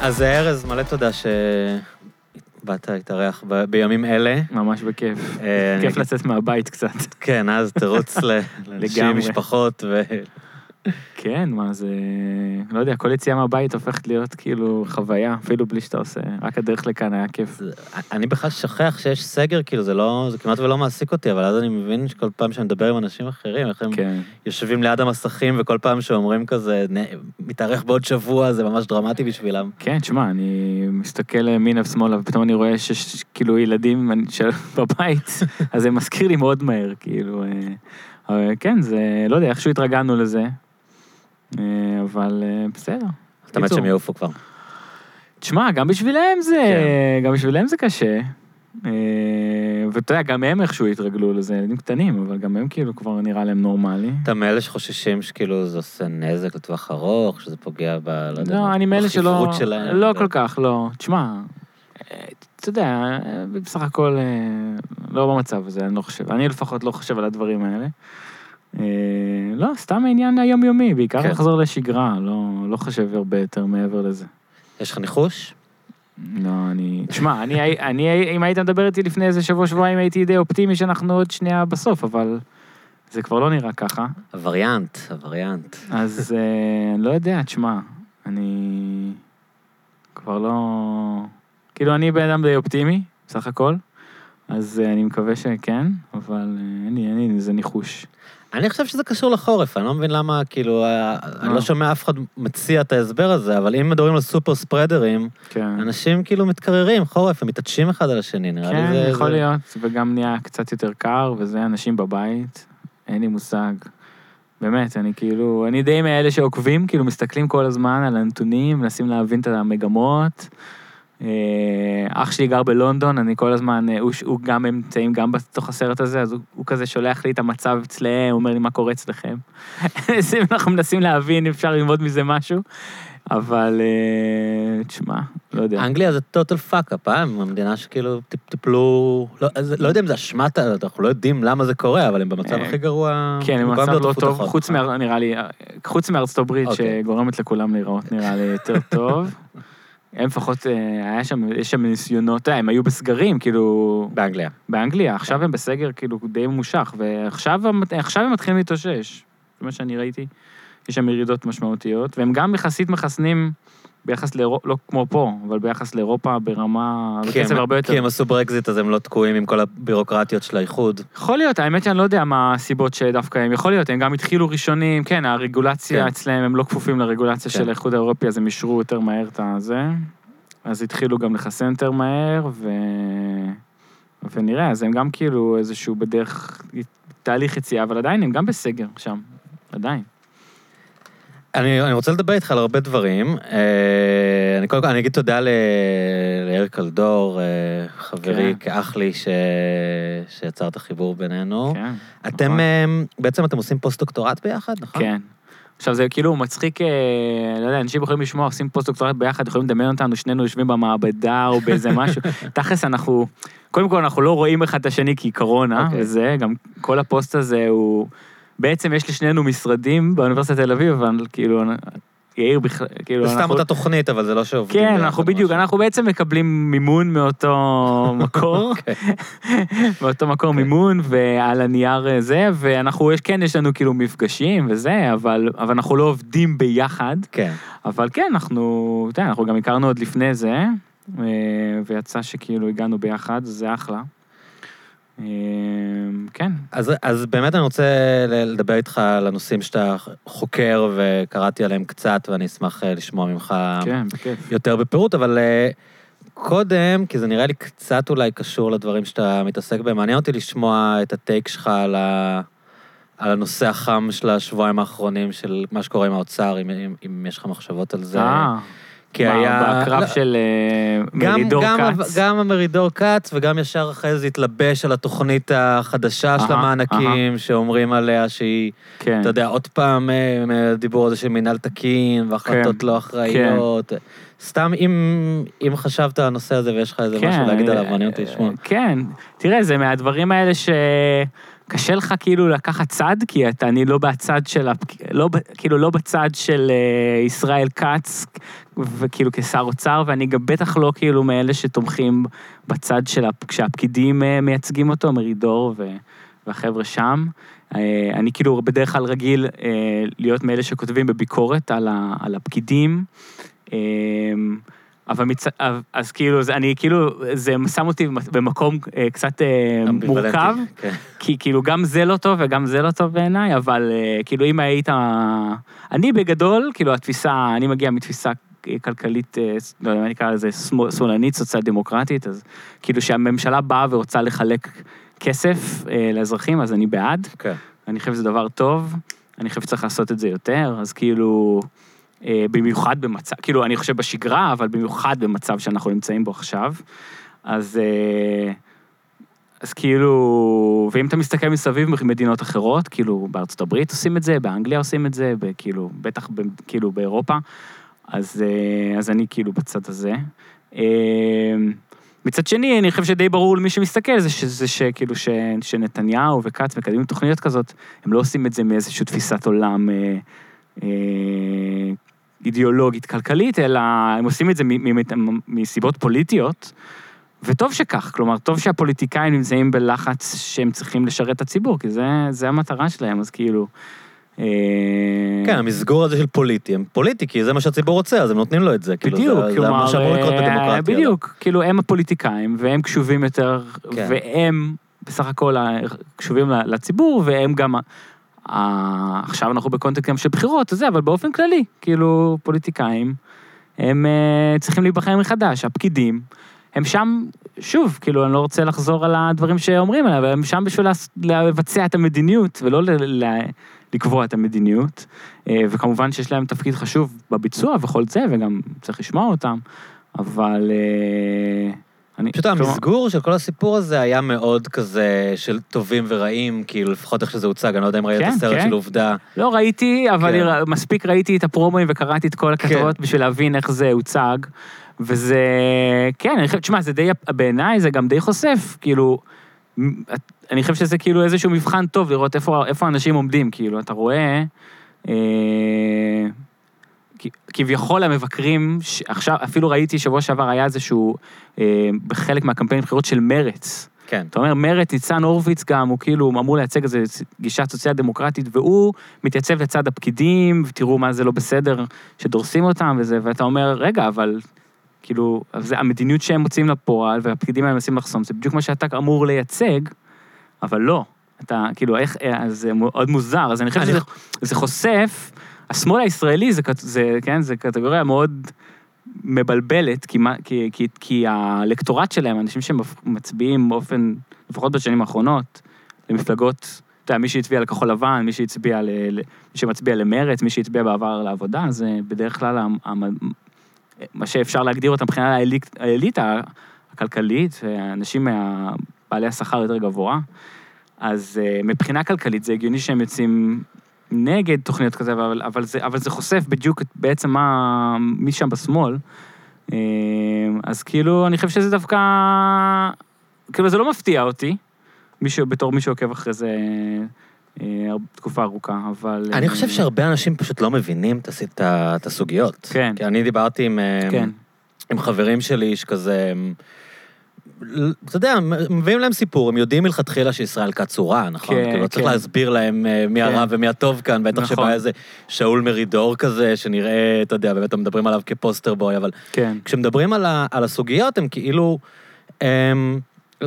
אז ארז, מלא תודה שבאת להתארח ב- בימים אלה. ממש בכיף. אה, כיף לצאת מהבית קצת. כן, אז תרוץ ל- לאנשים. משפחות, ו... כן, מה זה... לא יודע, כל יציאה מהבית הופכת להיות כאילו חוויה, אפילו בלי שאתה עושה. רק הדרך לכאן היה כיף. אני בכלל שוכח שיש סגר, כאילו, זה לא, זה כמעט ולא מעסיק אותי, אבל אז אני מבין שכל פעם שאני מדבר עם אנשים אחרים, איך הם כן. יושבים ליד המסכים, וכל פעם שאומרים כזה, "נ- מתארך בעוד שבוע, זה ממש דרמטי בשבילם. כן, תשמע, אני מסתכל ימינה ושמאלה, ופתאום אני רואה שיש כאילו ילדים בבית, אז זה מזכיר לי מאוד מהר, כאילו... אה, כן, זה... לא יודע, איכשהו התרגלנו לזה, אבל אה, בסדר. מת קיצור. שהם יעופו כבר. תשמע, גם בשבילם זה, כן. גם בשבילם זה קשה. אה, ואתה יודע, גם הם איכשהו התרגלו לזה, ילדים קטנים, אבל גם הם כאילו כבר נראה להם נורמלי. אתה מאלה שחוששים שכאילו זה עושה נזק לטווח ארוך, שזה פוגע ב... לא יודע, לא, אני מאלה שלא... שלהם. לא כל כך, לא. תשמע, אה, אתה יודע, אה, בסך הכל אה, לא במצב הזה, אני לא חושב. אני לפחות לא חושב על הדברים האלה. אה, לא, סתם העניין היומיומי, בעיקר כן. לחזור לשגרה, לא, לא חושב הרבה יותר מעבר לזה. יש לך ניחוש? לא, אני... תשמע, אני, אני, אם היית מדבר איתי לפני איזה שבוע-שבועיים, הייתי די אופטימי שאנחנו עוד שנייה בסוף, אבל זה כבר לא נראה ככה. הווריאנט, הווריאנט. אז אה, אני לא יודע, תשמע, אני כבר לא... כאילו, אני בן אדם די אופטימי, בסך הכל, אז אה, אני מקווה שכן, אבל אין לי, אין לי איזה ניחוש. אני חושב שזה קשור לחורף, אני לא מבין למה, כאילו, אה, אני לא שומע אף אחד מציע את ההסבר הזה, אבל אם מדברים על סופר ספרדרים, כן. אנשים כאילו מתקררים, חורף, הם מתעטשים אחד על השני, נראה לי כן, זה... יכול זה- להיות, וגם נהיה קצת יותר קר, וזה אנשים בבית, אין לי מושג. באמת, אני כאילו, אני די מאלה שעוקבים, כאילו מסתכלים כל הזמן על הנתונים, מנסים להבין את המגמות. אה, אח שלי גר בלונדון, אני כל הזמן, אה, הוא, הוא גם, הם נמצאים גם בתוך הסרט הזה, אז הוא, הוא כזה שולח לי את המצב אצלם, הוא אומר לי מה קורה אצלכם. אז אנחנו מנסים להבין, אם אפשר ללמוד מזה משהו, אבל אה, תשמע, לא יודע. אנגליה זה total fuck-up, אה? הם המדינה שכאילו טיפ- טיפלו... לא, לא יודע אם זה אשמת, אנחנו לא יודעים למה זה קורה, אבל הם במצב אה, הכי גרוע. כן, הם במצב לא באליפות טוב, חוץ מארצות הברית, אוקיי. שגורמת לכולם להיראות נראה לי יותר טוב. הם לפחות, אה, היה שם, יש שם ניסיונות, אה, הם היו בסגרים, כאילו, באנגליה. באנגליה, עכשיו הם בסגר כאילו די ממושך, ועכשיו הם- מתחילים להתאושש. זה מה שאני ראיתי, יש שם ירידות משמעותיות, והם גם יחסית מחסנים ביחס לאירופה, לא כמו פה, אבל ביחס לאירופה ברמה, בקצב הרבה יותר. כי הם עשו ברקזיט, אז הם לא תקועים עם כל הבירוקרטיות של האיחוד. יכול להיות, האמת שאני לא יודע מה הסיבות שדווקא הם, יכול להיות, הם גם התחילו ראשונים, כן, הרגולציה כן. אצלם, הם לא כפופים לרגולציה כן. של האיחוד האירופי, אז הם אישרו יותר מהר את הזה. אז התחילו גם לחסן יותר מהר, ו... ונראה, אז הם גם כאילו איזשהו בדרך, תהליך יציאה, אבל עדיין הם גם בסגר שם, עדיין. אני, אני רוצה לדבר איתך על הרבה דברים. אה, אני קודם כל, אני אגיד תודה ל- ליאיר קלדור, אה, חברי, כן. כאח לי, ש... שיצר את החיבור בינינו. כן. אתם, נכון. אה, בעצם אתם עושים פוסט-דוקטורט ביחד, נכון? כן. עכשיו זה כאילו מצחיק, לא יודע, אנשים יכולים לשמוע, עושים פוסט-דוקטורט ביחד, יכולים לדמיין אותנו, שנינו יושבים במעבדה או באיזה משהו. תכלס אנחנו, קודם כל אנחנו לא רואים אחד את השני כי קורונה, אוקיי. וזה, גם כל הפוסט הזה הוא, בעצם יש לשנינו משרדים באוניברסיטת תל אביב, אבל כאילו, יאיר בכלל, כאילו, זה סתם אנחנו... אותה תוכנית, אבל זה לא שעובדים כן, אנחנו בדיוק. אנחנו בעצם מקבלים מימון מאותו מקור, אוקיי. מאותו מקור מימון, ועל הנייר אה, זה, ואנחנו, יש- כן, יש לנו כאילו מפגשים וזה, אבל, אבל אנחנו לא עובדים ביחד, כן. אבל כן, אנחנו, אתה יודע, אנחנו גם הכרנו עוד לפני זה, אה, ויצא שכאילו הגענו ביחד, זה אחלה. אה, כן, אז, אז באמת אני רוצה לדבר איתך על הנושאים שאתה חוקר וקראתי עליהם קצת, ואני אשמח אה, לשמוע ממך כן, בכיף. יותר בפירוט, אבל אה, קודם, כי זה נראה לי קצת אולי קשור לדברים שאתה מתעסק בהם, מעניין אותי לשמוע את הטייק שלך על, ה, על הנושא החם של השבועיים האחרונים, של מה שקורה עם האוצר, אם, אם, אם יש לך מחשבות על זה. אה, כי היה... בקרב לא, של אה, מרידור כץ. גם המרידור כץ, וגם ישר אחרי זה התלבש על התוכנית החדשה של המענקים, שאומרים עליה שהיא, כן. אתה יודע, עוד פעם אה, דיבור על זה של מינהל תקין, והחלטות כן, לא אחראיות. סתם, אם, אם חשבת על הנושא הזה ויש לך איזה משהו להגיד עליו, מעניין אותי לשמוע. כן, תראה, זה מהדברים האלה שקשה לך כאילו לקחת צד, כי אתה, אני לא בצד של. לא, כאילו לא בצד של אה, ישראל כץ, וכאילו כשר אוצר, ואני גם בטח לא כאילו מאלה שתומכים בצד של, הפ... כשהפקידים אה, מייצגים אותו, מרידור ו... והחבר'ה שם. אה, אני כאילו בדרך כלל רגיל אה, להיות מאלה שכותבים בביקורת על, ה... על הפקידים. אה, אבל מצ... אז כאילו, זה, אני כאילו, זה שם אותי במקום אה, קצת אה, מורכב, כן. כי כאילו גם זה לא טוב וגם זה לא טוב בעיניי, אבל אה, כאילו אם היית... אני בגדול, כאילו התפיסה, אני מגיע מתפיסה כלכלית, לא יודע, מה נקרא לזה, שמאל- שמאלנית, סוציאל דמוקרטית, אז כאילו שהממשלה באה ורוצה לחלק כסף לאזרחים, אז אני בעד. כן. אני חושב שזה דבר טוב, אני חושב שצריך לעשות את זה יותר, אז כאילו, במיוחד במצב, כאילו, אני חושב בשגרה, אבל במיוחד במצב שאנחנו נמצאים בו עכשיו. אז, אה, אז כאילו, ואם אתה מסתכל מסביב במדינות אחרות, כאילו, בארצות הברית עושים את זה, באנגליה עושים את זה, כאילו, בטח, כאילו, באירופה, אז, אה, אז אני כאילו בצד הזה. אה, מצד שני, אני חושב שדי ברור למי שמסתכל, זה, ש, זה שכאילו ש, שנתניהו וכץ מקדמים תוכניות כזאת, הם לא עושים את זה מאיזושהי תפיסת עולם אה, אה, אידיאולוגית כלכלית, אלא הם עושים את זה מסיבות פוליטיות, וטוב שכך, כלומר, טוב שהפוליטיקאים נמצאים בלחץ שהם צריכים לשרת את הציבור, כי זה, זה המטרה שלהם, אז כאילו... אה, כן, המסגור הזה של פוליטי, הם פוליטי, כי זה מה שהציבור רוצה, אז הם נותנים לו את זה. כאילו, בדיוק, זה, זה כלומר, מה שאמור לקרות אה, בדמוקרטיה. בדיוק, כאילו הם הפוליטיקאים, והם קשובים יותר, כן. והם בסך הכל קשובים לציבור, והם גם, עכשיו אנחנו בקונטקסט גם של בחירות, וזה, אבל באופן כללי, כאילו, פוליטיקאים, הם אה, צריכים להיבחר מחדש, הפקידים, הם שם, שוב, כאילו, אני לא רוצה לחזור על הדברים שאומרים עליהם, אבל הם שם בשביל לבצע את המדיניות, ולא ל- ל- לקבוע את המדיניות. אה, וכמובן שיש להם תפקיד חשוב בביצוע וכל זה, וגם צריך לשמוע אותם, אבל... אני... פשוט כלומר- המסגור של כל הסיפור הזה היה מאוד כזה של טובים ורעים, כאילו לפחות איך שזה הוצג, אני לא יודע אם ראית את כן, הסרט כן. של עובדה. לא ראיתי, אבל כן. כן. מספיק ראיתי את הפרומואים וקראתי את כל הכתבות בשביל להבין איך זה הוצג. וזה, כן, אני חושב, תשמע, זה די, בעיניי זה גם די חושף, כאילו, את- אני חושב שזה כאילו איזשהו מבחן טוב לראות איפה, איפה אנשים עומדים, כאילו, אתה רואה, אה, כביכול המבקרים, עכשיו, אפילו ראיתי שבוע שעבר היה איזשהו, אה, בחלק מהקמפיין בחירות של מרץ, כן. אתה אומר, מרצ, ניצן הורוביץ גם, הוא כאילו אמור לייצג איזו גישה סוציאל דמוקרטית, והוא מתייצב לצד הפקידים, ותראו מה זה לא בסדר, שדורסים אותם וזה, ואתה אומר, רגע, אבל כאילו, אז זה המדיניות שהם מוציאים לפועל, והפקידים האלה מנסים לחסום, זה בדיוק מה שאתה אמור לייצג, אבל לא. אתה, כאילו, איך, אז זה מאוד מוזר, אז אני חושב שזה זה חושף, השמאל הישראלי זה, זה, כן, זה קטגוריה מאוד מבלבלת, כי, כי, כי, כי האלקטורט שלהם, אנשים שמצביעים באופן, לפחות בשנים האחרונות, למפלגות, אתה יודע, מי שהצביע לכחול לבן, מי שהצביע, ל, מי שמצביע למרץ, מי שהצביע בעבר לעבודה, זה בדרך כלל המ- מה שאפשר להגדיר אותם מבחינת האליט- האליטה הכלכלית, אנשים מה- בעלי השכר יותר גבוה. אז אה, מבחינה כלכלית זה הגיוני שהם יוצאים נגד תוכניות כזה, אבל, אבל, זה, אבל זה חושף בדיוק בעצם מה, מי שם בשמאל. אה, אז כאילו, אני חושב שזה דווקא, כאילו זה לא מפתיע אותי, מישהו, בתור מי שעוקב אחרי זה אה, תקופה ארוכה, אבל... אני אה, חושב שהרבה אנשים פשוט לא מבינים את הסוגיות. כן. כי אני דיברתי עם, כן, עם חברים שלי שכזה, אתה יודע, מביאים להם סיפור, הם יודעים מלכתחילה שישראל כץ הוא רע, נכון? כן, כאילו, לא צריך כן. להסביר להם אה, מי כן. הרע ומי הטוב כאן, בטח נכון. שבא איזה שאול מרידור כזה, שנראה, אתה יודע, באמת מדברים עליו כפוסטר בוי, אבל כן. כשמדברים על, ה, על הסוגיות, הם כאילו... הם,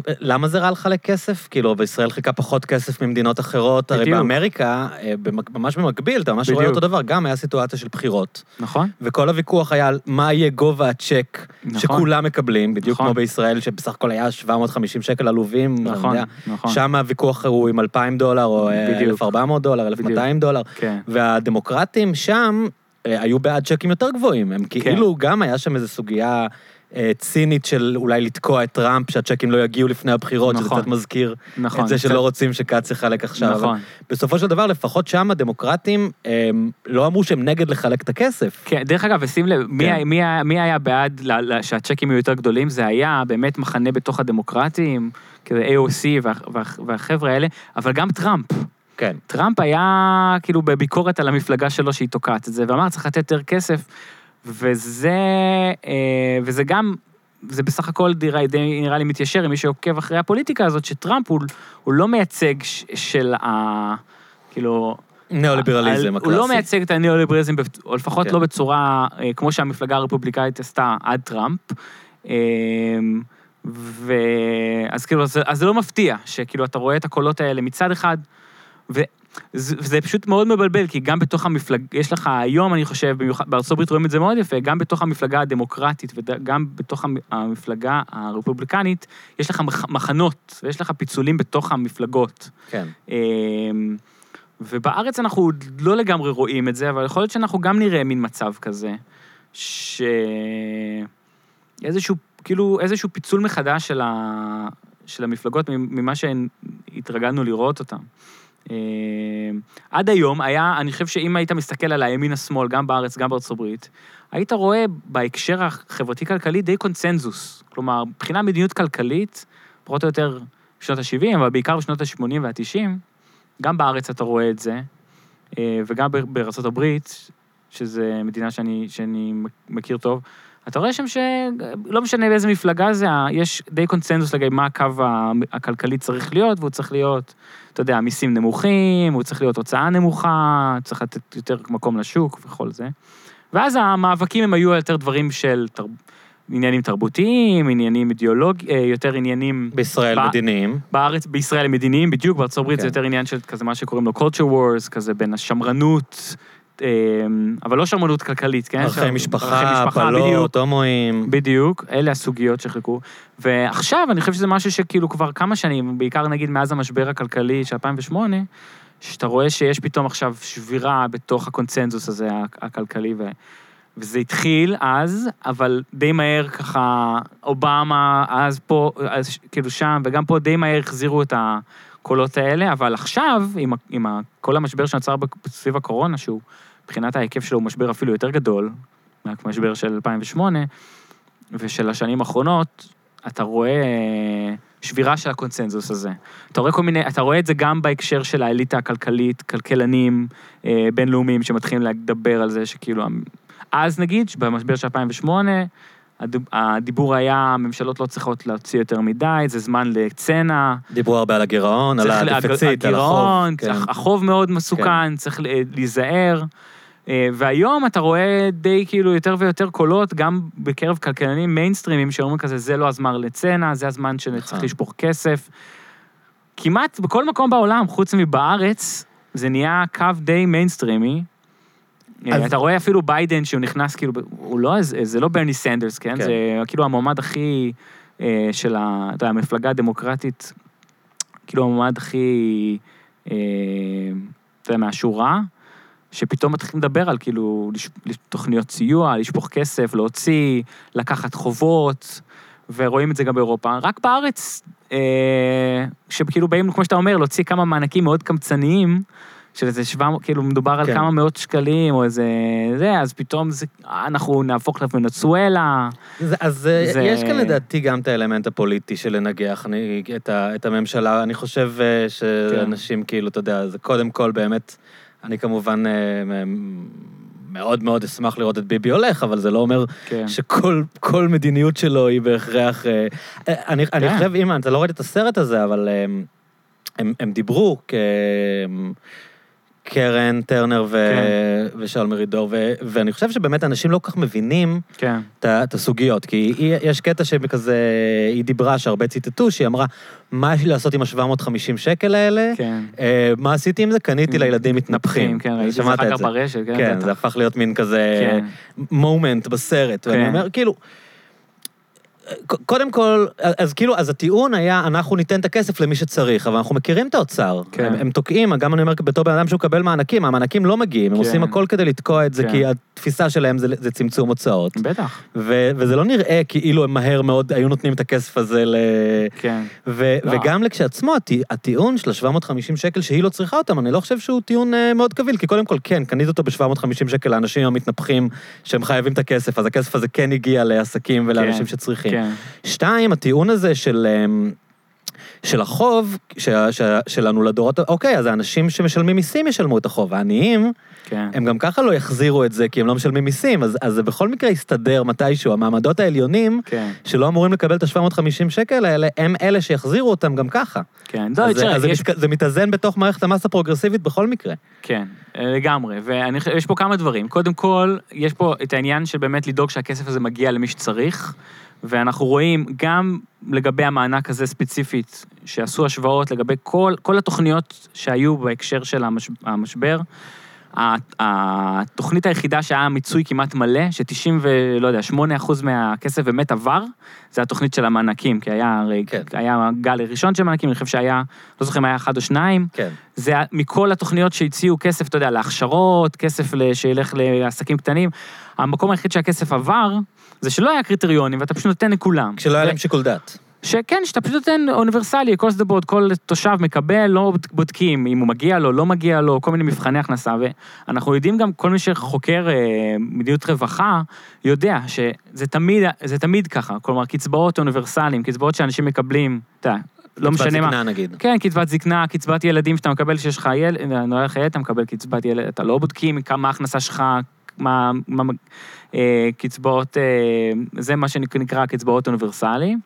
למה זה רע לחלק כסף? כאילו, בישראל חיכה פחות כסף ממדינות אחרות, הרי בדיוק. באמריקה, אה, ממש במקביל, אתה ממש רואה בדיוק. אותו דבר, גם היה סיטואציה של בחירות. נכון? וכל הוויכוח היה על מה יהיה גובה הצ'ק נכון. שכולם מקבלים, בדיוק נכון. כמו בישראל, שבסך הכל היה 750 שקל עלובים, נכון, יודע. נכון. שם הוויכוח הוא עם 2,000 דולר, או אה, בדיוק. 1,400 דולר, 1,200 דולר. כן. והדמוקרטים שם, אה, היו בעד צ'קים יותר גבוהים. הם כאילו, גם היה שם איזו סוגיה צינית של אולי לתקוע את טראמפ, שהצ'קים לא יגיעו לפני הבחירות, שזה נכון. קצת מזכיר נכון. את זה קצת- שלא רוצים שכץ יחלק עכשיו. נכון. בסופו של דבר, לפחות שם הדמוקרטים הם לא אמרו שהם נגד לחלק את הכסף. כן, דרך אגב, ושים לב, מי, כן. מי, היה- מי היה בעד שהצ'קים יהיו יותר גדולים? זה היה באמת מחנה בתוך הדמוקרטים, כזה AOC וה, וה, והחבר'ה האלה, אבל גם טראמפ. כן. טראמפ היה כאילו בביקורת על המפלגה שלו שהיא תוקעת את זה, ואמר, צריך לתת יותר כסף, וזה, אה, וזה גם, זה בסך הכל די, די נראה לי מתיישר עם מי שעוקב אחרי הפוליטיקה הזאת, שטראמפ הוא, הוא לא מייצג ש, של ה... כאילו... ניאו-ליברליזם הקלאסי. הוא לא מייצג את הניאו-ליברליזם, או לפחות כן. לא בצורה, אה, כמו שהמפלגה הרפובליקאית עשתה עד טראמפ. אה, ו... אז כאילו, אז, אז זה לא מפתיע, שכאילו אתה רואה את הקולות האלה מצד אחד, וזה פשוט מאוד מבלבל, כי גם בתוך המפלגה, יש לך היום, אני חושב, במיוחד בארצות הברית רואים את זה מאוד יפה, גם בתוך המפלגה הדמוקרטית וגם בתוך המ- המפלגה הרפובליקנית, יש לך מח- מחנות, ויש לך פיצולים בתוך המפלגות. כן. אמ, ובארץ אנחנו עוד לא לגמרי רואים את זה, אבל יכול להיות שאנחנו גם נראה מין מצב כזה, ש... איזשהו, כאילו, איזשהו פיצול מחדש של, ה... של המפלגות ממה שהתרגלנו לראות אותן. אמ, עד היום היה, אני חושב שאם היית מסתכל על הימין-השמאל, גם בארץ, גם בארצות הברית, היית רואה בהקשר החברתי-כלכלי די קונצנזוס. כלומר, מבחינה מדיניות כלכלית, פחות או יותר בשנות ה-70, אבל בעיקר בשנות ה-80 וה-90, גם בארץ אתה רואה את זה, אה, וגם בארצות הברית, שזו מדינה שאני, שאני מכיר טוב, אתה רואה שם שלא משנה באיזה מפלגה זה, יש די קונצנזוס לגבי מה הקו הכלכלי צריך להיות, והוא צריך להיות, אתה יודע, מיסים נמוכים, הוא צריך להיות הוצאה נמוכה, צריך לתת יותר מקום לשוק וכל זה. ואז המאבקים הם היו יותר דברים של תר... עניינים תרבותיים, עניינים אידיאולוגיים, יותר עניינים... בישראל ב- מדיניים. בארץ, בישראל הם מדיניים, בדיוק, בארצות הברית כן. זה יותר עניין של כזה מה שקוראים לו culture wars, כזה בין השמרנות, אה, אבל לא שמרנות כלכלית, כן? ערכי משפחה, הפלות, הומואים. בדיוק, אלה הסוגיות שחיכו. ועכשיו אני חושב שזה משהו שכאילו כבר כמה שנים, בעיקר נגיד מאז המשבר הכלכלי של 2008, שאתה רואה שיש פתאום עכשיו שבירה בתוך הקונצנזוס הזה הכלכלי, ו... וזה התחיל אז, אבל די מהר ככה, אובמה אז פה, אז כאילו שם, וגם פה די מהר החזירו את הקולות האלה, אבל עכשיו, עם, עם כל המשבר שנוצר סביב הקורונה, שהוא מבחינת ההיקף שלו הוא משבר אפילו יותר גדול, מהמשבר של 2008, ושל השנים האחרונות, אתה רואה שבירה של הקונצנזוס הזה. אתה רואה כל מיני, אתה רואה את זה גם בהקשר של האליטה הכלכלית, כלכלנים אה, בינלאומיים שמתחילים לדבר על זה שכאילו, אז נגיד, במשבר של 2008, הדיב- הדיבור היה, הממשלות לא צריכות להוציא יותר מדי, זה זמן לצנע, דיברו הרבה על הגירעון, על הדפיציט, על החוב. הגירעון, כן. החוב מאוד מסוכן, צריך ל- להיזהר. אה, והיום אתה רואה די כאילו יותר ויותר קולות, גם בקרב כלכלנים מיינסטרימים, שאומרים כזה, זה לא הזמן לצנע, זה הזמן שצריך נכון. לשפוך כסף. כמעט בכל מקום בעולם, חוץ מבארץ, זה נהיה קו די מיינסטרימי. אה, אז- אתה רואה אפילו ביידן שהוא נכנס, כאילו, הוא לא, זה זה לא ברני סנדרס, כן? כן. זה כאילו המועמד הכי אה, של ה- אתה יודע, המפלגה הדמוקרטית, כאילו המועמד הכי, אה, אתה יודע, מהשורה, שפתאום מתחילים לדבר על כאילו תוכניות סיוע, לשפוך כסף, להוציא, לקחת חובות, ורואים את זה גם באירופה. רק בארץ, אה, שכאילו באים, כמו שאתה אומר, להוציא כמה מענקים מאוד קמצניים, של איזה 700, כאילו מדובר על כן. כמה מאות שקלים, או איזה זה, אז פתאום זה, אנחנו נהפוך לוונצואלה. זה- אז אה, זה- יש כאן לדעתי גם את האלמנט הפוליטי של לנגח אני- את ה- את הממשלה. אני חושב אה, שאנשים כאילו, אתה יודע, זה קודם כל באמת, אני כמובן אה, מאוד מאוד אשמח לראות את ביבי הולך, אבל זה לא אומר כן. שכל כל מדיניות שלו היא בהכרח... אה, אה, אני אני כן. חושב, אימא, אתה לא ראית את הסרט הזה, אבל הם הם דיברו כ... קרן, טרנר ו... כן. ושאול מרידור, ו... ואני חושב שבאמת אנשים לא כל כך מבינים כן, את את הסוגיות, כי היא, יש קטע שכזה, היא דיברה, שהרבה ציטטו, שהיא אמרה, מה יש לי לעשות עם ה-750 שקל האלה? כן. אה, מה עשיתי עם זה? קניתי לילדים מתנפחים. כן, ראיתי את זה אחר כך. ברשת, כן, כן. זה הפך להיות מין כזה כן. מומנט בסרט. ואני כן. אומר, כאילו, קודם כל, אז כאילו, אז הטיעון היה, אנחנו ניתן את הכסף למי שצריך, אבל אנחנו מכירים את האוצר. כן. הם, הם תוקעים, גם אני אומר בתור בן אדם שהוא מקבל מענקים, המענקים לא מגיעים, הם כן. עושים הכל כדי לתקוע את זה, כן. כי התפיסה שלהם זה, זה צמצום הוצאות. בטח. ו, וזה לא נראה כאילו הם מהר מאוד היו נותנים את הכסף הזה ל... כן. ו- לא. וגם לכשעצמו, הטי- הטיעון של ה-750 שקל שהיא לא צריכה אותם, אני לא חושב שהוא טיעון אה, מאוד קביל, כי קודם כל, כן, קנית אותו ב-750 שקל לאנשים המתנפחים שהם חייבים את הכסף, אז הכסף הזה כן הגיע לעסקים ולאנשים כן, שצריכים. כן. שתיים, הטיעון הזה של... אמ, של החוב ש, ש, שלנו לדורות, אוקיי, אז האנשים שמשלמים מיסים ישלמו את החוב, העניים, כן. הם גם ככה לא יחזירו את זה כי הם לא משלמים מיסים, אז, אז זה בכל מקרה יסתדר מתישהו. המעמדות העליונים, כן. שלא אמורים לקבל את ה-750 שקל האלה, הם אלה שיחזירו אותם גם ככה. כן. לא, אז, זה- תראה, אז זה, יש מתק... זה מתאזן בתוך מערכת המס הפרוגרסיבית בכל מקרה. כן, אה, לגמרי. ויש פה כמה דברים. קודם כל, יש פה את העניין של באמת לדאוג שהכסף הזה מגיע למי שצריך, ואנחנו רואים גם לגבי המענק הזה ספציפית, שעשו השוואות לגבי כל, כל התוכניות שהיו בהקשר של המש, המשבר. התוכנית היחידה שהיה מיצוי כמעט מלא, ש-90 ולא יודע, 8 אחוז מהכסף באמת עבר, זה התוכנית של המענקים, כי היה הרי, כן. היה גל ראשון של מענקים, אני חושב שהיה, לא זוכר אם היה אחד או שניים, כן. זה מכל התוכניות שהציעו כסף, אתה יודע, להכשרות, כסף שילך לעסקים קטנים. המקום היחיד שהכסף עבר, זה שלא היה קריטריונים, ואתה פשוט נותן לכולם. כשלא היה להם שיקול דעת. שכן, שאתה פשוט נותן אוניברסלי, across the board, כל תושב מקבל, לא בודקים אם הוא מגיע לו, לא מגיע לו, כל מיני מבחני הכנסה, ואנחנו יודעים גם, כל מי שחוקר אה, מדיניות רווחה, יודע שזה תמיד, זה תמיד ככה, כלומר, קצבאות אוניברסליים, קצבאות שאנשים מקבלים, אתה יודע, לא קצבת משנה מה. זקנה נגיד. כן, קצבת זקנה, קצבת ילדים שאתה מקבל כשיש לך ילד, נולד לך ילד, אתה מקבל קצבת ילד, אתה לא בודקים כמה ההכנסה שלך, מה, מה אה, קצבאות, אה, זה מה שנקרא קצבאות אוניברסליים.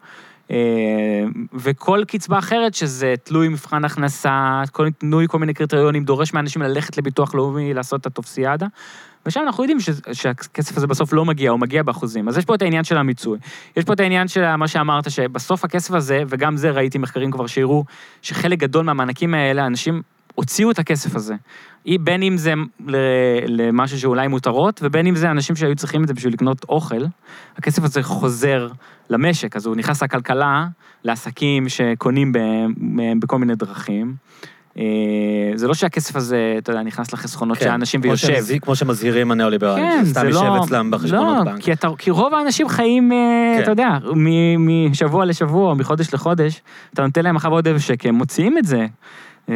אה, וכל קצבה אחרת, שזה תלוי מבחן הכנסה, תלוי כל מיני קריטריונים, דורש מאנשים ללכת לביטוח לאומי, לעשות את הטופסיאדה. ושם אנחנו יודעים שהכסף הזה בסוף לא מגיע, הוא מגיע באחוזים. אז יש פה את העניין של המיצוי. יש פה את העניין של מה שאמרת, שבסוף הכסף הזה, וגם זה ראיתי מחקרים כבר שהראו, שחלק גדול מהמענקים האלה, אנשים הוציאו את הכסף הזה. היא- בין אם זה למשהו שאולי מותרות, ובין אם זה אנשים שהיו צריכים את זה בשביל לקנות אוכל, הכסף הזה חוזר למשק, אז הוא נכנס לכלכלה, לעסקים שקונים ב- ב- בכל מיני דרכים. אה, זה לא שהכסף הזה, אתה יודע, נכנס לחסכונות של האנשים כן, ויושב. שמז- כמו שמזהירים הניאו-ליברלים, כן, שסתם יושב לא... אצלם בחשבונות לא, בנק. כי, אתה, כי רוב האנשים חיים, אה, כן. אתה יודע, משבוע לשבוע, מחודש לחודש, אתה נותן להם אחר עוד אלף שקל, מוציאים את זה. אה,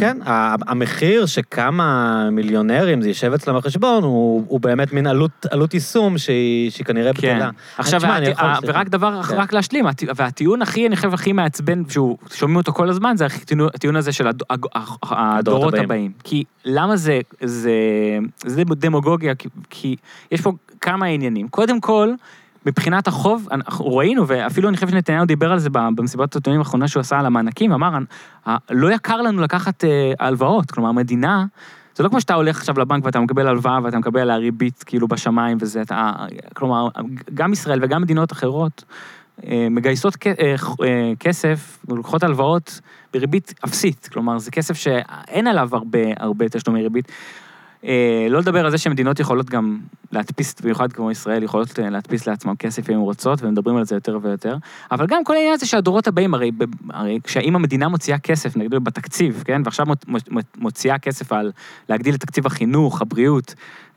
כן, המחיר שכמה מיליונרים זה יישב אצלם בחשבון, הוא הוא באמת מין עלות עלות יישום שהיא שהיא כנראה כן. בטלה. עכשיו, תשמע, אני הטי- יכול-. ורק דבר, כן. רק להשלים, הטי- והטיעון הכי, אני חושב, הכי מעצבן, שהוא, שומעים אותו כל הזמן, זה הטיעון- הזה של הדורות הבאים. הבאים. כי למה זה, זה, זה דמוגוגיה? כי, כי יש פה כמה עניינים. קודם כל, מבחינת החוב, אנחנו ראינו, ואפילו אני חושב שנתניהו דיבר על זה במסיבת העיתונאים האחרונה שהוא עשה על המענקים, אמר, "ה- לא יקר לנו לקחת אה, הלוואות, כלומר, המדינה, זה לא כמו שאתה הולך עכשיו לבנק ואתה מקבל הלוואה ואתה מקבל עליה ריבית כאילו בשמיים וזה, אתה, כלומר, גם ישראל וגם מדינות אחרות אה, מגייסות אה, כסף ולוקחות הלוואות בריבית אפסית, כלומר, זה כסף שאין עליו הרבה, הרבה תשלומי ריבית. אה, לא לדבר על זה שמדינות יכולות גם להדפיס, במיוחד כמו ישראל, יכולות אה, להדפיס לעצמם כסף אם הן רוצות, ומדברים על זה יותר ויותר. אבל גם כל העניין הזה שהדורות הבאים, הרי, הרי כשאם המדינה מוציאה כסף, נגיד בתקציב, כן, ועכשיו מוצ- מוצ- מוציאה כסף על להגדיל את תקציב החינוך, הבריאות,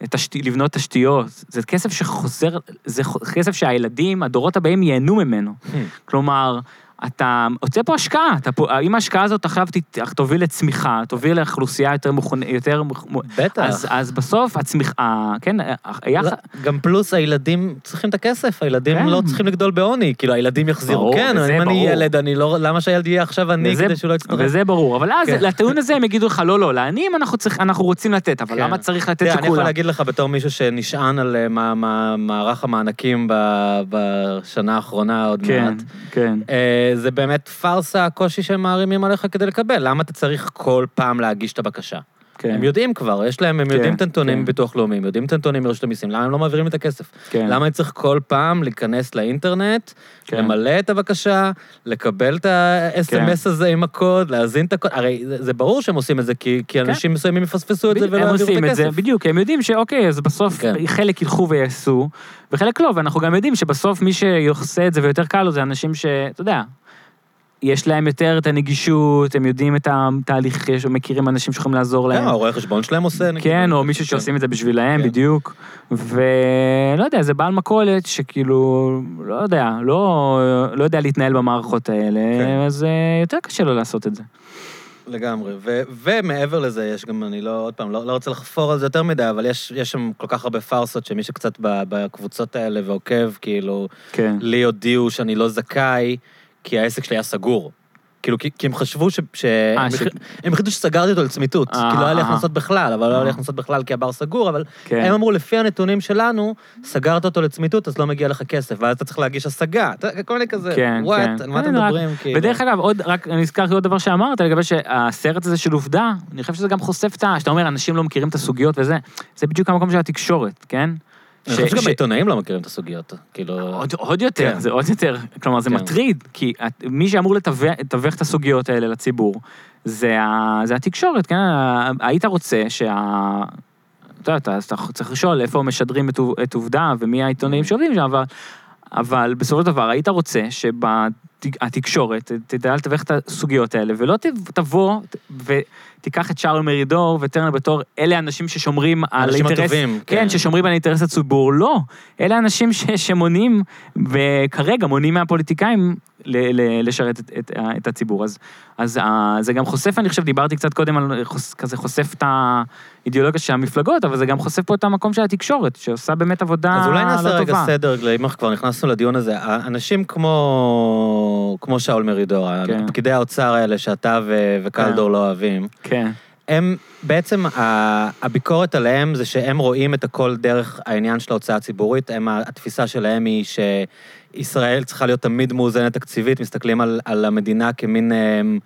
תשת, לבנות תשתיות, זה כסף שחוזר, זה כסף שהילדים, הדורות הבאים ייהנו ממנו. Hmm. כלומר, אתה עושה פה השקעה, אתה פה, אם ההשקעה הזאת עכשיו תוביל לצמיחה, תוביל לאוכלוסייה יותר מוכנה, יותר... מוכ- בטח. אז, אז בסוף הצמיחה, כן, היה... לא, גם פלוס הילדים צריכים את הכסף, הילדים כן. לא צריכים לגדול בעוני, כאילו הילדים יחזירו, ברור, כן, אם אני ברור. ילד, אני לא, למה שהילד יהיה עכשיו עני כדי שהוא לא יצטרך? וזה ברור, אבל אז כן. לטיעון הזה הם יגידו לך, לא, לא, לעניים אנחנו, צריך, אנחנו רוצים לתת, אבל כן. למה צריך לתת תראה, אני יכול? להגיד לך בתור מישהו שנשען על אה, מה- מה- מערך המענקים ב- בשנה האחרונה עוד כן, מעט. כן. אה, זה באמת פארסה הקושי שהם מערימים עליך כדי לקבל. למה אתה צריך כל פעם להגיש את הבקשה? כן. הם יודעים כבר, יש להם, הם כן, יודעים את הנתונים כן. מביטוח לאומי, הם יודעים את הנתונים מרשות המיסים, למה הם לא מעבירים את הכסף? כן. למה אני צריך כל פעם להיכנס לאינטרנט, כן. למלא את הבקשה, לקבל את ה-SMS הזה עם הקוד, להזין את הקוד, הרי זה, זה ברור שהם עושים את זה, כי, כי אנשים מסוימים יפספסו את זה בדיוק, ולא הם יעבירו עושים את את זה, הכסף. בדיוק, הם יודעים שאוקיי, אז בסוף כן. חלק ילכו ויעשו, וחלק לא, ואנחנו גם יודעים שבסוף מי שעושה את זה ויותר קל לו זה אנשים שאתה יודע, יש להם יותר את הנגישות, הם יודעים את התהליך, יש- מכירים אנשים שיכולים לעזור להם. כן, הרואה חשבון שלהם עושה, נגיד. כן, או מישהו שעושים את זה בשבילהם, כן. בדיוק. ולא יודע, זה בעל מכולת שכאילו, לא יודע, לא, לא יודע להתנהל במערכות האלה, כן. אז אה, יותר קשה לו לעשות את זה. לגמרי. ו- ומעבר לזה, יש גם, אני לא, עוד פעם, לא, לא רוצה לחפור על זה יותר מדי, אבל יש, יש שם כל כך הרבה פארסות, שמי שקצת בקבוצות האלה ועוקב, כאילו, כן. לי הודיעו שאני לא זכאי, כי העסק שלי היה סגור. כאילו, כי, כי הם חשבו ש... ש... אה, הם, ש- החל- הם החליטו שסגרתי אותו לצמיתות. אה, כי לא היה לי אה. הכנסות בכלל, אבל לא היה לי. הכנסות בכלל כי הבר סגור, אבל כן. הם אמרו, לפי הנתונים שלנו, סגרת אותו לצמיתות, אז לא מגיע לך כסף, ואז אתה צריך להגיש השגה. כל מיני כזה, כן, וואט, כן. על מה אתם כן, מדברים? כאילו? ודרך אגב, עוד, רק אני הזכרתי עוד דבר שאמרת, לגבי שהסרט הזה של עובדה, אני חושב שזה גם חושף את ה... שאתה אומר, אנשים לא מכירים את הסוגיות וזה, זה בדיוק המקום של התקשורת, כן? אני חושב שגם העיתונאים לא מכירים את הסוגיות, כאילו... עוד, יותר, כן. זה עוד יותר, כלומר זה כן. מטריד, כי מי שאמור לתווך את הסוגיות האלה לציבור, זה, התקשורת, כן? היית רוצה שה... אתה יודע, אתה, צריך לשאול איפה משדרים את, עוב- את עובדה ומי העיתונאים שעובדים שם, אבל, אבל בסופו של דבר היית רוצה שהתקשורת תדע לתווך את הסוגיות האלה, ולא תבוא ותיקח את שאול מרידור וטרנר בתור אלה האנשים ששומרים על האנשים האינטרס... הטובים, כן, כן. ששומרים על אינטרס הציבור, לא. אלה אנשים ש, שמונעים, וכרגע מונעים מהפוליטיקאים ל, ל, לשרת את, את, את הציבור. אז, אז ה, זה גם חושף, אני חושב, דיברתי קצת קודם על כזה חושף את האידיאולוגיה של המפלגות, אבל זה גם חושף פה את המקום של התקשורת, שעושה באמת עבודה לא אז טובה. אולי נעשה רגע סדר, אם אנחנו כבר נכנסנו לדיון הזה. אנשים כמו, כמו שאול מרידור, כן. פקידי האוצר האלה שאתה ו- וקלדור לא אוהבים, כן, הם, בעצם הביקורת עליהם זה שהם רואים את הכל דרך העניין של ההוצאה הציבורית. הם, התפיסה שלהם היא שישראל צריכה להיות תמיד מאוזנת תקציבית, מסתכלים על, על המדינה כמין הם,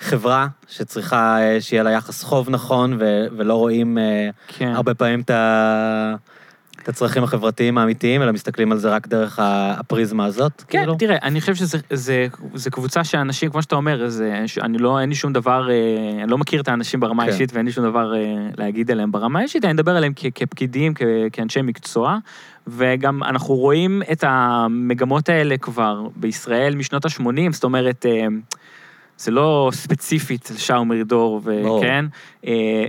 חברה שצריכה אה, שיהיה לה יחס חוב נכון, ו, ולא רואים אה, כן. הרבה פעמים את ה... את הצרכים החברתיים האמיתיים, אלא מסתכלים על זה רק דרך הפריזמה הזאת, כן, כאילו? תראה, אני חושב שזה זה, זה קבוצה שאנשים, כמו שאתה אומר, זה, אני לא, אין לי שום דבר, אה, אני לא מכיר את האנשים ברמה כן. האישית ואין לי שום דבר אה, להגיד עליהם ברמה האישית, אני מדבר עליהם כ, כפקידים, כ, כאנשי מקצוע, וגם אנחנו רואים את המגמות האלה כבר בישראל משנות ה-80, זאת אומרת, אה, זה לא ספציפית על שאול מרידור. וכן,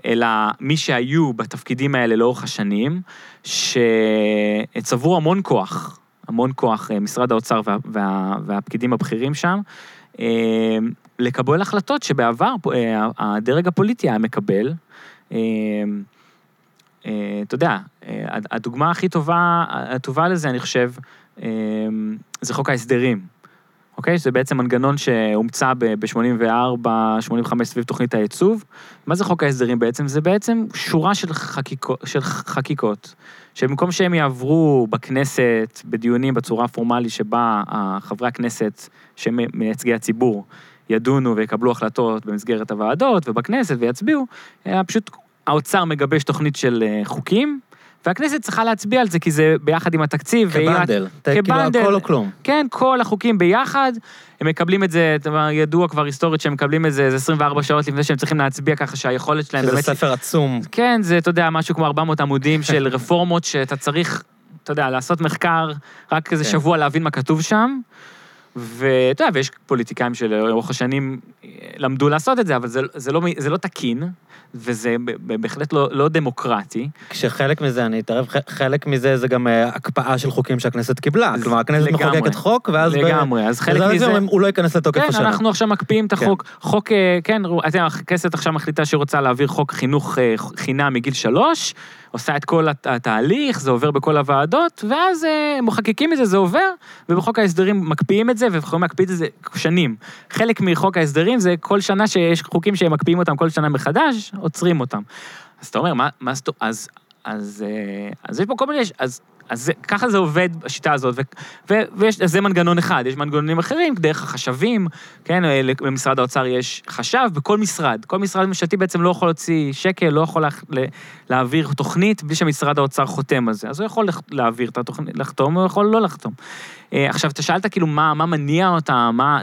אלא מי שהיו בתפקידים האלה לאורך השנים, שצברו המון כוח, המון כוח, אה, משרד האוצר וה, וה, והפקידים הבכירים שם, אה, לקבל החלטות שבעבר אה, הדרג הפוליטי היה מקבל. אתה יודע, הדוגמה הכי טובה, הטובה לזה, אני חושב, זה חוק ההסדרים. אוקיי? שזה בעצם מנגנון שהומצא ב-84, 85 סביב תוכנית הייצוב. מה זה חוק ההסדרים בעצם? זה בעצם שורה של, חקיקו, של חקיקות, שבמקום שהם יעברו בכנסת, בדיונים בצורה הפורמלית שבה אה, חברי הכנסת, שהם מייצגי הציבור, ידונו ויקבלו החלטות במסגרת הוועדות ובכנסת ויצביעו, אלא פשוט האוצר מגבש תוכנית של אה, חוקים, והכנסת צריכה להצביע על זה, כי זה ביחד עם התקציב. כבנדל. כאילו, כבנדל. הכל או כלום. כן, כל החוקים ביחד, הם מקבלים את זה, ידוע כבר היסטורית שהם מקבלים את זה איזה 24 שעות לפני שהם צריכים להצביע ככה שהיכולת שלהם שזה באמת... ספר עצום. כן, זה, אתה יודע, משהו כמו 400 עמודים של רפורמות שאתה צריך, אתה יודע, לעשות מחקר, רק איזה כן. שבוע להבין מה כתוב שם. ואתה יודע, ויש פוליטיקאים שלאורך השנים אה, למדו לעשות את זה, אבל זה, זה, לא, זה לא תקין, וזה ב- ב- בהחלט לא, לא דמוקרטי. כשחלק מזה, אני אתערב, חלק מזה זה גם אה, הקפאה של חוקים שהכנסת קיבלה. אז כלומר, הכנסת לגמרי. מחוקקת חוק, ואז... ב- לגמרי, אז חלק ואז מזה... אומרים, הוא לא ייכנס לתוקף כן, השנה. אנחנו עכשיו מקפיאים את כן. החוק. חוק, אה, כן, אתם, הכנסת עכשיו מחליטה שהיא רוצה להעביר חוק חינוך חינם מגיל שלוש, עושה את כל הת- התהליך, זה עובר בכל הוועדות, ואז אה, מחוקקים את זה, זה עובר, ובחוק ההסדרים מקפיאים את זה, ויכולים להקפיא את זה שנים. חלק מחוק ההסדרים זה כל שנה שיש חוקים שהם מקפיאים אותם כל שנה מחדש, עוצרים אותם. אז אתה אומר, מה, מה זאת... אז, אז, אה, אז יש פה כל מיני... אז אז זה, ככה זה עובד, השיטה הזאת, ו, ו, ויש, זה מנגנון אחד, יש מנגנונים אחרים, דרך החשבים, כן, אה, במשרד האוצר יש חשב בכל משרד, כל משרד ממשלתי בעצם לא יכול להוציא שקל, לא יכול לה, להעביר תוכנית בלי שמשרד האוצר חותם על זה, אז הוא יכול להעביר את התוכנית, לחתום, הוא יכול לא לחתום. אה, עכשיו, אתה שאלת כאילו מה, מה מניע אותה, מה...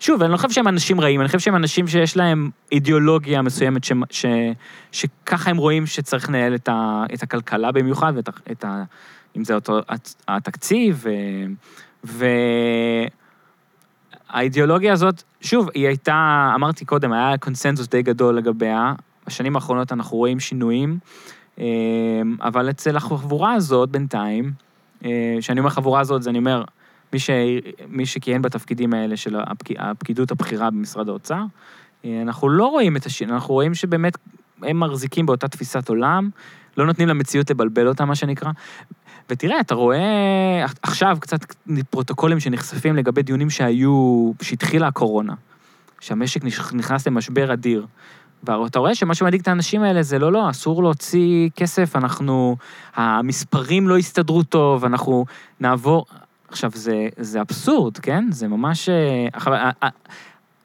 שוב, אני לא חושב שהם אנשים רעים, אני חושב שהם אנשים שיש להם אידיאולוגיה מסוימת, ש, ש, שככה הם רואים שצריך לנהל את, ה, את הכלכלה במיוחד, ואת את ה, אם זה אותו התקציב, ו... והאידיאולוגיה הזאת, שוב, היא הייתה, אמרתי קודם, היה קונסנזוס די גדול לגביה. בשנים האחרונות אנחנו רואים שינויים, אה, אבל אצל החבורה הזאת בינתיים, כשאני אה, אומר חבורה הזאת, זה אני אומר, מי, ש... מי שכיהן בתפקידים האלה של הפק... הפקידות הבכירה במשרד האוצר, אה, אנחנו לא רואים את השינוי, אנחנו רואים שבאמת הם מחזיקים באותה תפיסת עולם, לא נותנים למציאות לבלבל אותה, מה שנקרא. ותראה, אתה רואה עכשיו קצת פרוטוקולים שנחשפים לגבי דיונים שהיו, שהתחילה הקורונה, שהמשק נכנס למשבר אדיר. ואתה רואה שמה שמדאיג את האנשים האלה זה לא, לא, אסור להוציא כסף, אנחנו, המספרים לא יסתדרו טוב, אנחנו נעבור... עכשיו, זה, זה אבסורד, כן? זה ממש... אה, אה, אה,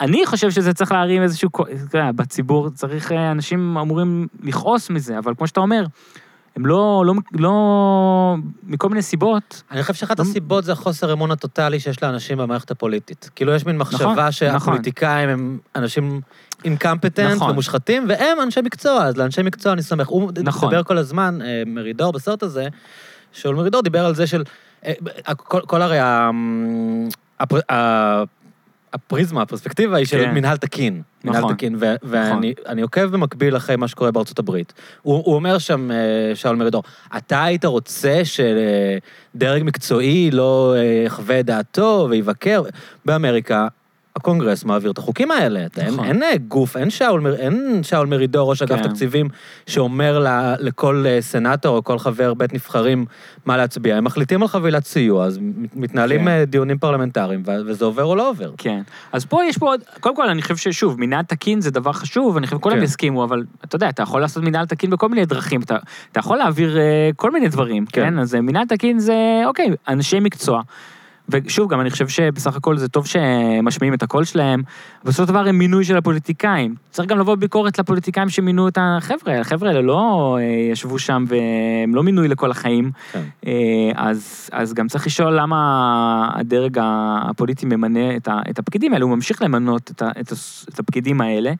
אני חושב שזה צריך להרים איזשהו... בציבור צריך, אנשים אמורים לכעוס מזה, אבל כמו שאתה אומר, הם לא, לא, לא, מכל מיני סיבות. אני חושב שאחת לא... הסיבות זה החוסר אמון הטוטלי שיש לאנשים במערכת הפוליטית. כאילו, יש מין מחשבה נכון, שהפוליטיקאים נכון. הם אנשים אינקמפטנט נכון. ומושחתים, והם אנשי מקצוע, אז לאנשי מקצוע אני סומך. הוא נכון. דיבר כל הזמן, מרידור בסרט הזה, שאול מרידור דיבר על זה של... אה, כל, כל הרי הפריזמה, הפרספקטיבה היא של כן. מנהל תקין. נכון. מנהל תקין, ו- ואני נכון. עוקב במקביל אחרי מה שקורה בארצות הברית. הוא, הוא אומר שם, אה, שאול מרידור, אתה היית רוצה שדרג מקצועי לא אה, יחווה דעתו ויבקר? באמריקה הקונגרס מעביר את החוקים האלה. נכון. אין, אין אה, גוף, אין שאול, אין שאול מרידור, ראש אגף כן. תקציבים, שאומר לה, לכל אה, סנאטור או כל חבר בית נבחרים מה להצביע. הם מחליטים על חבילת סיוע, אז מתנהלים כן. אה, דיונים פרלמנטריים, וזה עובר או לא עובר. כן. אז פה יש פה עוד, קודם כל, אני חושב ששוב, מנהל תקין זה דבר חשוב, אני חושב שכולם כן. יסכימו, אבל אתה יודע, אתה יכול לעשות מנהל תקין בכל מיני דרכים, אתה, אתה יכול להעביר אה, כל מיני דברים, כן? כן? אז מנהל תקין זה, אוקיי, אנשי מקצוע. ושוב, גם אני חושב שבסך הכל זה טוב שמשמיעים את הקול שלהם, בסופו של דבר הם מינוי של הפוליטיקאים. צריך גם לבוא ביקורת לפוליטיקאים שמינו את החבר'ה, החבר'ה האלה לא אה, ישבו שם והם לא מינוי לכל החיים. כן. אה, אז, אז גם צריך לשאול למה הדרג הפוליטי ממנה את הפקידים האלה, הוא ממשיך למנות את הפקידים האלה.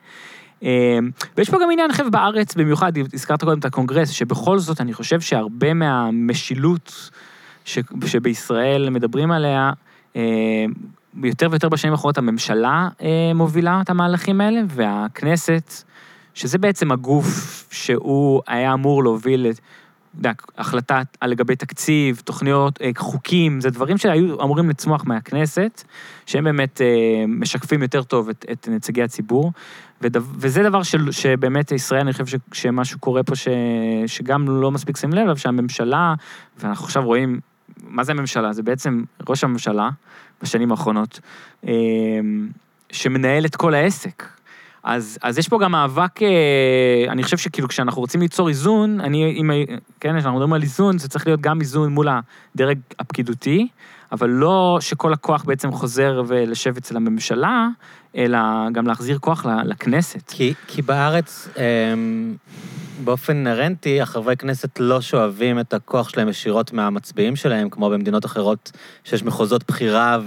אה, ויש פה גם עניין, חבר'ה, בארץ, במיוחד, הזכרת קודם את הקונגרס, שבכל זאת אני חושב שהרבה מהמשילות... ש, שבישראל מדברים עליה, אה, יותר ויותר בשנים האחרונות הממשלה אה, מובילה את המהלכים האלה, והכנסת, שזה בעצם הגוף שהוא היה אמור להוביל את... החלטה לגבי תקציב, תוכניות, אה, חוקים, זה דברים שהיו אמורים לצמוח מהכנסת, שהם באמת משקפים יותר טוב את, את נציגי הציבור, ודו, וזה דבר של, שבאמת ישראל, אני חושב ש, שמשהו קורה פה ש, שגם לא מספיק שמים לב שהממשלה, ואנחנו עכשיו רואים מה זה הממשלה? זה בעצם ראש הממשלה בשנים האחרונות, אמ, שמנהל את כל העסק. אז, אז יש פה גם מאבק, אה, אני חושב שכאילו כשאנחנו רוצים ליצור איזון, אני, אם, כן, כשאנחנו מדברים על איזון, זה צריך להיות גם איזון מול הדרג הפקידותי, אבל לא שכל הכוח בעצם חוזר ולשב אצל הממשלה, אלא גם להחזיר כוח לכנסת. כי, כי בארץ, אמ, באופן אינהרנטי, החברי כנסת לא שואבים את הכוח שלהם ישירות מהמצביעים שלהם, כמו במדינות אחרות שיש מחוזות בחירה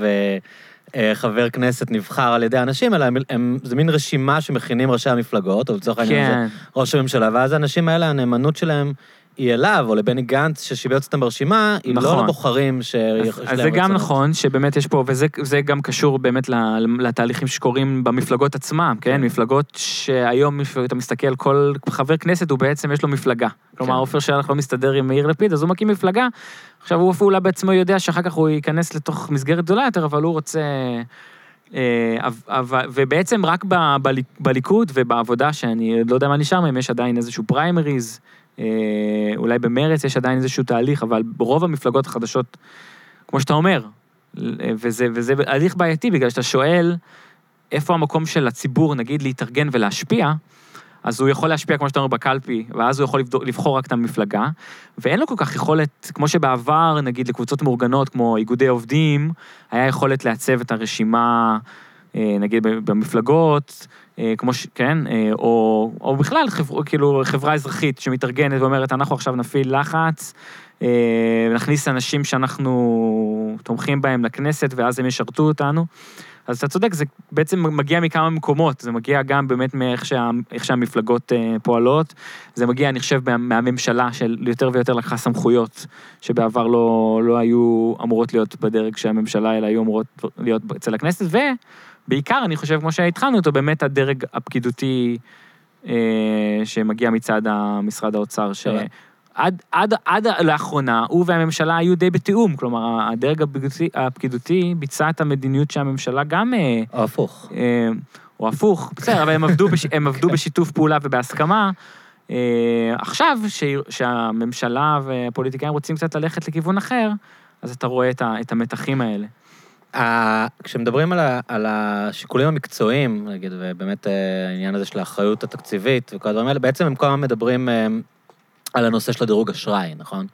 וחבר כנסת נבחר על ידי אנשים, אלא הם, הם, זה מין רשימה שמכינים ראשי המפלגות, או לצורך העניין כן. זה ראש הממשלה, ואז האנשים האלה, הנאמנות שלהם היא אליו, או לבני גנץ ששיבץ אותם ברשימה, היא לא נכון. לא לבוחרים שיש להם אז זה גם נכון, שבאמת יש פה, וזה גם קשור באמת לתהליכים שקורים במפלגות עצמם, כן? כן? מפלגות שהיום, אתה מסתכל, כל חבר כנסת הוא בעצם, יש לו מפלגה. כלומר, כן. עופר שלח לא מסתדר עם מאיר לפיד, אז הוא מקים מפלגה. עכשיו, הוא אולי בעצמו יודע שאחר כך הוא ייכנס לתוך מסגרת גדולה יותר, אבל הוא רוצה... אה, ובעצם רק בליכוד ובעבודה, שאני לא יודע מה נשאר מהם, יש עדיין איזשהו פריימריז. אה, אולי במרץ יש עדיין איזשהו תהליך, אבל ברוב המפלגות החדשות, כמו שאתה אומר, וזה, וזה הליך בעייתי, בגלל שאתה שואל, איפה המקום של הציבור, נגיד, להתארגן ולהשפיע, אז הוא יכול להשפיע, כמו שאתה אומר, בקלפי, ואז הוא יכול לבחור רק את המפלגה, ואין לו כל כך יכולת, כמו שבעבר, נגיד, לקבוצות מאורגנות, כמו איגודי עובדים, היה יכולת לעצב את הרשימה, אה, נגיד, במפלגות, אה, כמו ש... כן? אה, או, או בכלל, חבר, כאילו, חברה אזרחית שמתארגנת ואומרת, אנחנו עכשיו נפעיל לחץ, נכניס אנשים שאנחנו תומכים בהם לכנסת, ואז הם ישרתו אותנו. אז אתה צודק, זה בעצם מגיע מכמה מקומות, זה מגיע גם באמת מאיך שה, שהמפלגות אה, פועלות, זה מגיע, אני חושב, מה, מהממשלה של יותר ויותר לקחה סמכויות, שבעבר לא, לא היו אמורות להיות בדרג של הממשלה, אלא היו אמורות להיות אצל הכנסת, ובעיקר, אני חושב, כמו שהתחלנו אותו, באמת הדרג הפקידותי אה, שמגיע מצד משרד האוצר, ש... עד, עד, עד לאחרונה, הוא והממשלה היו די בתיאום, כלומר, הדרג הפקידותי, הפקידותי ביצע את המדיניות שהממשלה גם... אה, או הפוך. אה, או הפוך, בסדר, אבל הם עבדו, בש, הם עבדו בשיתוף פעולה ובהסכמה. אה, עכשיו, ש, שהממשלה והפוליטיקאים רוצים קצת ללכת לכיוון אחר, אז אתה רואה את, ה, את המתחים האלה. כשמדברים על, ה, על השיקולים המקצועיים, נגיד, ובאמת העניין הזה של האחריות התקציבית וכל הדברים האלה, בעצם הם כל הזמן מדברים על הנושא של הדירוג אשראי, נכון?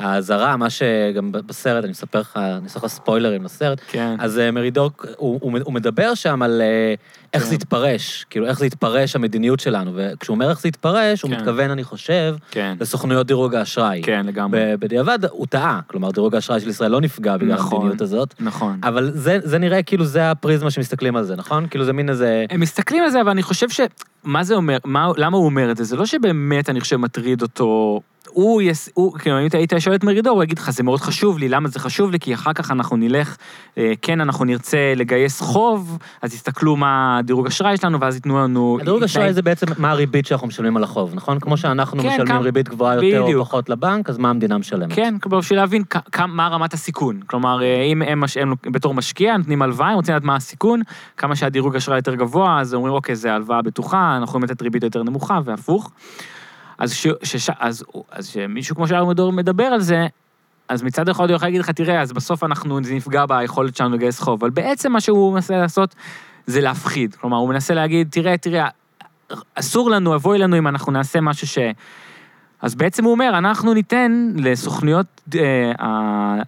האזהרה, מה שגם בסרט, אני מספר לך, אני אעשה לך ספוילרים לסרט, כן. אז אה, מרידור, הוא, הוא, הוא מדבר שם על אה, איך כן. זה יתפרש, כאילו איך זה יתפרש המדיניות שלנו, וכשהוא אומר איך זה יתפרש, כן. הוא מתכוון, אני חושב, כן. לסוכנויות דירוג האשראי. כן, לגמרי. בדיעבד, הוא טעה, כלומר, דירוג האשראי של ישראל לא נפגע בגלל נכון, המדיניות הזאת. נכון. אבל זה, זה נראה כאילו זה הפריזמה שמסתכלים על זה, נכון? כאילו זה מין איזה... הם מסתכלים על זה, אבל אני חושב ש... מה זה אומר, מה, למה הוא אומר את זה? זה לא שבאמת, אני חושב, מטריד אותו הוא, יס, הוא, כאילו, אם היית שואל את מרידור, הוא יגיד לך, זה מאוד חשוב לי, למה זה חשוב לי? כי אחר כך אנחנו נלך, אה, כן, אנחנו נרצה לגייס חוב, אז תסתכלו מה הדירוג אשראי שלנו, ואז ייתנו לנו... הדירוג אשראי זה בעצם מה הריבית שאנחנו משלמים על החוב, נכון? כמו שאנחנו כן, משלמים כמה, ריבית גבוהה יותר בדיוק. או פחות לבנק, אז מה המדינה משלמת? כן, בשביל להבין כ- מה רמת הסיכון. כלומר, אה, אם הם, הם בתור משקיע נותנים הלוואה, הם רוצים לדעת מה הסיכון, כמה שהדירוג אשראי יותר גבוה, אז אומרים, אוקיי, זה הלוואה בטוחה, אנחנו יכולים לתת ריבית יותר נמוכה, והפוך. אז, ש, שש, אז, אז שמישהו כמו שאר מדור מדבר על זה, אז מצד אחד הוא יכול להגיד לך, תראה, אז בסוף אנחנו, זה נפגע ביכולת שלנו לגייס חוב, אבל בעצם מה שהוא מנסה לעשות זה להפחיד. כלומר, הוא מנסה להגיד, תראה, תראה, אסור לנו, אבוי לנו אם אנחנו נעשה משהו ש... אז בעצם הוא אומר, אנחנו ניתן לסוכנויות אה,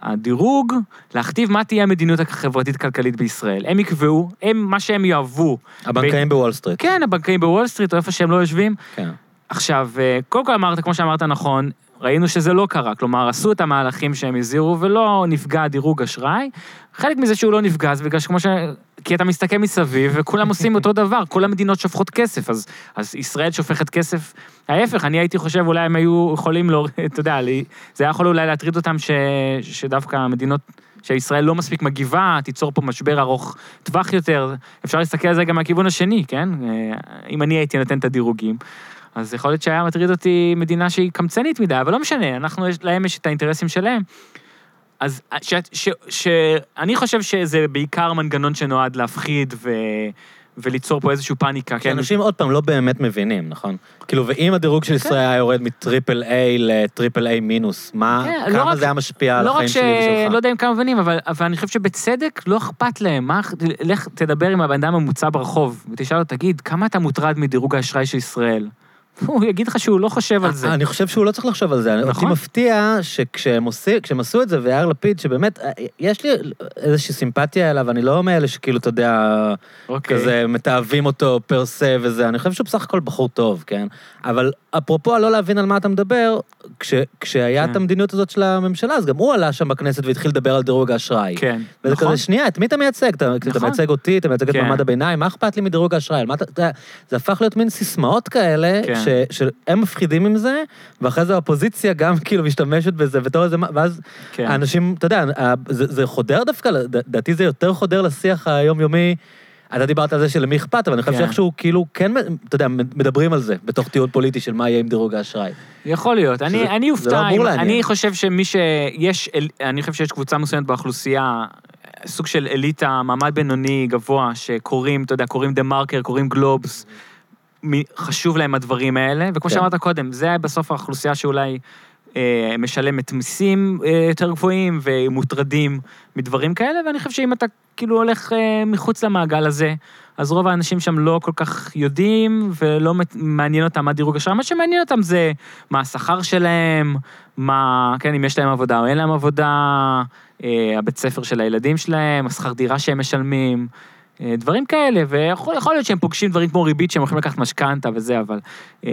הדירוג להכתיב מה תהיה המדיניות החברתית-כלכלית בישראל. הם יקבעו, הם, מה שהם יאהבו. הבנקאים ב... בוול סטריט. כן, הבנקאים בוול סטריט, או איפה שהם לא יושבים. כן. עכשיו, אה, קודם כל אמרת, כמו שאמרת נכון, ראינו שזה לא קרה, כלומר, עשו את המהלכים שהם הזהירו ולא נפגע דירוג אשראי. חלק מזה שהוא לא נפגע, זה בגלל שכמו ש... כי אתה מסתכל מסביב וכולם עושים אותו דבר, כל המדינות שופכות כסף, אז, אז ישראל שופכת כסף. ההפך, אני הייתי חושב, אולי הם היו יכולים להוריד, אתה יודע, זה היה יכול אולי להטריד אותם ש, שדווקא המדינות... שישראל לא מספיק מגיבה, תיצור פה משבר ארוך טווח יותר. אפשר להסתכל על זה גם מהכיוון השני, כן? אה, אם אני הייתי נותן את הדירוגים. אז יכול להיות שהיה מטריד אותי מדינה שהיא קמצנית מדי, אבל לא משנה, אנחנו, להם יש את האינטרסים שלהם. אז ש, ש, ש, שאני חושב שזה בעיקר מנגנון שנועד להפחיד ו... וליצור פה איזושהי פאניקה. כי כן? אנשים עוד פעם לא באמת מבינים, נכון? כאילו, ואם הדירוג של כן. ישראל היה יורד מטריפל איי לטריפל איי מינוס, מה, כן, לא כמה זה היה משפיע על לא החיים שלי ושלך? לא יודע אם כמה מבינים, אבל, אבל אני חושב שבצדק לא אכפת להם. מה, לך תדבר עם הבן אדם הממוצע ברחוב, ותשאל לו, תגיד, כמה אתה מוטרד מדירוג האשראי של ישראל? הוא יגיד לך שהוא לא חושב על זה. אני חושב שהוא לא צריך לחשוב על זה. נכון. אותי מפתיע שכשהם עשו את זה, ויאיר לפיד, שבאמת, יש לי איזושהי סימפתיה אליו, אני לא מאלה שכאילו, אתה יודע, אוקיי. כזה מתעבים אותו פר סה וזה, אני חושב שהוא בסך הכל בחור טוב, כן? אבל אפרופו הלא להבין על מה אתה מדבר, כש, כשהיה כן. את המדיניות הזאת של הממשלה, אז גם הוא עלה שם בכנסת והתחיל לדבר על דירוג האשראי. כן, וזה נכון. כזה, שנייה, את מי אתה מייצג? אתה, נכון. אתה מייצג אותי, אתה מייצג כן. את מעמד הביניים, מה אכפת לי מדרוג האשראי? אתה, זה הפך להיות מין סיסמאות כאלה, כן. ש, שהם מפחידים עם זה, ואחרי זה האופוזיציה גם כאילו משתמשת בזה בתור איזה, ואז כן. האנשים, אתה יודע, זה, זה חודר דווקא, לדעתי זה יותר חודר לשיח היומיומי. אתה דיברת על זה שלמי אכפת, אבל אני חושב כן. שאיכשהו כאילו כן, אתה יודע, מדברים על זה, בתוך טיעון פוליטי של מה יהיה עם דירוג האשראי. יכול להיות. אני, אני אופתע, לא אני חושב שמי שיש, אני חושב שיש קבוצה מסוימת באוכלוסייה, סוג של אליטה, מעמד בינוני גבוה, שקוראים, אתה יודע, קוראים דה מרקר, קוראים גלובס, חשוב להם הדברים האלה, וכמו כן. שאמרת קודם, זה בסוף האוכלוסייה שאולי... אה, משלמת מיסים אה, יותר גבוהים ומוטרדים מדברים כאלה, ואני חושב שאם אתה כאילו הולך אה, מחוץ למעגל הזה, אז רוב האנשים שם לא כל כך יודעים, ולא מעניין אותם מה דירוג אשראי, מה שמעניין אותם זה מה השכר שלהם, מה, כן, אם יש להם עבודה או אין להם עבודה, אה, הבית ספר של הילדים שלהם, השכר דירה שהם משלמים. אה, דברים כאלה, ויכול להיות שהם פוגשים דברים כמו ריבית שהם יכולים לקחת משכנתה וזה, אבל אה,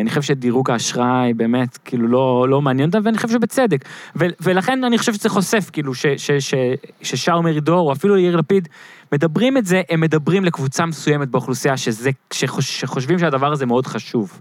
אני חושב שדירוג האשראי באמת, כאילו, לא, לא מעניין אותם, ואני חושב שבצדק. ו, ולכן אני חושב שזה חושף, כאילו, ששאול מרידור, או אפילו יאיר לפיד, מדברים את זה, הם מדברים לקבוצה מסוימת באוכלוסייה, שזה, שחוש, שחושבים שהדבר הזה מאוד חשוב.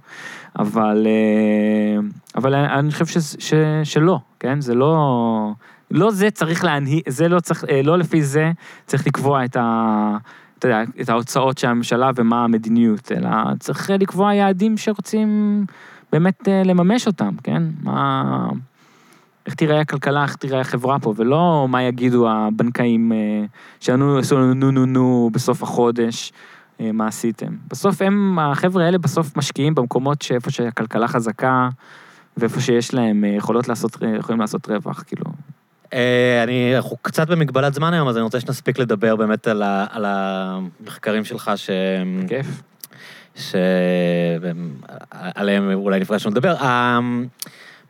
אבל, אה, אבל אני חושב ש, ש, שלא, כן? זה לא... לא זה צריך להנהיג, זה לא צריך, אה, לא לפי זה צריך לקבוע את ה... אתה יודע, את ההוצאות של הממשלה ומה המדיניות, אלא צריך לקבוע יעדים שרוצים באמת אה, לממש אותם, כן? מה... איך תיראה הכלכלה, איך תיראה החברה פה, ולא מה יגידו הבנקאים אה, שענו, עשו לנו נו נו נו בסוף החודש, מה עשיתם. בסוף הם, החבר'ה האלה בסוף משקיעים במקומות שאיפה שהכלכלה חזקה, ואיפה שיש להם יכולות לעשות, יכולים לעשות רווח, כאילו. אה, אני, אנחנו קצת במגבלת זמן היום, אז אני רוצה שנספיק לדבר באמת על, ה, על המחקרים שלך, ש... כיף. שעליהם אולי נפגשנו לדבר. אה,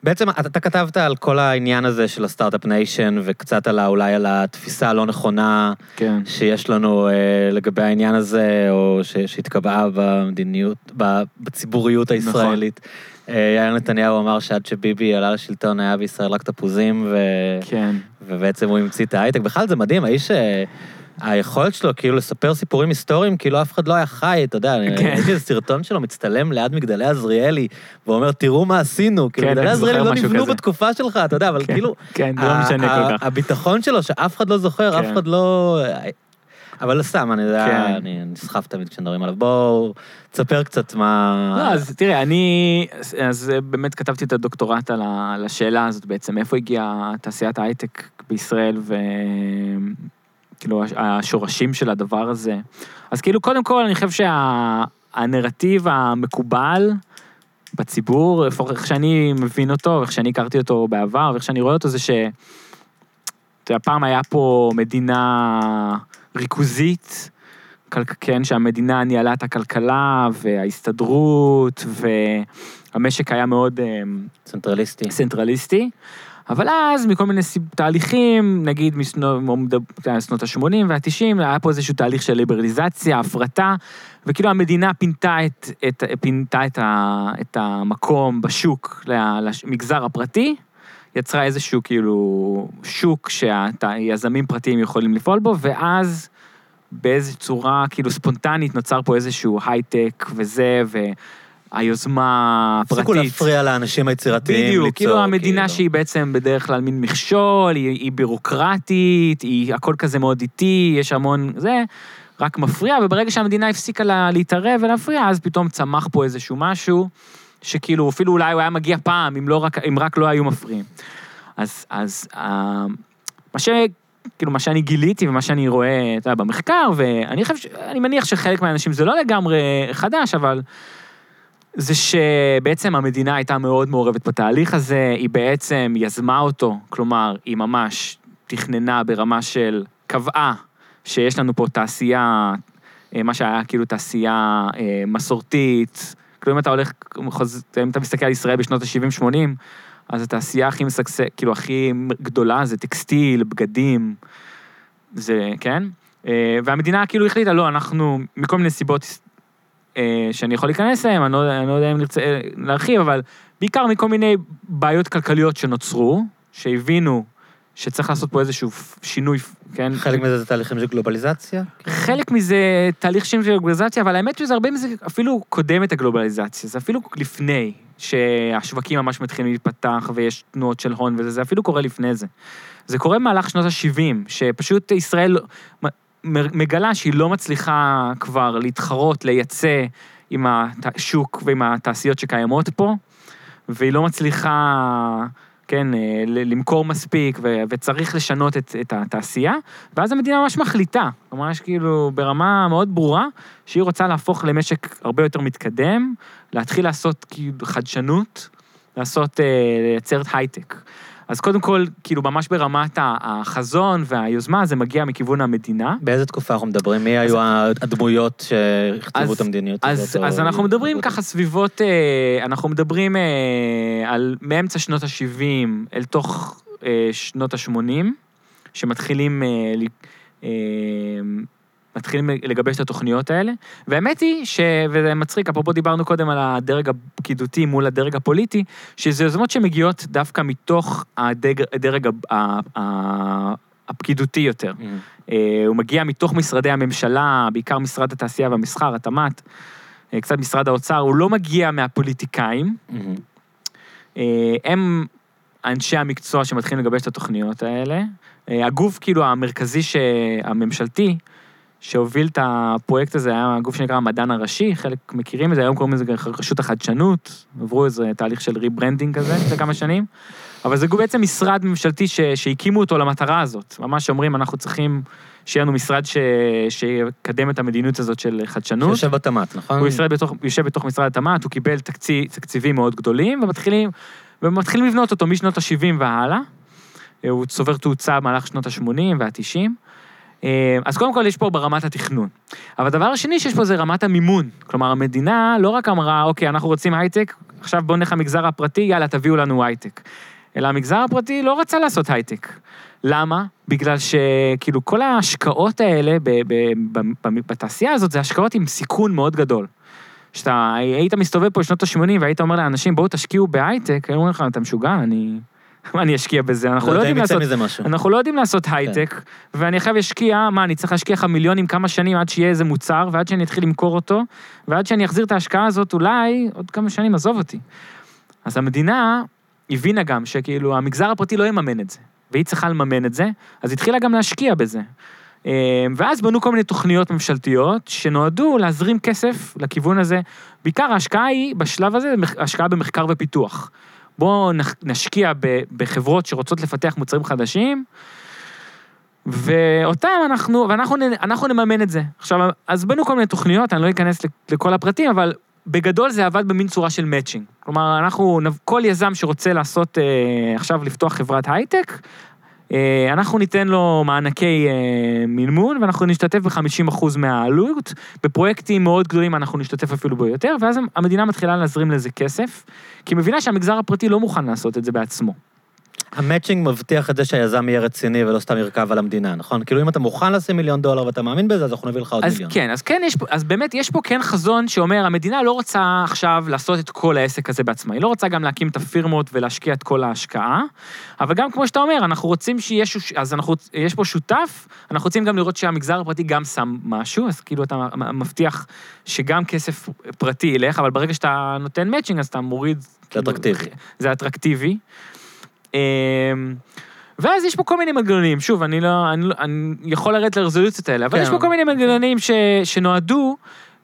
בעצם אתה כתבת על כל העניין הזה של ה Start-Up Nation, וקצת על, אולי על התפיסה הלא נכונה כן. שיש לנו אה, לגבי העניין הזה, או ש, שהתקבעה במדיניות, בציבוריות הישראלית. נכון. יאיר נתניהו אמר שעד שביבי עלה לשלטון היה בישראל רק תפוזים, ו... כן. ובעצם הוא המציא את ההייטק. בכלל זה מדהים, האיש... אה, היכולת שלו כאילו לספר סיפורים היסטוריים, כאילו אף אחד לא היה חי, אתה יודע, כן. ראיתי איזה סרטון שלו מצטלם ליד מגדלי עזריאלי, ואומר, תראו מה עשינו, כאילו, כן, מגדלי עזריאלי לא נבנו כזה. בתקופה שלך, אתה יודע, אבל כן, כאילו... כן, לא משנה כל כך. הביטחון שלו, שאף אחד לא זוכר, כן. אף אחד לא... אבל סתם, אני יודע, כן. אני נסחף תמיד כשמדברים עליו. בואו, תספר קצת מה... לא, אז תראה, אני... אז באמת כתבתי את הדוקטורט על השאלה הזאת בעצם, מאיפה הגיעה תעשיית ההייטק בישראל, וכאילו, השורשים של הדבר הזה. אז כאילו, קודם כל, אני חושב שהנרטיב המקובל בציבור, איך שאני מבין אותו, איך שאני הכרתי אותו בעבר, ואיך שאני רואה אותו, זה ש... אתה יודע, פעם היה פה מדינה... ריכוזית, כן, שהמדינה ניהלה את הכלכלה וההסתדרות, והמשק היה מאוד... אה, צנטרליסטי. צנטרליסטי. אבל אז, מכל מיני תהליכים, נגיד משנות ה-80 וה-90, היה פה איזשהו תהליך של ליברליזציה, הפרטה, וכאילו המדינה פינתה את, את, פינתה את, ה, את המקום בשוק למגזר הפרטי, יצרה איזשהו כאילו שוק שהיזמים פרטיים יכולים לפעול בו, ואז באיזו צורה כאילו ספונטנית נוצר פה איזשהו הייטק וזה, והיוזמה הפרטית. תפסיקו להפריע לאנשים היצירתיים בדיוק, ליצור. כאילו המדינה כאילו. שהיא בעצם בדרך כלל מין מכשול, היא, היא בירוקרטית, היא הכל כזה מאוד איטי, יש המון זה. רק מפריע, וברגע שהמדינה הפסיקה לה, להתערב ולהפריע, אז פתאום צמח פה איזשהו משהו. שכאילו, אפילו אולי הוא היה מגיע פעם, אם, לא רק, אם רק לא היו מפריעים. אז, אז uh, מה ש... כאילו, מה שאני גיליתי ומה שאני רואה, אתה יודע, במחקר, ואני חושב, אני מניח שחלק מהאנשים זה לא לגמרי חדש, אבל זה שבעצם המדינה הייתה מאוד מעורבת בתהליך הזה, היא בעצם יזמה אותו, כלומר, היא ממש תכננה ברמה של, קבעה שיש לנו פה תעשייה, אה, מה שהיה כאילו תעשייה אה, מסורתית, כאילו אם אתה הולך, אם אתה מסתכל על ישראל בשנות ה-70-80, אז התעשייה הכי משגשג, כאילו הכי גדולה זה טקסטיל, בגדים, זה, כן? אה, והמדינה כאילו החליטה, לא, אנחנו, מכל מיני סיבות אה, שאני יכול להיכנס אליהן, אני, לא, אני לא יודע אם נרצה אה, להרחיב, אבל בעיקר מכל מיני בעיות כלכליות שנוצרו, שהבינו שצריך לעשות פה איזשהו שינוי, כן? חלק מזה זה תהליכים של גלובליזציה? חלק מזה תהליך של גלובליזציה, אבל האמת שזה הרבה מזה אפילו קודם את הגלובליזציה, זה אפילו לפני, שהשווקים ממש מתחילים להתפתח ויש תנועות של הון וזה, זה אפילו קורה לפני זה. זה קורה במהלך שנות ה-70, שפשוט ישראל מגלה שהיא לא מצליחה כבר להתחרות, לייצא עם השוק ועם התעשיות שקיימות פה, והיא לא מצליחה... כן, אה, למכור מספיק, ו- וצריך לשנות את, את התעשייה, ואז המדינה ממש מחליטה, ממש כאילו ברמה מאוד ברורה, שהיא רוצה להפוך למשק הרבה יותר מתקדם, להתחיל לעשות כאילו חדשנות, לעשות, אה, לייצר הייטק. אז קודם כל, כאילו ממש ברמת החזון והיוזמה, זה מגיע מכיוון המדינה. באיזה תקופה אנחנו מדברים? מי היו הדמויות שהכתיבו את המדיניות הזאת? אז, אז אנחנו מדברים ככה סביבות, אה, אנחנו מדברים אה, על מאמצע שנות ה-70 אל תוך אה, שנות ה-80, שמתחילים מתחילים לגבש את התוכניות האלה, והאמת היא, ש... וזה מצחיק, אפרופו דיברנו קודם על הדרג הפקידותי מול הדרג הפוליטי, שזה יוזמות שמגיעות דווקא מתוך הדרג, הדרג הפקידותי יותר. Mm-hmm. הוא מגיע מתוך משרדי הממשלה, בעיקר משרד התעשייה והמסחר, התמ"ת, אה, קצת משרד האוצר, הוא לא מגיע מהפוליטיקאים. Mm-hmm. הם אנשי המקצוע שמתחילים לגבש את התוכניות האלה. הגוף, כאילו, המרכזי הממשלתי, שהוביל את הפרויקט הזה היה גוף שנקרא המדען הראשי, חלק מכירים את זה, היום קוראים לזה רשות החדשנות, עברו איזה תהליך של rebranding כזה לפני כמה שנים, אבל זה בעצם משרד ממשלתי ש, שהקימו אותו למטרה הזאת, ממש אומרים, אנחנו צריכים שיהיה לנו משרד ש, שיקדם את המדיניות הזאת של חדשנות. שיושב בתמ"ת, נכון? הוא יושב בתוך, יושב בתוך משרד התמ"ת, הוא קיבל תקציב, תקציבים מאוד גדולים, ומתחילים, ומתחילים לבנות אותו משנות ה-70 והלאה. הוא צובר תאוצה במהלך שנות ה-80 וה-90. אה, אז קודם כל יש פה ברמת התכנון. אבל הדבר השני שיש פה זה רמת המימון. כלומר, המדינה לא רק אמרה, אוקיי, אנחנו רוצים הייטק, עכשיו בואו נלך למגזר הפרטי, יאללה, תביאו לנו הייטק. אלא המגזר הפרטי לא רצה לעשות הייטק. למה? בגלל שכאילו כל ההשקעות האלה בתעשייה הזאת, זה השקעות עם סיכון מאוד גדול. כשאתה היית מסתובב פה בשנות ה-80 והיית אומר לאנשים, בואו תשקיעו בהייטק, היו אומרים לך, אתה משוגע, אני... מה אני אשקיע בזה? אנחנו לא, לא יודעים לעשות... אנחנו לא יודעים לעשות כן. הייטק, ואני עכשיו אשקיע, מה, אני צריך להשקיע לך מיליונים כמה שנים עד שיהיה איזה מוצר, ועד שאני אתחיל למכור אותו, ועד שאני אחזיר את ההשקעה הזאת, אולי עוד כמה שנים, עזוב אותי. אז המדינה הבינה גם שכאילו המגזר הפרטי לא יממן את זה, והיא צריכה לממן את זה, אז התחילה גם להשקיע בזה. אה, ואז בנו כל מיני תוכניות ממשלתיות שנועדו להזרים כסף לכיוון הזה. בעיקר ההשקעה היא, בשלב הזה, השקעה במחקר ופיתוח. בואו נשקיע בחברות שרוצות לפתח מוצרים חדשים, ואותם אנחנו, ואנחנו אנחנו נממן את זה. עכשיו, אז בנו כל מיני תוכניות, אני לא אכנס לכל הפרטים, אבל בגדול זה עבד במין צורה של מאצ'ינג. כלומר, אנחנו, כל יזם שרוצה לעשות, אה, עכשיו לפתוח חברת הייטק, אנחנו ניתן לו מענקי אה, מימון, ואנחנו נשתתף ב-50% מהעלות. בפרויקטים מאוד גדולים אנחנו נשתתף אפילו ביותר, ואז המדינה מתחילה להזרים לזה כסף, כי היא מבינה שהמגזר הפרטי לא מוכן לעשות את זה בעצמו. המצ'ינג מבטיח את זה שהיזם יהיה רציני ולא סתם ירכב על המדינה, נכון? כאילו אם אתה מוכן לשים מיליון דולר ואתה מאמין בזה, אז אנחנו נביא לך עוד אז מיליון. כן, אז כן, יש פה, אז באמת יש פה כן חזון שאומר, המדינה לא רוצה עכשיו לעשות את כל העסק הזה בעצמה, היא לא רוצה גם להקים את הפירמות ולהשקיע את כל ההשקעה, אבל גם כמו שאתה אומר, אנחנו רוצים שיש, אז אנחנו, יש פה שותף, אנחנו רוצים גם לראות שהמגזר הפרטי גם שם משהו, אז כאילו אתה מבטיח שגם כסף פרטי ילך, אבל ברגע שאתה נותן מצ'ינג, אז אתה מוריד... זה כאילו, אטרקטיבי. זה אטרקטיבי. אמ, ואז יש פה כל מיני מנגנונים, שוב, אני לא, אני, לא, אני יכול לרדת לרזולוציות האלה, אבל כן. יש פה כל מיני מנגנונים ש, שנועדו,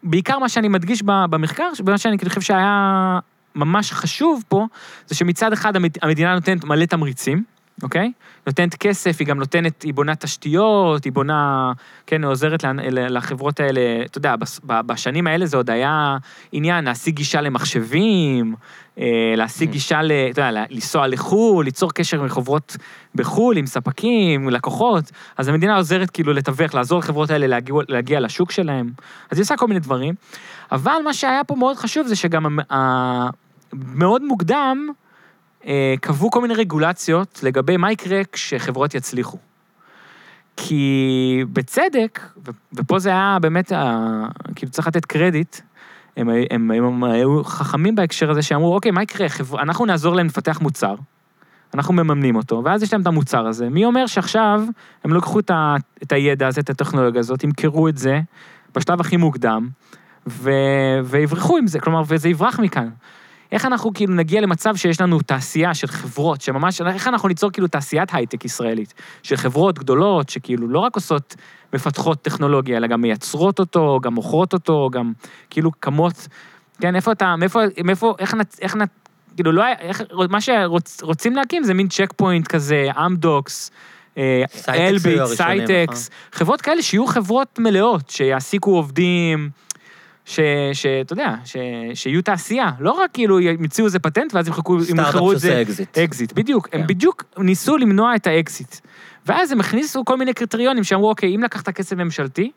בעיקר מה שאני מדגיש במחקר, מה שאני חושב שהיה ממש חשוב פה, זה שמצד אחד המדינה נותנת מלא תמריצים, אוקיי? נותנת כסף, היא גם נותנת, היא בונה תשתיות, היא בונה, כן, היא עוזרת לחברות האלה, אתה יודע, בשנים האלה זה עוד היה עניין, להשיג גישה למחשבים, אה, להשיג גישה, ל, אתה יודע, לנסוע לחו"ל, ליצור קשר עם חברות בחו"ל, עם ספקים, עם לקוחות, אז המדינה עוזרת כאילו לתווך, לעזור לחברות האלה להגיע, להגיע לשוק שלהם, אז היא עושה כל מיני דברים, אבל מה שהיה פה מאוד חשוב זה שגם מאוד מוקדם, קבעו כל מיני רגולציות לגבי מה יקרה כשחברות יצליחו. כי בצדק, ופה זה היה באמת, כאילו צריך לתת קרדיט, הם, הם, הם, הם היו חכמים בהקשר הזה שאמרו, אוקיי, מה יקרה? חבר... אנחנו נעזור להם לפתח מוצר, אנחנו מממנים אותו, ואז יש להם את המוצר הזה. מי אומר שעכשיו הם לא יקחו את, ה, את הידע הזה, את הטכנולוגיה הזאת, ימכרו את זה בשלב הכי מוקדם, ו... ויברחו עם זה, כלומר, וזה יברח מכאן. איך אנחנו כאילו נגיע למצב שיש לנו תעשייה של חברות, שממש, איך אנחנו ניצור כאילו תעשיית הייטק ישראלית, של חברות גדולות, שכאילו לא רק עושות, מפתחות טכנולוגיה, אלא גם מייצרות אותו, גם מוכרות אותו, גם כאילו קמות, כן, איפה אתה, מאיפה, מאיפה, איך, נת, איך, נת, כאילו לא היה, איך, מה שרוצים להקים זה מין צ'ק פוינט כזה, אמדוקס, אלביט, סייטקס, חברות כאלה שיהיו חברות מלאות, שיעסיקו עובדים, שאתה יודע, ש, שיהיו תעשייה, לא רק כאילו ימציאו איזה פטנט ואז ימחקו, ימכרו את זה. סטארט-אפ שעושה אקזיט. אקזיט, בדיוק. כן. הם בדיוק ניסו למנוע את האקזיט. ואז הם הכניסו כל מיני קריטריונים שאמרו, אוקיי, אם לקחת כסף ממשלתי,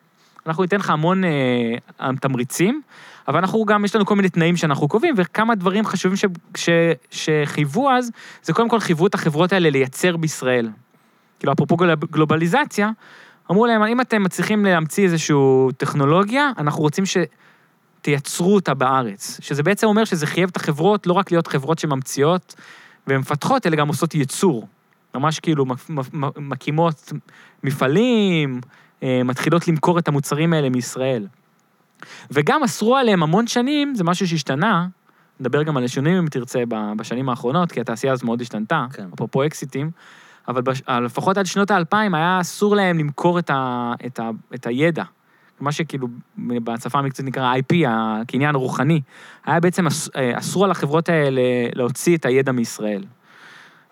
אנחנו ניתן לך המון אה, תמריצים, אבל אנחנו גם, יש לנו כל מיני תנאים שאנחנו קובעים, וכמה דברים חשובים ש, ש, שחייבו אז, זה קודם כל חייבו את החברות האלה לייצר בישראל. כאילו, אפרופו גל- גלובליזציה, אמרו להם, אם אתם מצליחים להמציא איזושהי טכנולוגיה, אנחנו רוצים שתייצרו אותה בארץ. שזה בעצם אומר שזה חייב את החברות לא רק להיות חברות שממציאות ומפתחות, אלא גם עושות ייצור. ממש כאילו מקימות מפעלים, אה, מתחילות למכור את המוצרים האלה מישראל. וגם אסרו עליהם המון שנים, זה משהו שהשתנה, נדבר גם על השינויים אם תרצה בשנים האחרונות, כי התעשייה הזאת מאוד השתנתה, כן. אפרופו אקזיטים, אבל בש... לפחות עד שנות האלפיים היה אסור להם למכור את, ה... את, ה... את הידע. מה שכאילו בשפה המקצועית נקרא IP, הקניין הרוחני. היה בעצם אס... אה, אסור על החברות האלה להוציא את הידע מישראל.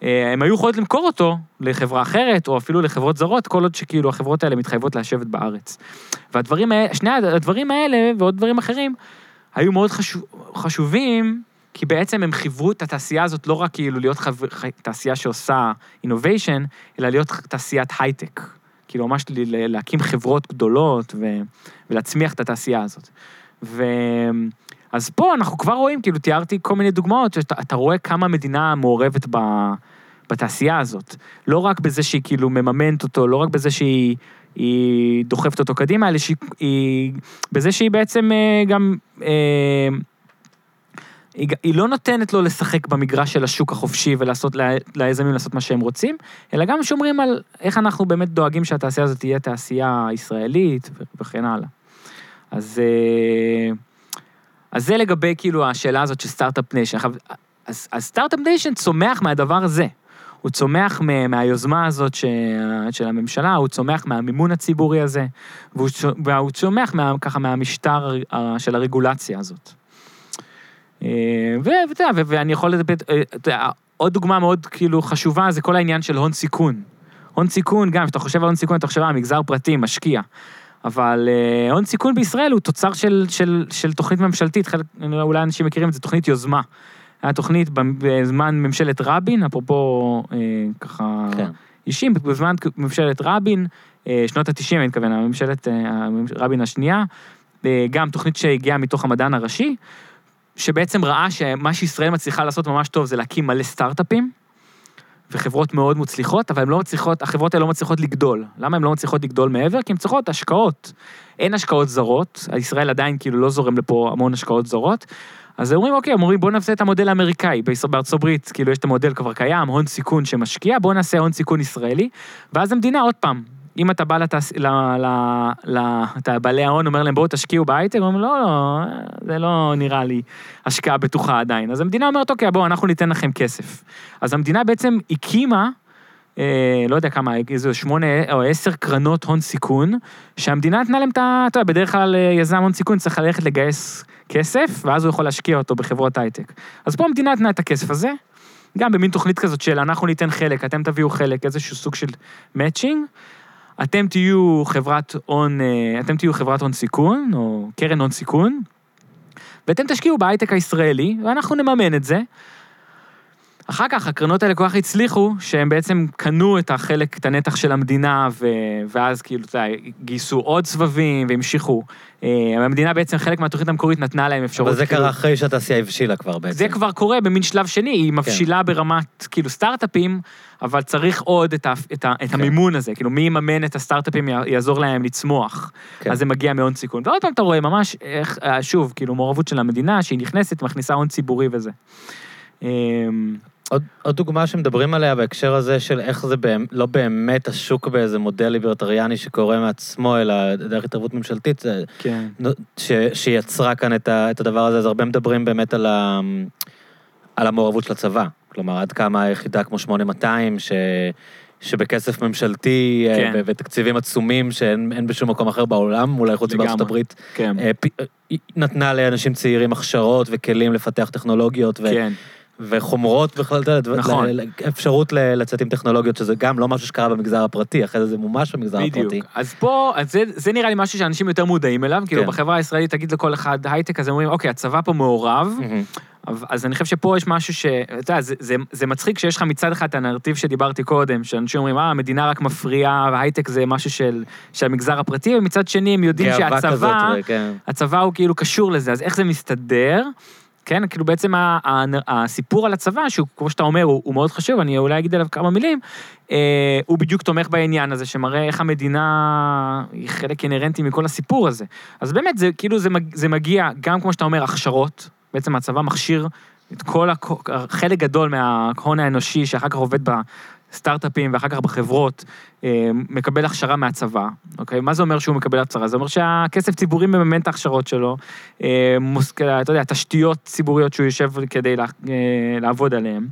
אה, הם היו יכולות למכור אותו לחברה אחרת, או אפילו לחברות זרות, כל עוד שכאילו החברות האלה מתחייבות לשבת בארץ. והדברים האלה, שני הדברים האלה ועוד דברים אחרים, היו מאוד חשוב, חשובים, כי בעצם הם חיברו את התעשייה הזאת לא רק כאילו להיות חב... תעשייה שעושה innovation, אלא להיות תעשיית הייטק. כאילו ממש להקים חברות גדולות ו... ולהצמיח את התעשייה הזאת. ו... אז פה אנחנו כבר רואים, כאילו תיארתי כל מיני דוגמאות, שאתה אתה רואה כמה מדינה מעורבת ב... בתעשייה הזאת. לא רק בזה שהיא כאילו מממנת אותו, לא רק בזה שהיא היא דוחפת אותו קדימה, אלא שהיא... היא... בזה שהיא בעצם אה, גם... היא, היא לא נותנת לו לשחק במגרש של השוק החופשי ולעשות ליזמים לעשות מה שהם רוצים, אלא גם שומרים על איך אנחנו באמת דואגים שהתעשייה הזאת תהיה תעשייה ישראלית וכן הלאה. אז, אה, אז זה לגבי כאילו השאלה הזאת של Start-Up Nation. אז, אז Start-Up Nation צומח מהדבר הזה. הוא צומח מה- מהיוזמה הזאת של הממשלה, הוא צומח מהמימון הציבורי הזה, והוא צומח מה, ככה מהמשטר של הרגולציה הזאת. אה, ואתה יודע, ואני יכול לדבר, אה, עוד דוגמה מאוד כאילו חשובה זה כל העניין של הון סיכון. הון סיכון, גם כשאתה חושב על הון סיכון, אתה חושב על מגזר פרטי, משקיע. אבל אה, הון סיכון בישראל הוא תוצר של, של, של תוכנית ממשלתית, חלק, אולי אנשים מכירים את זה, תוכנית יוזמה. היה תוכנית בזמן ממשלת רבין, אפרופו אה, ככה כן. אישים, בזמן ממשלת רבין, אה, שנות ה-90, אני מתכוון, הממשלת אה, רבין השנייה, אה, גם תוכנית שהגיעה מתוך המדען הראשי, שבעצם ראה שמה שישראל מצליחה לעשות ממש טוב זה להקים מלא סטארט-אפים, וחברות מאוד מוצלחות, אבל לא מצליחות, החברות האלה לא מצליחות לגדול. למה הן לא מצליחות לגדול מעבר? כי הן צריכות השקעות. אין השקעות זרות, ישראל עדיין כאילו לא זורם לפה המון השקעות זרות. אז אומרים, אוקיי, הם אומרים, בואו נעשה את המודל האמריקאי. בארצות הברית, כאילו, יש את המודל כבר קיים, הון סיכון שמשקיע, בואו נעשה הון סיכון ישראלי, ואז המדינה, עוד פעם, אם אתה בא לתעש... ל... ל... ל... אתה בעלי ההון, אומר להם, בואו תשקיעו בהייטק, אומרים, לא, לא, זה לא נראה לי השקעה בטוחה עדיין. אז המדינה אומרת, אוקיי, בואו, אנחנו ניתן לכם כסף. אז המדינה בעצם הקימה, אה, לא יודע כמה, איזה שמונה או עשר קרנות הון סיכון, שהמדינה נתנה להם את ה... אתה יודע, בדרך כלל אה, יזם הון סיכון צריך ללכת לגייס כסף, ואז הוא יכול להשקיע אותו בחברות הייטק. אז פה המדינה נתנה את הכסף הזה, גם במין תוכנית כזאת של אנחנו ניתן חלק, אתם תביאו חלק, איזשהו סוג של מאצ'ינג. אתם תהיו חברת הון, אה, אתם תהיו חברת הון סיכון, או קרן הון סיכון, ואתם תשקיעו בהייטק הישראלי, ואנחנו נממן את זה. אחר כך הקרנות האלה כל כך הצליחו, שהם בעצם קנו את החלק, את הנתח של המדינה, ו... ואז כאילו, אתה יודע, גייסו עוד סבבים והמשיכו. אה, המדינה בעצם, חלק מהתוכנית המקורית נתנה להם אפשרות. אבל זה כאילו- קרה אחרי שהתעשייה הבשילה כבר בעצם. זה כבר קורה במין שלב שני, היא מבשילה ברמת כאילו סטארט-אפים, אבל צריך עוד את, ה, את, ה, את כן. המימון הזה, כאילו מי יממן את הסטארט-אפים, יעזור להם לצמוח. כן. אז זה מגיע מהון סיכון. ועוד פעם אתה רואה ממש, איך, אה, שוב, כאילו מעורבות של המדינה, שהיא נכנסת, מכניסה הון ציבורי וזה. עוד, עוד דוגמה שמדברים עליה בהקשר הזה של איך זה באמת, לא באמת השוק באיזה מודל ליברטריאני שקורה מעצמו, אלא דרך התערבות ממשלתית, כן. ש, שיצרה כאן את, ה, את הדבר הזה, אז הרבה מדברים באמת על, ה, על המעורבות של הצבא. כלומר, עד כמה יחידה כמו 8200, ש, שבכסף ממשלתי כן. כן. ותקציבים עצומים שאין אין בשום מקום אחר בעולם, אולי חוץ. מארצות הברית, כן. אה, אה, נתנה לאנשים צעירים הכשרות וכלים לפתח טכנולוגיות, ו, כן. וחומרות בכלל, אתה יודע, נכון. אפשרות לצאת עם טכנולוגיות, שזה גם לא משהו שקרה במגזר הפרטי, אחרי זה זה מומש במגזר הפרטי. בדיוק. אז פה, אז זה, זה נראה לי משהו שאנשים יותר מודעים אליו, כאילו כן. בחברה הישראלית תגיד לכל אחד הייטק, אז הם אומרים, אוקיי, הצבא פה מעורב, מהמם. אז- אני חושב שפה יש משהו ש... אתה יודע, זה, זה, זה מצחיק שיש לך מצד אחד את הנרטיב שדיברתי קודם, שאנשים אומרים, אה, המדינה רק מפריעה, והייטק זה משהו של, של המגזר הפרטי, ומצד שני הם יודעים גאווה כזאת, שהצבא, כן. הצבא הוא כאילו קשור לזה, אז איך זה מסתדר? כן, כאילו בעצם הסיפור על הצבא, שהוא, כמו שאתה אומר, הוא, מאוד חשוב, אני אולי אגיד עליו כמה מילים, אה, הוא בדיוק תומך בעניין הזה, שמראה איך המדינה היא חלק אינהרנטי מכל הסיפור הזה. אז באמת, זה כאילו זה, זה מגיע, גם כמו שאתה אומר, הכשרות, בעצם הצבא מכשיר את כל, הכ- חלק גדול מההון האנושי שאחר כך עובד בסטארט-אפים ואחר כך בחברות, אה, מקבל הכשרה מהצבא, אוקיי? מה זה אומר שהוא מקבל הכשרה? זה אומר שהכסף ציבורי מממן את ההכשרות שלו, אה, מוס, אתה יודע, תשתיות ציבוריות שהוא יושב כדי אה, לעבוד עליהן,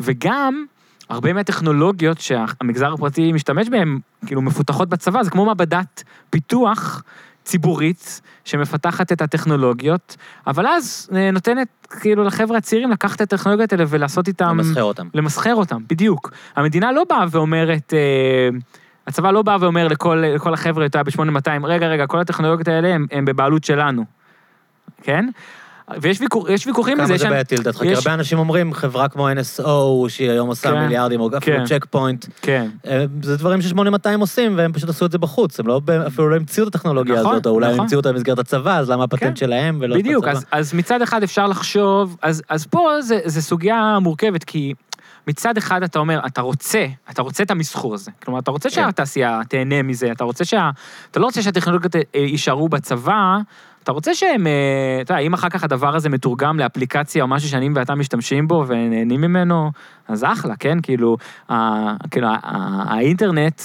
וגם... הרבה מהטכנולוגיות שהמגזר הפרטי משתמש בהן, כאילו מפותחות בצבא, זה כמו מעבדת פיתוח ציבורית שמפתחת את הטכנולוגיות, אבל אז אה, נותנת כאילו לחבר'ה הצעירים לקחת את הטכנולוגיות האלה ולעשות איתם... למסחר אותם. למסחר אותם, בדיוק. המדינה לא באה ואומרת, אה, הצבא לא בא ואומר לכל, לכל החבר'ה, אתה יודע, ב-8200, רגע, רגע, כל הטכנולוגיות האלה הם, הם בבעלות שלנו, כן? ויש ויכוח, יש ויכוחים בזה, כמה זה בעייתי לדעתך? כי הרבה אנשים אומרים, חברה כמו NSO, שהיא היום עושה כן, מיליארדים, או כן. אפילו צ'ק פוינט, כן, אה, זה דברים ש-8200 עושים, והם פשוט עשו את זה בחוץ, הם לא, אפילו לא המציאו את הטכנולוגיה נכון, הזאת, או אולי הם נכון. המציאו אותה במסגרת הצבא, אז למה הפטנט כן. שלהם ולא בדיוק, הצבא? אז, אז מצד אחד אפשר לחשוב, אז, אז פה זה, זה סוגיה מורכבת, כי מצד אחד אתה אומר, אתה רוצה, אתה רוצה את המסחור הזה. כלומר, אתה רוצה כן. שהתעשייה תהנה מזה, אתה רוצה שה... אתה לא רוצה שהטכנולוגיות אה, יישארו בצבא, אתה רוצה שהם, אה, אתה יודע, אם אחר כך הדבר הזה מתורגם לאפליקציה או משהו שאני ואתה משתמשים בו ונהנים ממנו, אז אחלה, כן? כאילו, ה, כאילו האינטרנט...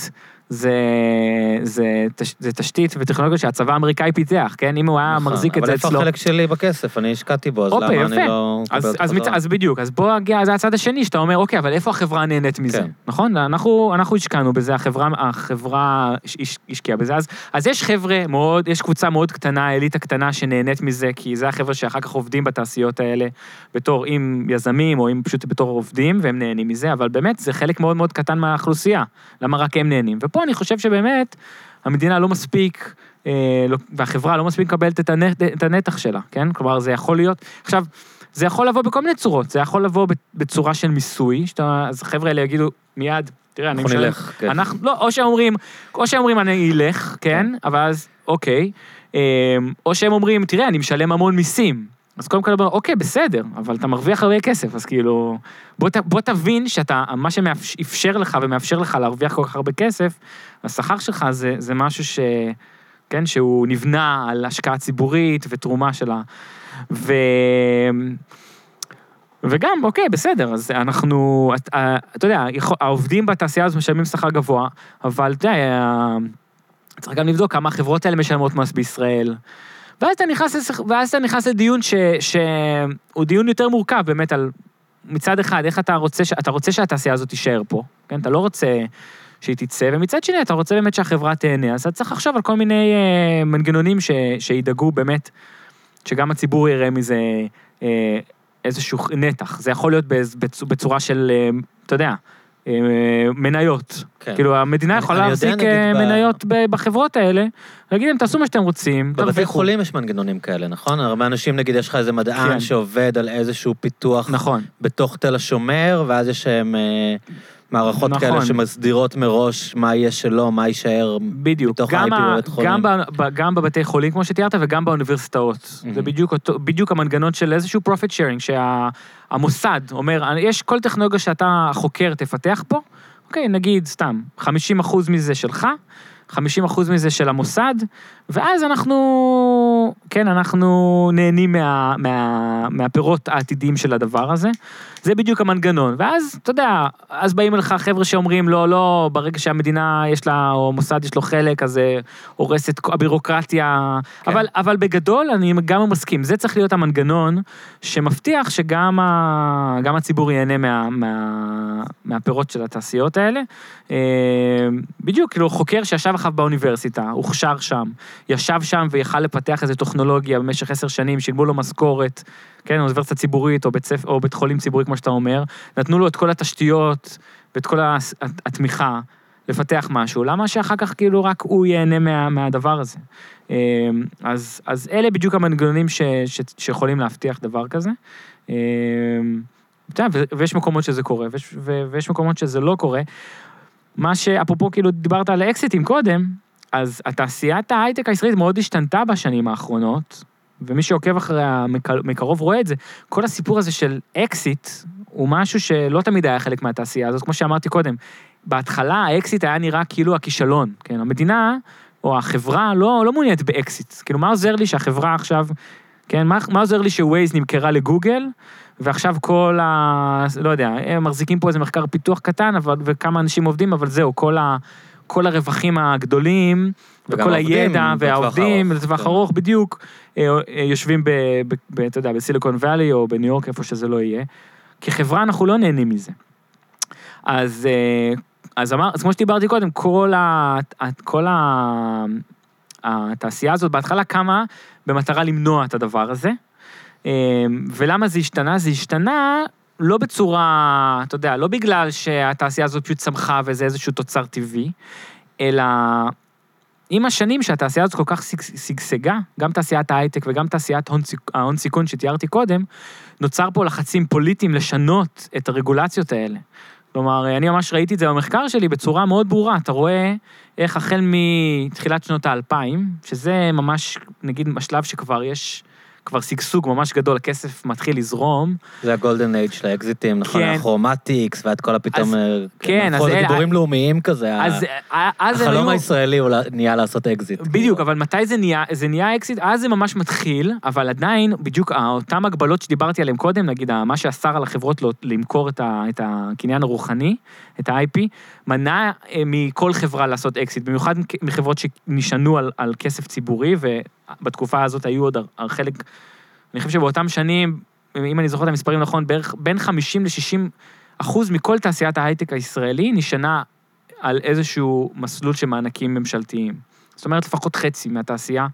זה, זה, תש, זה תשתית וטכנולוגיה שהצבא האמריקאי פיתח, כן? אם הוא היה נכון, מחזיק את זה אבל איפה אצלו... החלק שלי בכסף? אני השקעתי בו, אז הופה, למה יפה. אני לא אז, אז, מצ... אז בדיוק, אז בוא נגיע, זה הצד השני, שאתה אומר, אוקיי, אבל איפה החברה נהנית מזה? כן. נכון? אנחנו, אנחנו השקענו בזה, החברה, החברה הש- הש- השקיעה בזה. אז, אז יש חבר'ה מאוד, יש קבוצה מאוד קטנה, אליטה קטנה שנהנית מזה, כי זה החבר'ה שאחר כך עובדים בתעשיות האלה, בתור עם יזמים, או עם פשוט בתור עובדים, והם נהנים מזה, אבל באמת, זה חלק מאוד מאוד קטן מהאוכלוסייה. למה רק הם נהנים? ופה אני חושב שבאמת, המדינה לא מספיק, אה, לא, והחברה לא מספיק מקבלת את, הנ, את הנתח שלה, כן? כלומר, זה יכול להיות... עכשיו, זה יכול לבוא בכל מיני צורות, זה יכול לבוא בצורה של מיסוי, שאתה, אז החבר'ה האלה יגידו, מיד, תראה, אני משלם... נלך, כן. אנחנו, לא, או שהם אומרים, או שהם אומרים, אני אלך, כן, אבל אז, אוקיי. אמ, או שהם אומרים, תראה, אני משלם המון מיסים. אז קודם כל, אומר, אוקיי, בסדר, אבל אתה מרוויח הרבה כסף, אז כאילו, בוא, ת, בוא תבין שאתה, מה שאפשר לך ומאפשר לך להרוויח כל כך הרבה כסף, השכר שלך זה, זה משהו ש... כן, שהוא נבנה על השקעה ציבורית ותרומה שלה. ו... וגם, אוקיי, בסדר, אז אנחנו, את- אה, אתה יודע, יכול- העובדים בתעשייה הזו משלמים שכר גבוה, אבל אתה יודע, צריך גם לבדוק כמה החברות האלה משלמות מס בישראל. ואז אתה נכנס. ואז אתה נכנס לדיון ש... שהוא דיון יותר מורכב, באמת, על מצד אחד, איך אתה רוצה. אתה רוצה שהתעשייה הזאת תישאר פה, כן? אתה לא רוצה שהיא תצא, ומצד שני, אתה רוצה באמת שהחברה תהנה, אז אתה צריך לחשוב על כל מיני אה, מנגנונים ש... שידאגו באמת, שגם הציבור יראה מזה אה, איזשהו נתח. זה יכול להיות בצ... בצורה של, אה, אתה יודע, מניות. כן. כאילו, המדינה יכולה להחזיק אה, מניות ב- בחברות האלה, להגיד להם, תעשו מה שאתם רוצים, בבתי תרוויחו. חולים יש מנגנונים כאלה, נכון? הרבה אנשים, נגיד, יש לך איזה מדען כן. שעובד על איזשהו פיתוח נכון. בתוך תל השומר, ואז יש להם אה, מערכות נכון. כאלה שמסדירות מראש מה יהיה שלו, מה יישאר בדיוק, מתוך גם, ה-IP בבית חולים. גם, ב, ב- גם בבתי חולים, כמו שתיארת, וגם באוניברסיטאות. Mhm. זה בדיוק, אותו, בדיוק המנגנון של איזשהו profit sharing, שהמוסד אומר, יש כל טכנולוגיה שאתה חוקר תפתח פה, אוקיי, נגיד סתם, 50 אחוז מזה שלך, 50 אחוז מזה של המוסד, ואז אנחנו, כן, אנחנו נהנים מה, מה, מהפירות העתידיים של הדבר הזה. זה בדיוק המנגנון. ואז, אתה יודע, אז באים אליך חבר'ה שאומרים, לא, לא, ברגע שהמדינה יש לה, או המוסד יש לו חלק, אז זה הורס את הבירוקרטיה. כן. אבל, אבל בגדול, אני גם מסכים, זה צריך להיות המנגנון שמבטיח שגם ה, גם הציבור ייהנה מה, מה, מהפירות של התעשיות האלה. אה, בדיוק, כאילו, חוקר שישב אחריו באוניברסיטה, הוכשר שם, ישב שם ויכל לפתח איזה לטכנולוגיה במשך עשר שנים, שילמו לו משכורת, כן, אוניברסיטה ציבורית או בית, ספר, או בית חולים ציבורי, כמו שאתה אומר, נתנו לו את כל התשתיות ואת כל התמיכה לפתח משהו, למה שאחר כך כאילו רק הוא ייהנה מה, מהדבר הזה? אמ, אז, אז אלה בדיוק המנגנונים ש, ש, שיכולים להבטיח דבר כזה. אמ, ויש מקומות שזה קורה, ויש, ויש מקומות שזה לא קורה. מה שאפרופו כאילו דיברת על אקזיטים קודם, אז התעשיית ההייטק הישראלית מאוד השתנתה בשנים האחרונות, ומי שעוקב אחריה מקרוב רואה את זה. כל הסיפור הזה של אקזיט הוא משהו שלא תמיד היה חלק מהתעשייה הזאת, כמו שאמרתי קודם. בהתחלה האקזיט היה נראה כאילו הכישלון, כן? המדינה או החברה לא, לא מעוניינת באקזיט. כאילו, מה עוזר לי שהחברה עכשיו, כן? מה, מה עוזר לי שווייז נמכרה לגוגל, ועכשיו כל ה... לא יודע, הם מחזיקים פה איזה מחקר פיתוח קטן, אבל, וכמה אנשים עובדים, אבל זהו, כל, ה, כל הרווחים הגדולים, וכל הידע, והעובדים, לטווח כן. ארוך, בדיוק, יושבים ב, ב, ב, אתה יודע, בסיליקון וואלי או בניו יורק, איפה שזה לא יהיה. כחברה אנחנו לא נהנים מזה. אז, אה, אז, אמר, אז כמו שדיברתי קודם, כל, ה, כל ה, התעשייה הזאת בהתחלה קמה במטרה למנוע את הדבר הזה. ולמה זה השתנה? זה השתנה לא בצורה, אתה יודע, לא בגלל שהתעשייה הזאת פשוט צמחה וזה איזשהו תוצר טבעי, אלא עם השנים שהתעשייה הזאת כל כך שגשגה, גם תעשיית ההייטק וגם תעשיית ההון סיכון שתיארתי קודם, נוצר פה לחצים פוליטיים לשנות את הרגולציות האלה. כלומר, אני ממש ראיתי את זה במחקר שלי בצורה מאוד ברורה. אתה רואה איך החל מתחילת שנות האלפיים, שזה ממש, נגיד, השלב שכבר יש כבר שגשוג ממש גדול, הכסף מתחיל לזרום. זה ה golden age של האקזיטים, נכון? כן. הכרומטיס, ועד כל הפתאום... אז, אה, כן, אז... זה גיבורים לאומיים כזה. אז, אז החלום הישראלי הוא נהיה לעשות אקזיט. בדיוק, אבל מתי זה נהיה, זה נהיה אקזיט? אז זה ממש מתחיל, אבל עדיין, בדיוק אותן הגבלות שדיברתי עליהן קודם, נגיד, מה שאסר על החברות לא, למכור ה, את הקניין הרוחני, את ה-IP, מנע אה, מכל חברה לעשות אקזיט, במיוחד מחברות שנשענו על, על כסף ציבורי, ובתקופה הזאת היו עוד חלק, אני חושב שבאותם שנים, אם אני זוכר את המספרים נכון, בערך בין 50 ל-60 אחוז מכל תעשיית ההייטק הישראלי נשענה על איזשהו מסלול של מענקים ממשלתיים. זאת אומרת, לפחות חצי מהתעשייה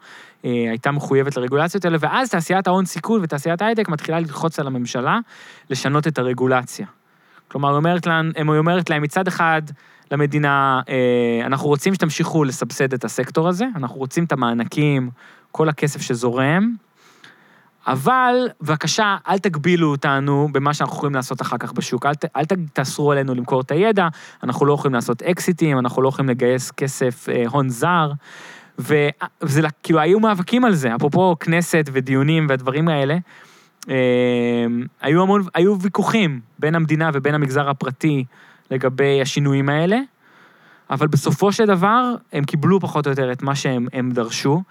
אה, הייתה מחויבת לרגולציות האלה, ואז תעשיית ההון סיכון ותעשיית ההייטק מתחילה ללחוץ על הממשלה לשנות את הרגולציה. כלומר, היא אומרת להם, היא אומרת להם מצד אחד למדינה, אה, אנחנו רוצים שתמשיכו לסבסד את הסקטור הזה, אנחנו רוצים את המענקים, כל הכסף שזורם, אבל בבקשה, אל תגבילו אותנו במה שאנחנו יכולים לעשות אחר כך בשוק. אל, אל תאסרו עלינו למכור את הידע, אנחנו לא יכולים לעשות אקזיטים, אנחנו לא יכולים לגייס כסף, אה, הון זר. וזה כאילו, היו מאבקים על זה, אפרופו כנסת ודיונים והדברים האלה. אמ, היו המון, היו ויכוחים בין המדינה ובין המגזר הפרטי לגבי השינויים האלה, אבל בסופו של דבר הם קיבלו פחות או יותר את מה שהם דרשו,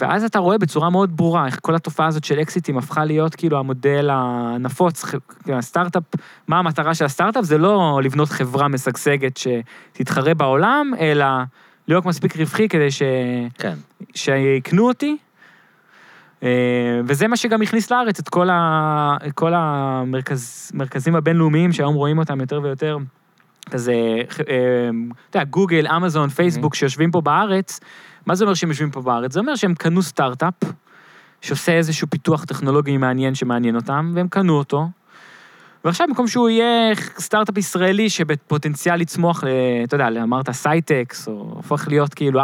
ואז אתה רואה בצורה מאוד ברורה איך כל התופעה הזאת של אקזיטים הפכה להיות כאילו המודל הנפוץ, הסטארט-אפ, מה המטרה של הסטארט-אפ? זה לא לבנות חברה משגשגת שתתחרה בעולם, אלא להיות מספיק רווחי כדי ש... כן. שיקנו אותי, וזה מה שגם הכניס לארץ את כל, ה, כל המרכזים הבינלאומיים שהיום רואים אותם יותר ויותר. כזה, אה, אתה יודע, גוגל, אמזון, פייסבוק mm-hmm. שיושבים פה בארץ, מה זה אומר שהם יושבים פה בארץ? זה אומר שהם קנו סטארט-אפ, שעושה איזשהו פיתוח טכנולוגי מעניין שמעניין אותם, והם קנו אותו, ועכשיו במקום שהוא יהיה סטארט-אפ ישראלי שבפוטנציאל לצמוח, אתה יודע, אמרת סייטקס, או הופך להיות כאילו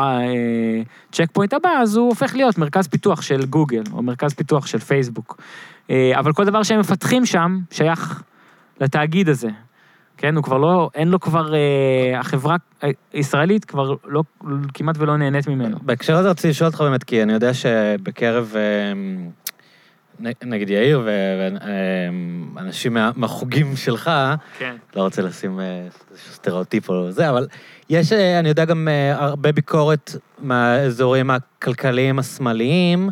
צ'ק אה, פוינט הבא, אז הוא הופך להיות מרכז פיתוח של גוגל, או מרכז פיתוח של פייסבוק. אה, אבל כל דבר שהם מפתחים שם שייך לתאגיד הזה. כן, הוא כבר לא, אין לו כבר, אה, החברה הישראלית כבר לא, כמעט ולא נהנית ממנו. בהקשר הזה רציתי לשאול אותך באמת, כי אני יודע שבקרב... אה, נגיד יאיר ואנשים מהחוגים שלך, כן. לא רוצה לשים אה, סטריאוטיפ או זה, אבל יש, אה, אני יודע גם אה, הרבה ביקורת מהאזורים הכלכליים השמאליים,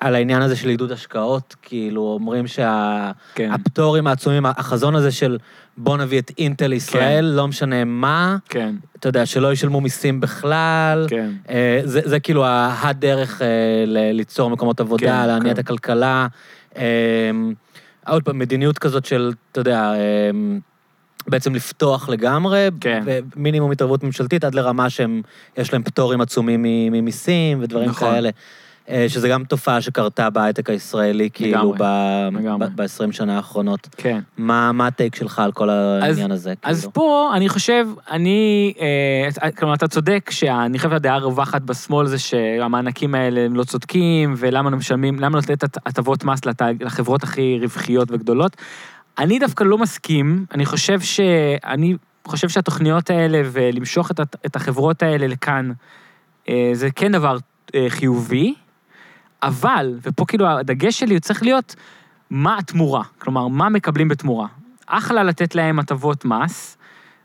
על העניין הזה של עידוד השקעות, כאילו אומרים שהפטורים כן. העצומים, החזון הזה של בוא נביא את אינטל לישראל, כן. לא משנה מה. כן. אתה יודע, שלא ישלמו מיסים בכלל. כן. אה, זה, זה כאילו הדרך אה, ליצור מקומות עבודה, כן, להניע כן. את הכלכלה. אה, עוד פעם, מדיניות כזאת של, אתה יודע, אה, בעצם לפתוח לגמרי, כן. ומינימום התערבות ממשלתית עד לרמה שהם, יש להם פטורים עצומים ממיסים ודברים נכון. כאלה. אה, שזה גם תופעה שקרתה בהייטק הישראלי, כאילו, לגמרי. ב-20 שנה האחרונות. כן. מה מה הטייק שלך על כל העניין הזה? אז כאילו? פה, אני חושב, אני, אה, כלומר, אתה צודק שאני חושב שהדעה הרווחת בשמאל זה שהמענקים האלה הם לא צודקים, ולמה לא משלמים, למה לא לתת הט- הטבות מס לחברות הכי רווחיות וגדולות. אני דווקא לא מסכים, אני חושב ש... אני חושב שהתוכניות האלה ולמשוך את, את החברות האלה לכאן, אה, זה כן דבר אה, חיובי, אבל, ופה כאילו הדגש שלי צריך להיות, מה התמורה? כלומר, מה מקבלים בתמורה? אחלה לתת להם הטבות מס,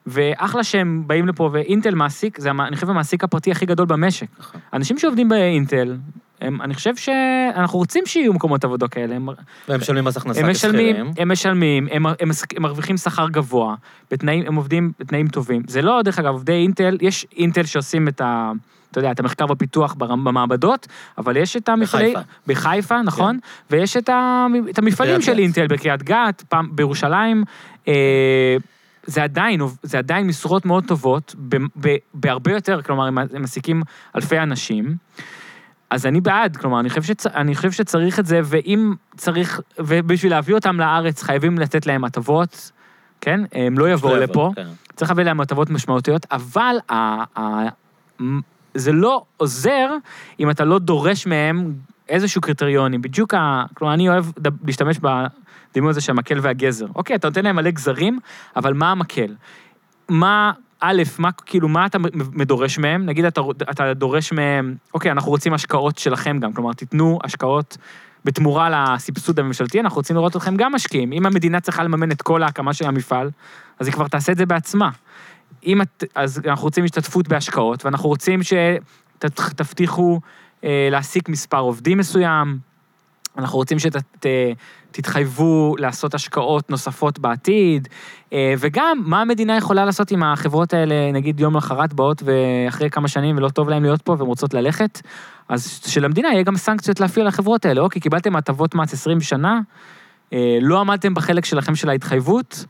ואחלה שהם באים לפה, ואינטל מעסיק, זה, אני חושב, המעסיק הפרטי הכי גדול במשק. נכון. אנשים שעובדים באינטל, הם, אני חושב שאנחנו רוצים שיהיו מקומות עבודה כאלה. הם, והם משלמים מס הכנסה הם כשכירים. הם משלמים, הם, הם, מס- הם מרוויחים שכר גבוה, בתנאים, הם עובדים בתנאים טובים. זה לא, דרך אגב, עובדי אינטל, יש אינטל שעושים את ה... אתה יודע, את המחקר והפיתוח במעבדות, אבל יש את המפעלי... בחיפה. בחיפה, נכון. ויש את, ה, את המפעלים של גת. אינטל בקריית גת, פעם בירושלים. אה, זה עדיין, זה עדיין משרות מאוד טובות, ב, ב, בהרבה יותר, כלומר, הם מעסיקים אלפי אנשים. אז אני בעד, כלומר, אני חושב, שצ... אני חושב שצריך את זה, ואם צריך, ובשביל להביא אותם לארץ חייבים לתת להם הטבות, כן? הם לא יבואו לא לפה, כן. צריך להביא להם הטבות משמעותיות, אבל ה... ה... זה לא עוזר אם אתה לא דורש מהם איזשהו קריטריונים. בדיוק ה... כלומר, אני אוהב להשתמש בדימוי הזה של המקל והגזר. אוקיי, אתה נותן להם מלא גזרים, אבל מה המקל? מה, א', מה, כאילו, מה אתה מ- דורש מהם? נגיד אתה, אתה דורש מהם, אוקיי, אנחנו רוצים השקעות שלכם גם, כלומר, תיתנו השקעות בתמורה לסבסוד הממשלתי, אנחנו רוצים לראות אתכם גם משקיעים. אם המדינה צריכה לממן את כל ההקמה של המפעל, אז היא כבר תעשה את זה בעצמה. אם את, אז אנחנו רוצים השתתפות בהשקעות, ואנחנו רוצים שתבטיחו אה, להעסיק מספר עובדים מסוים, אנחנו רוצים שתתחייבו לעשות השקעות נוספות בעתיד, אה, וגם מה המדינה יכולה לעשות עם החברות האלה, נגיד יום למחרת באות ואחרי כמה שנים ולא טוב להן להיות פה והן רוצות ללכת, אז שלמדינה יהיה גם סנקציות להפעיל על החברות האלה. אוקיי, קיבלתם הטבות מס 20 שנה, אה, לא עמדתם בחלק שלכם של ההתחייבות,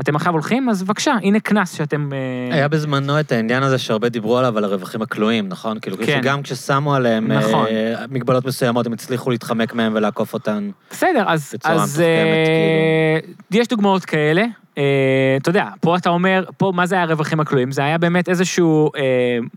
אתם עכשיו הולכים, אז בבקשה, הנה קנס שאתם... אה, היה בזמנו את העניין הזה שהרבה דיברו עליו, על הרווחים הכלואים, נכון? כאילו, כן. שגם כששמו עליהם נכון. אה, מגבלות מסוימות, הם הצליחו להתחמק מהם ולעקוף אותן. בסדר, אז, בצורה אז מתוחכמת, אה, יש דוגמאות כאלה. אה, אתה יודע, פה אתה אומר, פה מה זה היה הרווחים הכלואים? זה היה באמת איזשהו אה,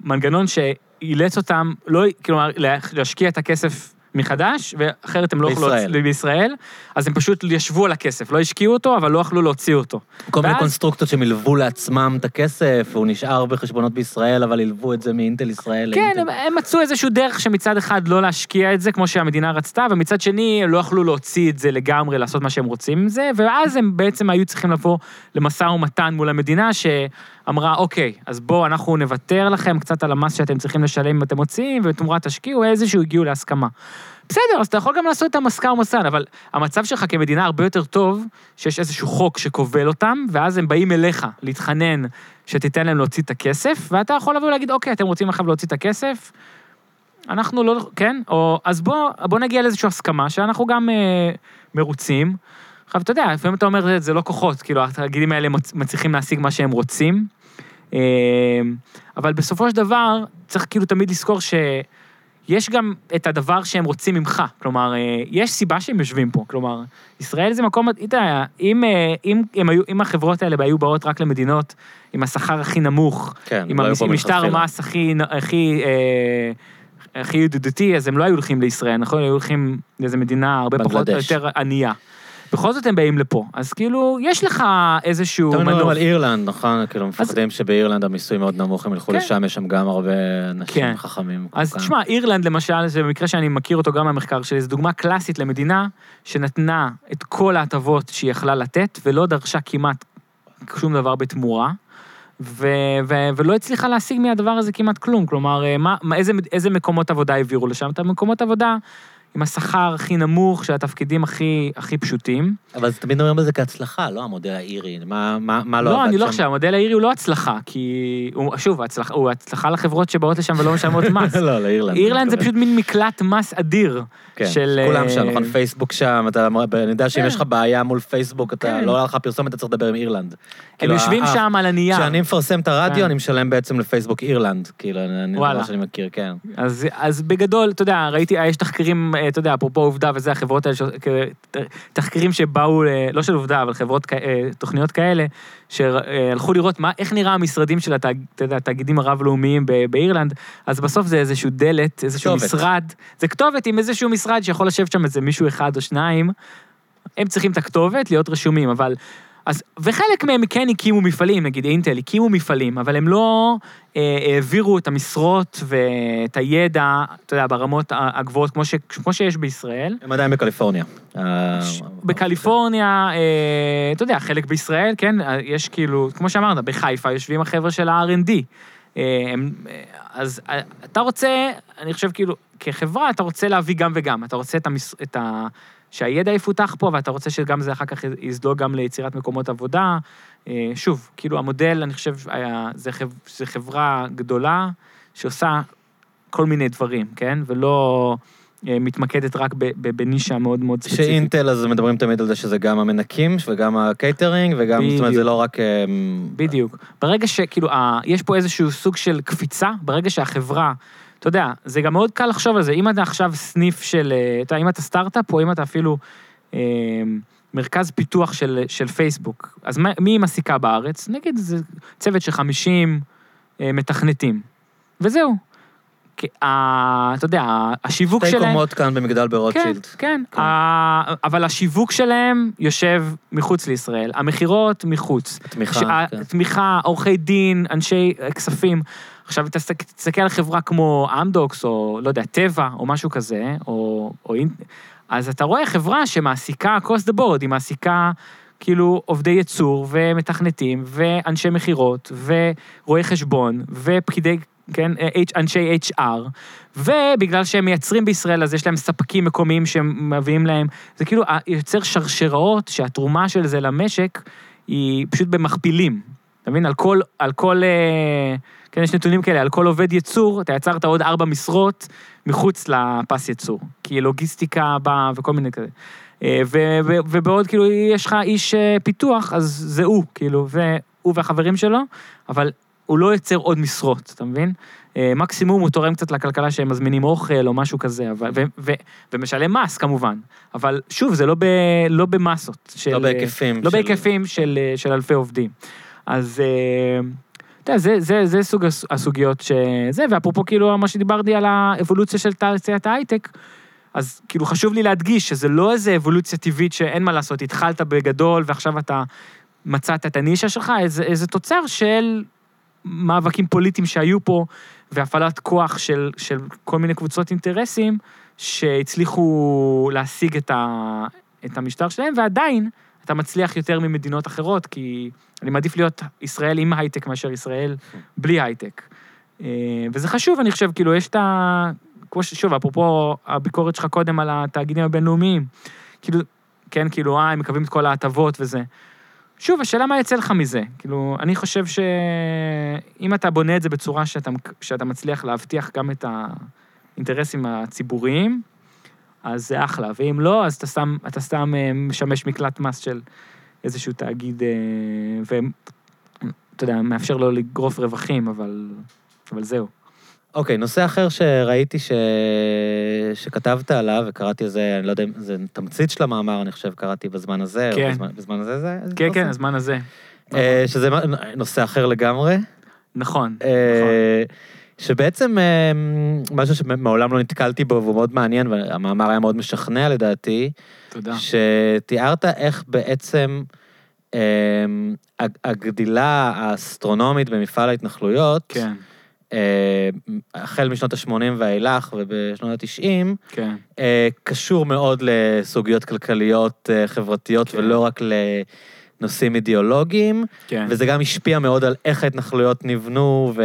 מנגנון שאילץ אותם, לא, כלומר, לה- להשקיע את הכסף מחדש, ואחרת הם לא יכלו בישראל. בישראל, אז הם פשוט ישבו על הכסף, לא השקיעו אותו, אבל לא יכלו להוציא אותו. כל מיני ואז- קונסטרוקטות שהם הלוו לעצמם את הכסף, והוא נשאר בחשבונות בישראל, אבל הלוו את זה מאינטל ישראל כן, לאינטל. הם, הם מצאו איזשהו דרך שמצד אחד לא להשקיע את זה כמו שהמדינה רצתה, ומצד שני הם לא יכלו להוציא את זה לגמרי, לעשות מה שהם רוצים עם זה, ואז הם בעצם היו צריכים לבוא למשא ומתן מול המדינה שאמרה, אוקיי, אז בואו אנחנו נוותר לכם קצת על המס שאתם צריכים לשלם אם אתם מוציאים, ובתמורה תשקיעו, איזשהו הגיעו להסכמה. בסדר, אז אתה יכול גם לעשות את המשא ומתן, אבל המצב שלך כמדינה הרבה יותר טוב, שיש איזשהו חוק שכובל אותם, ואז הם באים אליך להתחנן שתיתן להם להוציא את הכסף, ואתה יכול לבוא ולהגיד, אוקיי, אתם רוצים עכשיו להוציא את הכסף? אנחנו לא, כן? או, אז בוא, בוא נגיע לאיזושהי הסכמה שאנחנו גם אה, מרוצים. עכשיו, אתה יודע, לפעמים אתה אומר, זה, לא כוחות, כאילו, התאגידים האלה מצ- מצליחים להשיג מה שהם רוצים, אבל בסופו של דבר, צריך כאילו תמיד לזכור שיש גם את הדבר שהם רוצים ממך. כלומר, אה, יש סיבה שהם יושבים פה. כלומר, ישראל זה מקום, אתה יודע, אם, אה, אם, אם, היו, אם החברות האלה היו באות רק למדינות עם השכר הכי נמוך, כן, עם לא היו פה המס- משטר מלכתחילה. מס הכי, הכי, אה, הכי ידידותי, אז הם לא היו הולכים לישראל, נכון? היו הולכים לאיזו מדינה הרבה פחות או בנגלדש. יותר יותר ענייה. בכל זאת הם באים לפה, אז כאילו, יש לך איזשהו תמיד מדברים מנוף. על אירלנד, נכון? כאילו, מפחדים שבאירלנד המיסוי מאוד נמוך, הם ילכו כן. לשם, יש שם גם הרבה אנשים כן. חכמים. אז. תשמע, אירלנד למשל, זה במקרה שאני מכיר אותו גם מהמחקר שלי, זו דוגמה קלאסית למדינה שנתנה את כל ההטבות שהיא יכלה לתת, ולא דרשה כמעט שום דבר בתמורה, ו- ו- ולא הצליחה להשיג מהדבר הזה כמעט כלום. כלומר, אה, מה, מה, איזה, איזה מקומות עבודה העבירו לשם? את המקומות עבודה, עם השכר הכי נמוך של התפקידים הכי, הכי פשוטים. אבל זה תמיד אומרים בזה כהצלחה, לא המודל האירי. מה, מה, מה לא לא, אני לא שם? חושב, המודל האירי הוא לא הצלחה, כי... הוא, שוב, הצלחה, הוא הצלחה לחברות שבאות לשם ולא משלמות מס. לא, לאירלנד. אירלנד זה פשוט מין מקלט מס אדיר. כן, של, כולם שם, אה, נכון? פייסבוק שם, אתה, אני יודע שאם כן. יש לך בעיה מול פייסבוק, אתה כן. לא עולה לך פרסומת, אתה צריך לדבר עם אירלנד. הם כאילו, יושבים ה- שם על הנייר. כשאני מפרסם את הרדיו, כן. אני משלם בעצם לפייסבוק אירלנד, כאילו, אני- זה וואלה. מה שאני מכיר, כן. אז, אז בגדול, אתה יודע, ראיתי, יש תחקירים, אה, אתה יודע, אפרופו עובדה וזה, החברות האלה, ש- תחקירים שבאו, ל- לא של עובדה, אבל חברות, אה, תוכניות כאלה, שהלכו לראות מה, איך נראה המשרדים של התאגידים הרב-לאומיים באירלנד, אז בסוף זה איזשהו דלת, איזשהו כתובת. משרד, זה כתובת עם איזשהו משרד שיכול לשבת שם איזה מישהו אחד או שניים, הם צריכים את הכתובת, להיות רשומים, אבל... אז, וחלק מהם כן הקימו מפעלים, נגיד אינטל, הקימו מפעלים, אבל הם לא אה, העבירו את המשרות ואת הידע, אתה יודע, ברמות הגבוהות, כמו, ש, כמו שיש בישראל. הם עדיין בקליפורניה. אה, בקליפורניה, אה, אתה יודע, חלק בישראל, כן, אה, יש כאילו, כמו שאמרת, בחיפה יושבים החבר'ה של ה-R&D. אה, הם- אה, אז אה, אתה רוצה, אני חושב כאילו, כחברה, אתה רוצה להביא גם וגם. אתה רוצה את, המס, את ה... שהידע יפותח פה, ואתה רוצה שגם זה אחר כך יזלוג גם ליצירת מקומות עבודה. אה, שוב, כאילו, המודל, אני חושב, היה, זה, חב, זה חברה גדולה שעושה כל מיני דברים, כן? ולא אה, מתמקדת רק בנישה מאוד מאוד ספציפית. שאינטל, אז מדברים תמיד על זה שזה גם המנקים וגם הקייטרינג, וגם, זאת אומרת, זה בדיוק. לא רק... אה, בדיוק. ברגע שכאילו, יש פה איזשהו סוג של קפיצה, ברגע שהחברה, אתה יודע, זה גם מאוד קל לחשוב על זה, אם אתה עכשיו סניף של, אה, אתה יודע, אם אתה סטארט-אפ, או אם אתה אפילו אה, מרכז פיתוח של, של פייסבוק, אז מה- מי היא מעסיקה בארץ? נגיד, זה צוות של 50 אה, מתכנתים, וזהו. כי ה- אתה יודע, השיווק שתי שלהם... קומות כאן במגדל כן, ברוטשילד. כן. כן. ה- אבל השיווק שלהם יושב מחוץ לישראל, המכירות מחוץ. התמיכה, שה- כן. תמיכה, עורכי דין, אנשי אה, כספים. עכשיו, תסתכל, על חברה כמו אמדוקס, או לא יודע, טבע, או משהו כזה, או... או אז אתה רואה חברה שמעסיקה across the board, היא מעסיקה כאילו עובדי ייצור, ומתכנתים, ואנשי מכירות, ורואי חשבון, ופקידי, כן, אנשי HR, ובגלל שהם מייצרים בישראל, אז יש להם ספקים מקומיים שהם מביאים להם, זה כאילו יוצר שרשראות שהתרומה של זה למשק היא פשוט במכפילים. אתה מבין? על כל, על כל, אה, כן, יש נתונים כאלה, על כל עובד ייצור, אתה יצרת עוד ארבע משרות מחוץ לפס ייצור. כי לוגיסטיקה באה וכל מיני כזה. אה, ו- ו- ובעוד כאילו יש לך איש אה, פיתוח, אז זה הוא, כאילו, והוא והחברים שלו, אבל הוא לא יוצר עוד משרות, אתה מבין? אה, מקסימום הוא תורם קצת לכלכלה שהם מזמינים אוכל או משהו כזה, אבל, ו, ו, ומשלם מס כמובן, אבל שוב, זה לא, ב, לא במסות. של, לא בהיקפים לא של- בהיקפים של, של אלפי עובדים. אז אתה יודע, זה, זה, זה סוג הס- הסוגיות שזה, ואפרופו כאילו מה שדיברתי על האבולוציה של תעשיית ההייטק, אז כאילו חשוב לי להדגיש שזה לא איזה אבולוציה טבעית שאין מה לעשות, התחלת בגדול ועכשיו אתה מצאת את הנישה שלך, איזה, איזה תוצר של מאבקים פוליטיים שהיו פה, והפעלת כוח של, של כל מיני קבוצות אינטרסים, שהצליחו להשיג את, ה, את המשטר שלהם, ועדיין אתה מצליח יותר ממדינות אחרות, כי אני מעדיף להיות ישראל עם הייטק מאשר ישראל בלי הייטק. אה, וזה חשוב, אני חושב, כאילו, יש את ה... כמו ש... שוב, אפרופו הביקורת שלך קודם על התאגידים הבינלאומיים, כאילו, כן, כאילו, אה, הם מקבלים את כל ההטבות וזה. שוב, השאלה מה יצא לך מזה. כאילו, אני חושב שאם אתה בונה את זה בצורה שאתה, שאתה מצליח להבטיח גם את האינטרסים הציבוריים, אז זה אחלה, ואם לא, אז אתה סתם, אתה סתם אה, משמש מקלט מס של איזשהו תאגיד, אה, ואתה יודע, מאפשר לו לגרוף רווחים, אבל, אבל זהו. אוקיי, נושא אחר שראיתי ש... שכתבת עליו, וקראתי על זה, אני לא יודע זה תמצית של המאמר, אני חושב, קראתי בזמן הזה, כן. או בזמן, בזמן הזה זה... כן, התפרסם? כן, הזמן הזה. אה, שזה נושא אחר לגמרי. נכון, נכון. שבעצם אה, משהו שמעולם לא נתקלתי בו, והוא מאוד מעניין, והמאמר היה מאוד משכנע לדעתי, תודה. שתיארת איך בעצם אה, הג- הגדילה האסטרונומית במפעל ההתנחלויות, כן, אה, החל משנות ה-80 ואילך ובשנות ה-90, כן. אה, קשור מאוד לסוגיות כלכליות, חברתיות, כן. ולא רק ל... נושאים אידיאולוגיים, כן. וזה גם השפיע מאוד על איך ההתנחלויות נבנו, ו...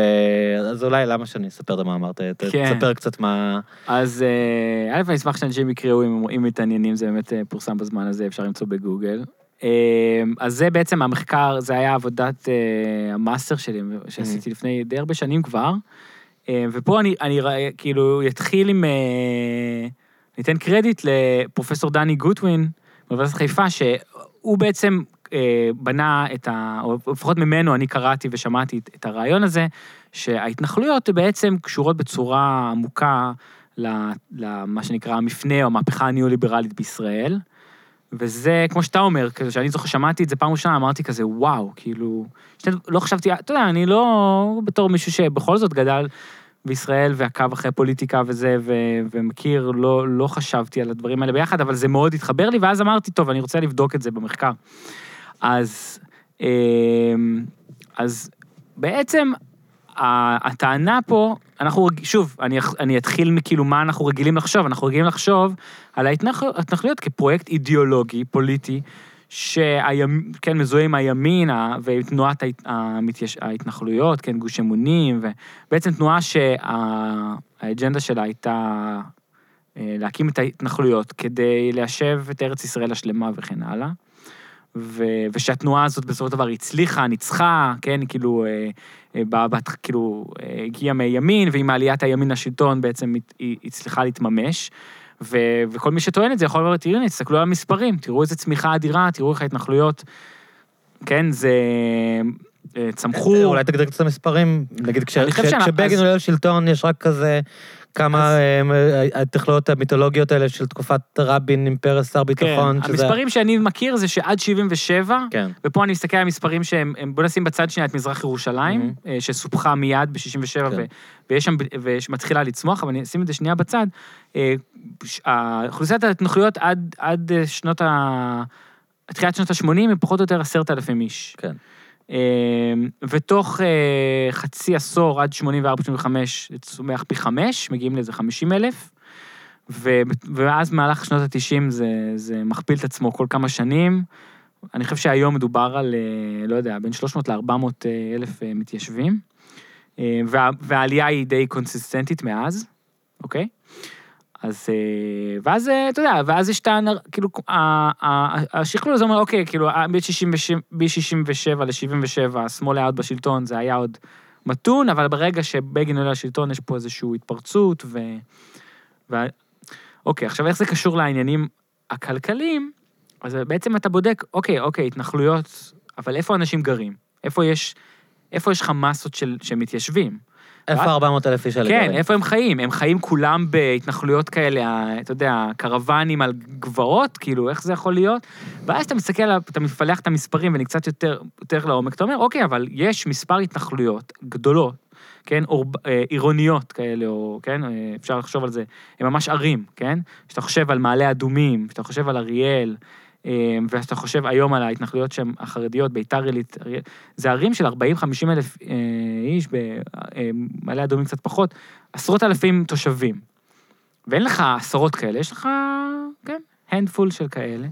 אז אולי למה שאני אספר את המאמר? ת- ת- כן. תספר קצת מה... אז אה, א', אני אשמח שאנשים יקראו אם אם מתעניינים, זה באמת אה, פורסם בזמן הזה, אפשר למצוא בגוגל. אה, אז זה בעצם המחקר, זה היה עבודת המאסטר שלי, שעשיתי לפני די הרבה שנים כבר. ופה אני, אני כאילו אתחיל עם, ניתן קרדיט לפרופסור דני גוטווין מאוניברסיטת חיפה, שהוא בעצם בנה את ה... או לפחות ממנו אני קראתי ושמעתי את- הרעיון הזה, שההתנחלויות בעצם קשורות בצורה עמוקה למה שנקרא המפנה או המהפכה הניאו-ליברלית בישראל. וזה, כמו שאתה אומר, כזה שאני זוכר, שמעתי את זה פעם ראשונה, אמרתי כזה, וואו, כאילו, שני, לא חשבתי, אתה יודע, אני לא בתור מישהו שבכל זאת גדל בישראל ועקב אחרי פוליטיקה וזה, ו, ומכיר, לא, לא חשבתי על הדברים האלה ביחד, אבל זה מאוד התחבר לי, ואז אמרתי, טוב, אני רוצה לבדוק את זה במחקר. אז, אמ, אז בעצם, הטענה פה, אנחנו, שוב, אני, אני אתחיל מכאילו מה אנחנו רגילים לחשוב, אנחנו רגילים לחשוב על ההתנחל- ההתנחלויות כפרויקט אידיאולוגי, פוליטי, שכן, מזוהה עם הימין ותנועת ההת- המתייש... ההתנחלויות, כן, גוש אמונים, ובעצם תנועה שהאג'נדה שלה הייתה אה, להקים את ההתנחלויות כדי ליישב את ארץ ישראל השלמה וכן הלאה. ו... ושהתנועה הזאת בסופו של דבר הצליחה, ניצחה, כן, כאילו, אה, אה, בת, כאילו, אה, הגיעה מימין, ועם עליית הימין לשלטון בעצם היא הצליחה להתממש. ו... וכל מי שטוען את זה יכול לומר, תראו, הנה, תסתכלו על המספרים, תראו איזה צמיחה אדירה, תראו איך ההתנחלויות, כן, זה... אה, צמחו. אולי תגדיר קצת את המספרים, נגיד כשבגין עולה לשלטון, יש רק כזה כמה אז- אה, הטכנולוגיות המיתולוגיות האלה של תקופת רבין עם פרס שר כן, ביטחון, שזה... המספרים שאני מכיר זה שעד 77, כן. ופה אני מסתכל על המספרים שהם, הם- בוא נשים בצד שנייה את מזרח ירושלים, אה, שסופחה מיד ב-67, כן. ויש שם, ושמתחילה לצמוח, אבל אני אשים את זה שנייה בצד. אה, האוכלוסיית ההתנחלויות עד, עד אה, שנות ה... תחילת שנות ה-80 הם פחות או יותר עשרת אלפים איש. כן. אה, ותוך אה, חצי עשור, עד 84-85, זה צומח פי חמש, מגיעים לאיזה 50 אלף. ואז במהלך שנות ה-90 זה, זה מכפיל את עצמו כל כמה שנים. אני חושב שהיום מדובר על, אה, לא יודע, בין 300 ל-400 אלף אה, מתיישבים. אה, וה, והעלייה היא די קונסיסטנטית מאז, אוקיי? אז, אה, ואז, אה, אתה יודע, ואז יש את ה... כאילו, השכלול הזה אומר, אוקיי, כאילו, מ-67 ל-77, השמאל היה עוד בשלטון, זה היה עוד מתון, אבל ברגע שבגין עולה לשלטון, יש פה איזושהי התפרצות, ו... ו... אוקיי, עכשיו איך זה קשור לעניינים הכלכליים? אז בעצם אתה בודק, אוקיי, אוקיי, התנחלויות, אבל איפה אנשים גרים? איפה יש, איפה יש לך מסות של, של? איפה 400 אלף איש האלה כן, גרים? איפה הם חיים? הם חיים כולם בהתנחלויות כאלה, אתה יודע, קרוונים על גבעות, כאילו, איך זה יכול להיות? ואז אתה מסתכל, אתה מפלח את המספרים ואני קצת יותר, יותר לעומק, אתה אומר, אוקיי, אבל יש מספר התנחלויות גדולות, כן, אור, אה, עירוניות כאלה, או, כן, אה, אפשר לחשוב על זה, הם ממש ערים, כן? כשאתה חושב על מעלה אדומים, כשאתה חושב על אריאל, וכשאתה חושב היום על ההתנחלויות שהן החרדיות, ביתר עילית, זה ערים של 40-50 אלף אה, איש, במעלה אדומים קצת פחות, עשרות אלפים תושבים. ואין לך עשרות כאלה, יש לך, כן, הנדפול של כאלה.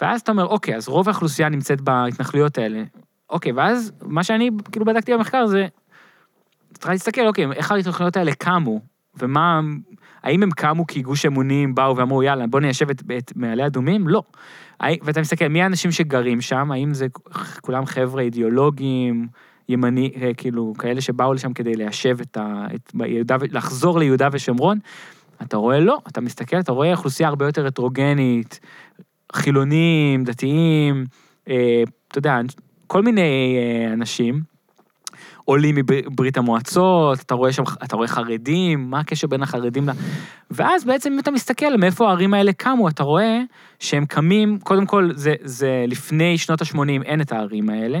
ואז אתה אומר, אוקיי, אז רוב האוכלוסייה נמצאת בהתנחלויות האלה. אוקיי, ואז מה שאני כאילו בדקתי במחקר זה, צריך להסתכל, אוקיי, איך ההתנחלויות האלה קמו, ומה, האם הם קמו כי גוש אמונים באו ואמרו, יאללה, בוא ניישב את, את מעלה אדומים? לא. ואתה מסתכל, מי האנשים שגרים שם? האם זה כולם חבר'ה אידיאולוגיים, ימני, אה, כאילו, כאלה שבאו לשם כדי ליישב את ה... את יהודה, לחזור ליהודה ושומרון? אתה רואה לא, אתה מסתכל, אתה רואה אוכלוסייה הרבה יותר הטרוגנית, חילונים, דתיים, אה, אתה יודע, כל מיני אה, אנשים. עולים מברית המועצות, אתה רואה שם, אתה רואה חרדים, מה הקשר בין החרדים ל... ואז בעצם אם אתה מסתכל מאיפה הערים האלה קמו, אתה רואה שהם קמים, קודם כל זה, זה לפני שנות ה-80 אין את הערים האלה,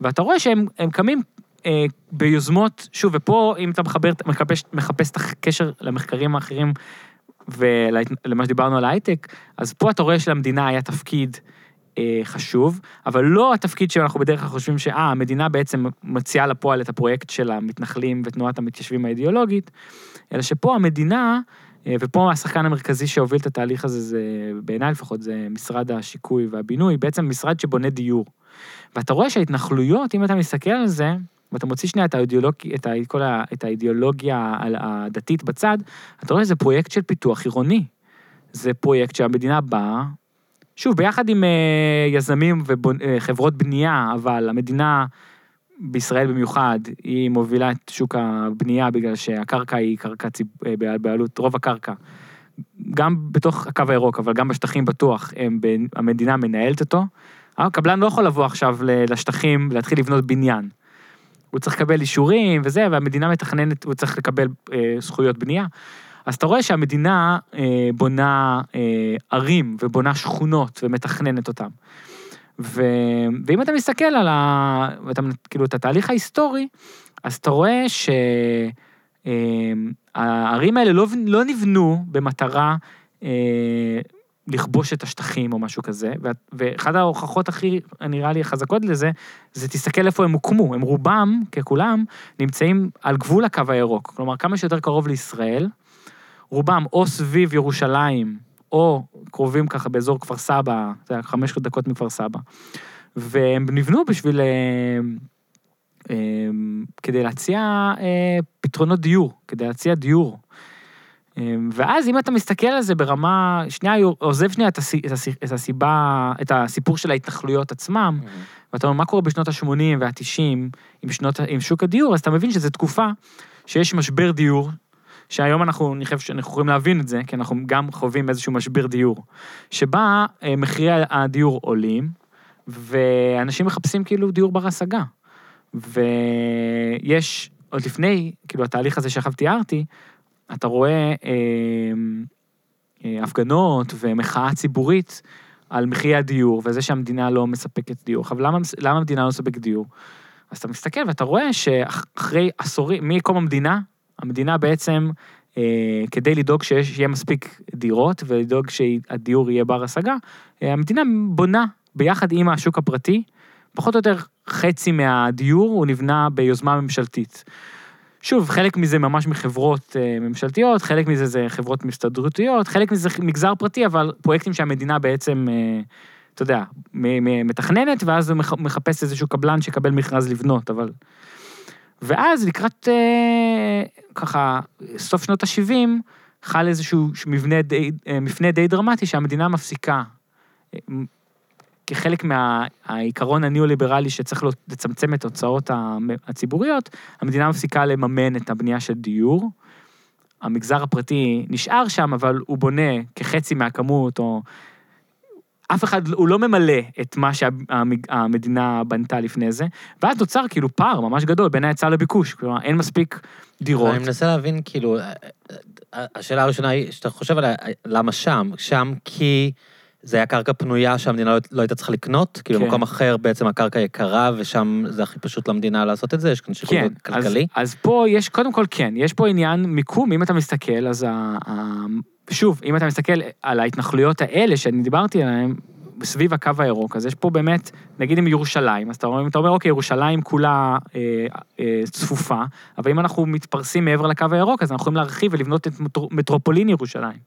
ואתה רואה שהם הם קמים אה, ביוזמות, שוב, ופה אם אתה מחבר, מחפש, מחפש את הקשר למחקרים האחרים ולמה שדיברנו על ההייטק, אז פה אתה רואה שלמדינה היה תפקיד אה, חשוב, אבל לא התפקיד שאנחנו בדרך כלל חושבים שאה, המדינה בעצם מציעה לפועל את הפרויקט של המתנחלים ותנועת המתיישבים האידיאולוגית, אלא שפה המדינה, אה, ופה השחקן המרכזי שהוביל את התהליך הזה, זה, בעיניי לפחות, זה משרד השיקוי והבינוי, בעצם משרד שבונה דיור. ואתה רואה שההתנחלויות, אם אתה מסתכל על זה, ואתה מוציא שנייה את, האידיאולוג, את, ה, כל ה, את האידיאולוגיה הדתית בצד, אתה רואה שזה פרויקט של פיתוח עירוני. זה פרויקט שהמדינה באה, שוב, ביחד עם uh, יזמים וחברות uh, בנייה, אבל המדינה בישראל במיוחד, היא מובילה את שוק הבנייה בגלל שהקרקע היא קרקע ציב... אה, בעלות, רוב הקרקע. גם בתוך הקו הירוק, אבל גם בשטחים בטוח, הם, המדינה מנהלת אותו. הקבלן לא יכול לבוא עכשיו לשטחים ולהתחיל לבנות בניין. הוא צריך לקבל אישורים וזה, והמדינה מתכננת, הוא צריך לקבל אה, זכויות בנייה. אז אתה רואה שהמדינה אה, בונה אה, ערים ובונה שכונות ומתכננת אותן. ו... ואם אתה מסתכל על ה... ואתה, כאילו, את התהליך ההיסטורי, אז אתה רואה שהערים האלה לא, לא נבנו במטרה אה, לכבוש את השטחים או משהו כזה, ואחת ההוכחות הכי, נראה לי, חזקות לזה, זה תסתכל איפה הם הוקמו. הם רובם, ככולם, נמצאים על גבול הקו הירוק. כלומר, כמה שיותר קרוב לישראל, רובם או סביב ירושלים, או קרובים ככה באזור כפר סבא, זה היה חמש דקות מכפר סבא. והם נבנו בשביל... אה, אה, כדי להציע אה, פתרונות דיור, כדי להציע דיור. ואז אם אתה מסתכל על זה ברמה, שנייה, עוזב שנייה את הסיבה, את הסיפור של ההתנחלויות עצמם, mm-hmm. ואתה אומר, מה קורה בשנות ה-80 וה-90 עם, עם שוק הדיור, אז אתה מבין שזו תקופה שיש משבר דיור, שהיום אנחנו, אני חושב שאנחנו יכולים להבין את זה, כי אנחנו גם חווים איזשהו משבר דיור, שבה אה, מחירי הדיור עולים, ואנשים מחפשים כאילו דיור בר השגה. ויש, עוד לפני, כאילו, התהליך הזה שעכשיו תיארתי, אתה רואה אה, אה, הפגנות ומחאה ציבורית על מחירי הדיור, וזה שהמדינה לא מספקת דיור. עכשיו, למה, למה המדינה לא מספקת דיור? אז אתה מסתכל ואתה רואה שאחרי עשורים, מקום המדינה, המדינה בעצם, אה, כדי לדאוג שיהיה מספיק דירות ולדאוג שהדיור יהיה בר השגה, אה, המדינה בונה ביחד עם השוק הפרטי, פחות או יותר חצי מהדיור הוא נבנה ביוזמה ממשלתית. שוב, חלק מזה ממש מחברות אה, ממשלתיות, חלק מזה זה חברות מסתדרותיות, חלק מזה מגזר פרטי, אבל פרויקטים שהמדינה בעצם, אה, אתה יודע, מתכננת, ואז הוא מחפש איזשהו קבלן שיקבל מכרז לבנות, אבל ואז לקראת, אה, ככה, סוף שנות ה-70, חל איזשהו מבנה די, אה, מפנה די דרמטי שהמדינה מפסיקה. כחלק מהעיקרון הניאו-ליברלי שצריך לצמצם את ההוצאות הציבוריות, המדינה מפסיקה לממן את הבנייה של דיור. המגזר הפרטי נשאר שם, אבל הוא בונה כחצי מהכמות, או אף אחד, הוא לא ממלא את מה שהמדינה בנתה לפני זה, ואז נוצר כאילו פער ממש גדול בין ההיצע לביקוש, כלומר אין מספיק דירות. אני מנסה להבין, כאילו, השאלה הראשונה היא, שאתה חושב עליה, למה שם? שם כי זה היה קרקע פנויה שהמדינה לא, לא הייתה צריכה לקנות? כאילו, כן. במקום אחר בעצם הקרקע יקרה, ושם זה הכי פשוט למדינה לעשות את זה? יש כאן שיקול כן, כלכלי? אז, אז פה יש, קודם כל כן, יש פה עניין מיקום, אם אתה מסתכל, אז ה... שוב, אם אתה מסתכל על ההתנחלויות האלה שאני דיברתי עליהן, סביב הקו הירוק, אז יש פה באמת, נגיד עם ירושלים, אז אתה אומר, אתה אומר אוקיי, ירושלים כולה אה, אה, צפופה, אבל אם אנחנו מתפרסים מעבר לקו הירוק, אז אנחנו יכולים להרחיב ולבנות את מטרופולין ירושלים.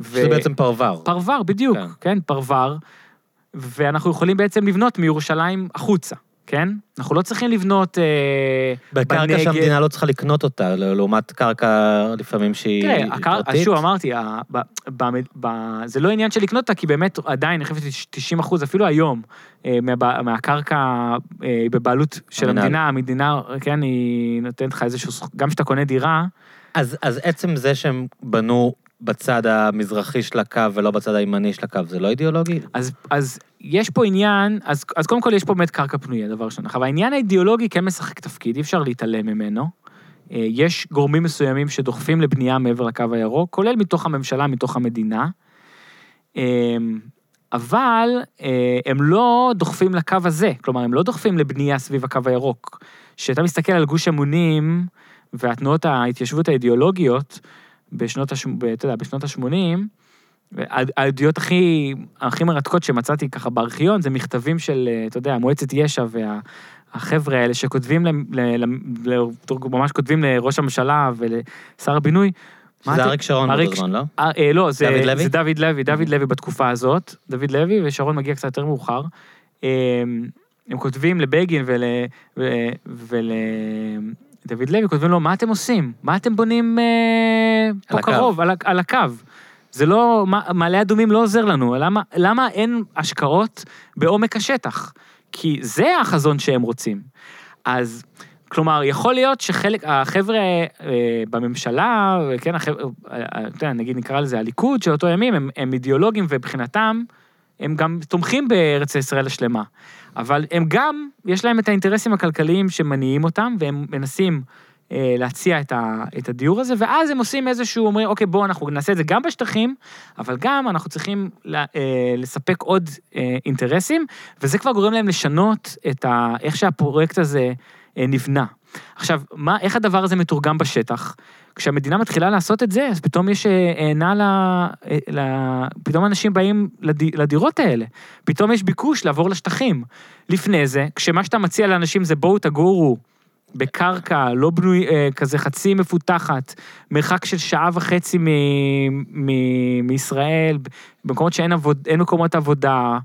ו... זה בעצם פרוור. פרוור, בדיוק, כן, כן פרוור, ואנחנו יכולים בעצם לבנות מירושלים החוצה. כן? אנחנו לא צריכים לבנות אה, בקרקע בנגב. בקרקע שהמדינה לא צריכה לקנות אותה, לעומת קרקע לפעמים שהיא תראה, הקר... פרטית. שוב, אמרתי, ה... ב... ב... ב... זה לא עניין של לקנות אותה, כי באמת עדיין, אני חושב 90 אחוז, אפילו היום, אה, מה... מהקרקע אה, בבעלות של המדינה, המדינה, המדינה, כן, היא נותנת לך איזשהו, גם כשאתה קונה דירה. אז, אז עצם זה שהם בנו בצד המזרחי של הקו ולא בצד הימני של הקו, זה לא אידיאולוגי? אז, אז יש פה עניין, אז, אז קודם כל יש פה באמת קרקע פנויה, דבר ראשון. אבל העניין האידיאולוגי כן משחק תפקיד, אי אפשר להתעלם ממנו. אה, יש גורמים מסוימים שדוחפים לבנייה מעבר לקו הירוק, כולל מתוך הממשלה, מתוך המדינה. אה, אבל אה, הם לא דוחפים לקו הזה, כלומר, הם לא דוחפים לבנייה סביב הקו הירוק. כשאתה מסתכל על גוש אמונים והתנועות ההתיישבות האידיאולוגיות, בשנות, הש... אתה יודע, בשנות ה-80, העדויות הכי, הכי מרתקות שמצאתי ככה בארכיון, זה מכתבים של, אתה יודע, מועצת יש"ע והחבר'ה האלה שכותבים, ממש כותבים לראש הממשלה ולשר הבינוי, מה זה אתם- אריק שרון באותו זמן, לא? אה, אה, לא, זה דוד לוי? זה דוד לוי, דוד לוי בתקופה הזאת, דוד לוי, ושרון מגיע קצת יותר מאוחר. אה, הם כותבים לבגין ול... דוד לוי, כותבים לו, מה אתם עושים? מה אתם בונים אה, פה על הקו." קרוב, על, על הקו? זה לא, מעלה אדומים לא עוזר לנו, למה, למה אין השקעות בעומק השטח? כי זה החזון שהם רוצים. אז, כלומר, יכול להיות שחלק, החבר'ה אה, בממשלה, כן, החבר'ה, אה, אה, נגיד נקרא לזה הליכוד של אותו ימים, הם, הם אידיאולוגים ומבחינתם, הם גם תומכים בארץ ישראל השלמה. אבל הם גם, יש להם את האינטרסים הכלכליים שמניעים אותם, והם מנסים אה, להציע את, ה, את הדיור הזה, ואז הם עושים איזשהו, אומרים, אוקיי, בואו אנחנו נעשה את זה גם בשטחים, אבל גם אנחנו צריכים ל, אה, לספק עוד אה, אינטרסים, וזה כבר גורם להם לשנות את ה, איך שהפרויקט הזה אה, נבנה. עכשיו, מה, איך הדבר הזה מתורגם בשטח? כשהמדינה מתחילה לעשות את זה, אז פתאום יש עינה ל... ל... פתאום אנשים באים לד... לדירות האלה. פתאום יש ביקוש לעבור לשטחים. לפני זה, כשמה שאתה מציע לאנשים זה בואו תגורו בקרקע לא בנוי, אה, כזה חצי מפותחת, מרחק של שעה וחצי מ... מ... מישראל, במקומות שאין עבוד... מקומות עבודה,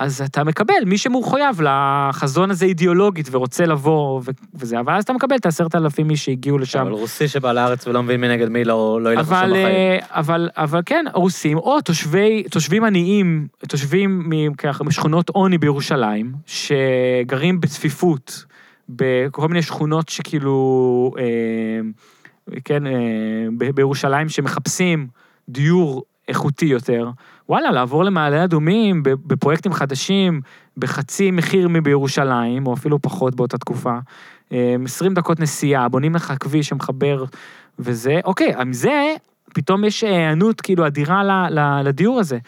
אז אתה מקבל, מי שמחויב לחזון הזה אידיאולוגית ורוצה לבוא ו... וזה, אבל אז אתה מקבל את העשרת אלפים איש שהגיעו לשם. אבל רוסי שבא לארץ ולא מבין מי נגד מי לא לא ילך לשם אבל, בחיים. אה, אבל, אבל כן, רוסים, או תושבי, תושבים עניים, תושבים ככה, משכונות עוני בירושלים, שגרים בצפיפות, בכל מיני שכונות שכאילו, אה, כן, אה, בירושלים שמחפשים דיור איכותי יותר, וואלה, לעבור למעלה אדומים בפרויקטים חדשים, בחצי מחיר מבירושלים, או אפילו פחות באותה תקופה, אה, 20 דקות נסיעה, בונים לך כביש שמחבר וזה, אוקיי, עם זה, פתאום יש היענות כאילו אדירה לדיור הזה.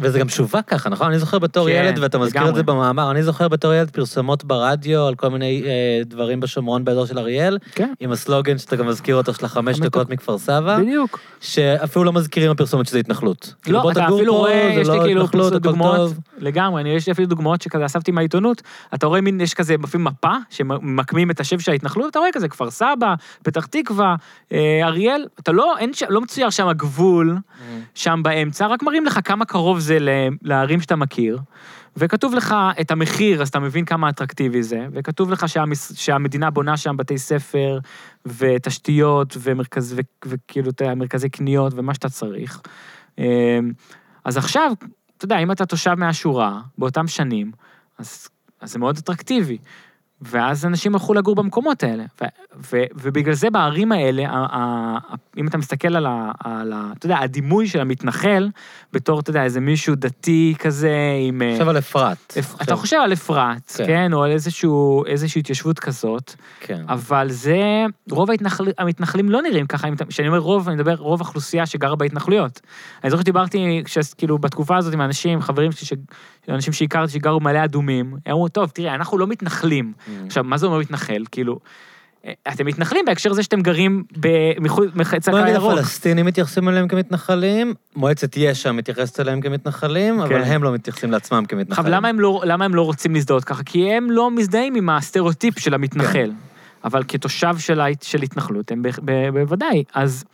וזה גם שווק ככה, נכון? אני זוכר בתור כן, ילד, ואתה מזכיר את זה לגמרי. במאמר, אני זוכר בתור ילד פרסומות ברדיו על כל מיני אה, דברים בשומרון באזור של אריאל, כן, עם הסלוגן שאתה גם מזכיר אותו, של החמש חמש דקות. מכפר סבא, בדיוק. שאפילו לא מזכירים בפרסומת שזה התנחלות. כאילו, לא, בוא אתה אפילו פה, רואה, יש לי לא כאילו התנחלות, פרסום הכל דוגמאות, טוב. לגמרי, אני, יש לי אפילו דוגמאות שכזה אספתי מהעיתונות, אתה רואה מין, יש כזה לפעמים מפה, שממקמים את השם של ההתנחלות, אתה רואה כזה כפר סבא, פתח תקווה, אה, אריאל, אתה לא, אין, לא מצויר שם הגבול, שם באמצע, רק מראים לך כמה קרוב זה לערים שאתה מכיר, וכתוב לך את המחיר, אז אתה מבין כמה אטרקטיבי זה, וכתוב לך שהמס, שהמדינה בונה שם בתי ספר, ותשתיות, ומרכז, ו, וכאילו, אתה מרכזי קניות, ומה שאתה צריך. אה, אז עכשיו, אתה יודע, אם אתה תושב מהשורה, באותם שנים, אז, אז זה מאוד אטרקטיבי. ואז אנשים הלכו לגור במקומות האלה. ו, ו, ובגלל זה בערים האלה, ה, ה, אם אתה מסתכל על ה, על ה... אתה יודע, הדימוי של המתנחל, בתור, אתה יודע, איזה מישהו דתי כזה, עם... אה, עכשיו על אפרת. אפ- אתה חושב על אפרת, כן. כן, או על איזשהו, איזושהי התיישבות כזאת, כן. אבל זה, רוב ההתנחל, המתנחלים לא נראים ככה, כשאני אומר רוב, אני מדבר רוב האוכלוסייה שגרה בהתנחלויות. אני זוכר שדיברתי, כאילו, בתקופה הזאת עם אנשים, חברים שלי, ש- אנשים שהכרתי שגרו מלא אדומים, הם אמרו, טוב, תראה, אנחנו לא מתנחלים. עכשיו, מה זה אומר מתנחל? כאילו, אה, אתם מתנחלים בהקשר זה שאתם גרים מחוץ, מחצה בוא נגיד, הירוק. הפלסטינים מתייחסים אליהם כמתנחלים, מועצת יש"ע מתייחסת אליהם כמתנחלים, אבל כן. הם לא מתייחסים לעצמם עכשיו, כמתנחלים. למה הם, לא, למה הם לא רוצים להזדהות ככה? כי הם לא מזדהים עם הסטריאוטיפ של המתנחל. כן. אבל כתושב של, התנחלות, הם בוודאי. אז,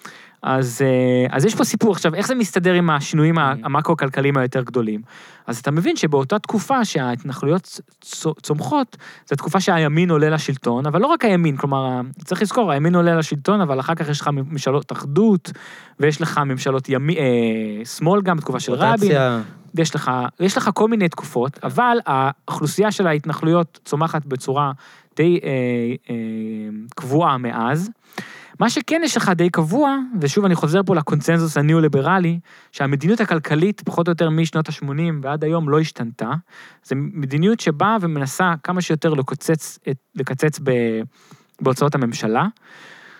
אז, אה, אז יש פה סיפור. עכשיו, איך זה מסתדר עם השינויים Mm-hmm. המקרו-כלכליים היותר גדולים? אז אתה מבין שבאותה תקופה שההתנחלויות צומחות, זו תקופה שהימין עולה לשלטון, אבל לא רק הימין, כלומר, ה- צריך לזכור, הימין עולה לשלטון, אבל אחר כך יש לך ממשלות אחדות, ויש לך ממשלות ימי, אה, שמאל גם, בתקופה של רבין. יש לך, יש לך כל מיני תקופות, אבל האוכלוסייה של ההתנחלויות צומחת בצורה די אה, אה, קבועה מאז. מה שכן יש לך די קבוע, ושוב אני חוזר פה לקונצנזוס הניאו-ליברלי, שהמדיניות הכלכלית פחות או יותר משנות ה-80 ועד היום לא השתנתה. זו מדיניות שבאה ומנסה כמה שיותר לקוצץ, את- לקצץ ב, בהוצאות הממשלה,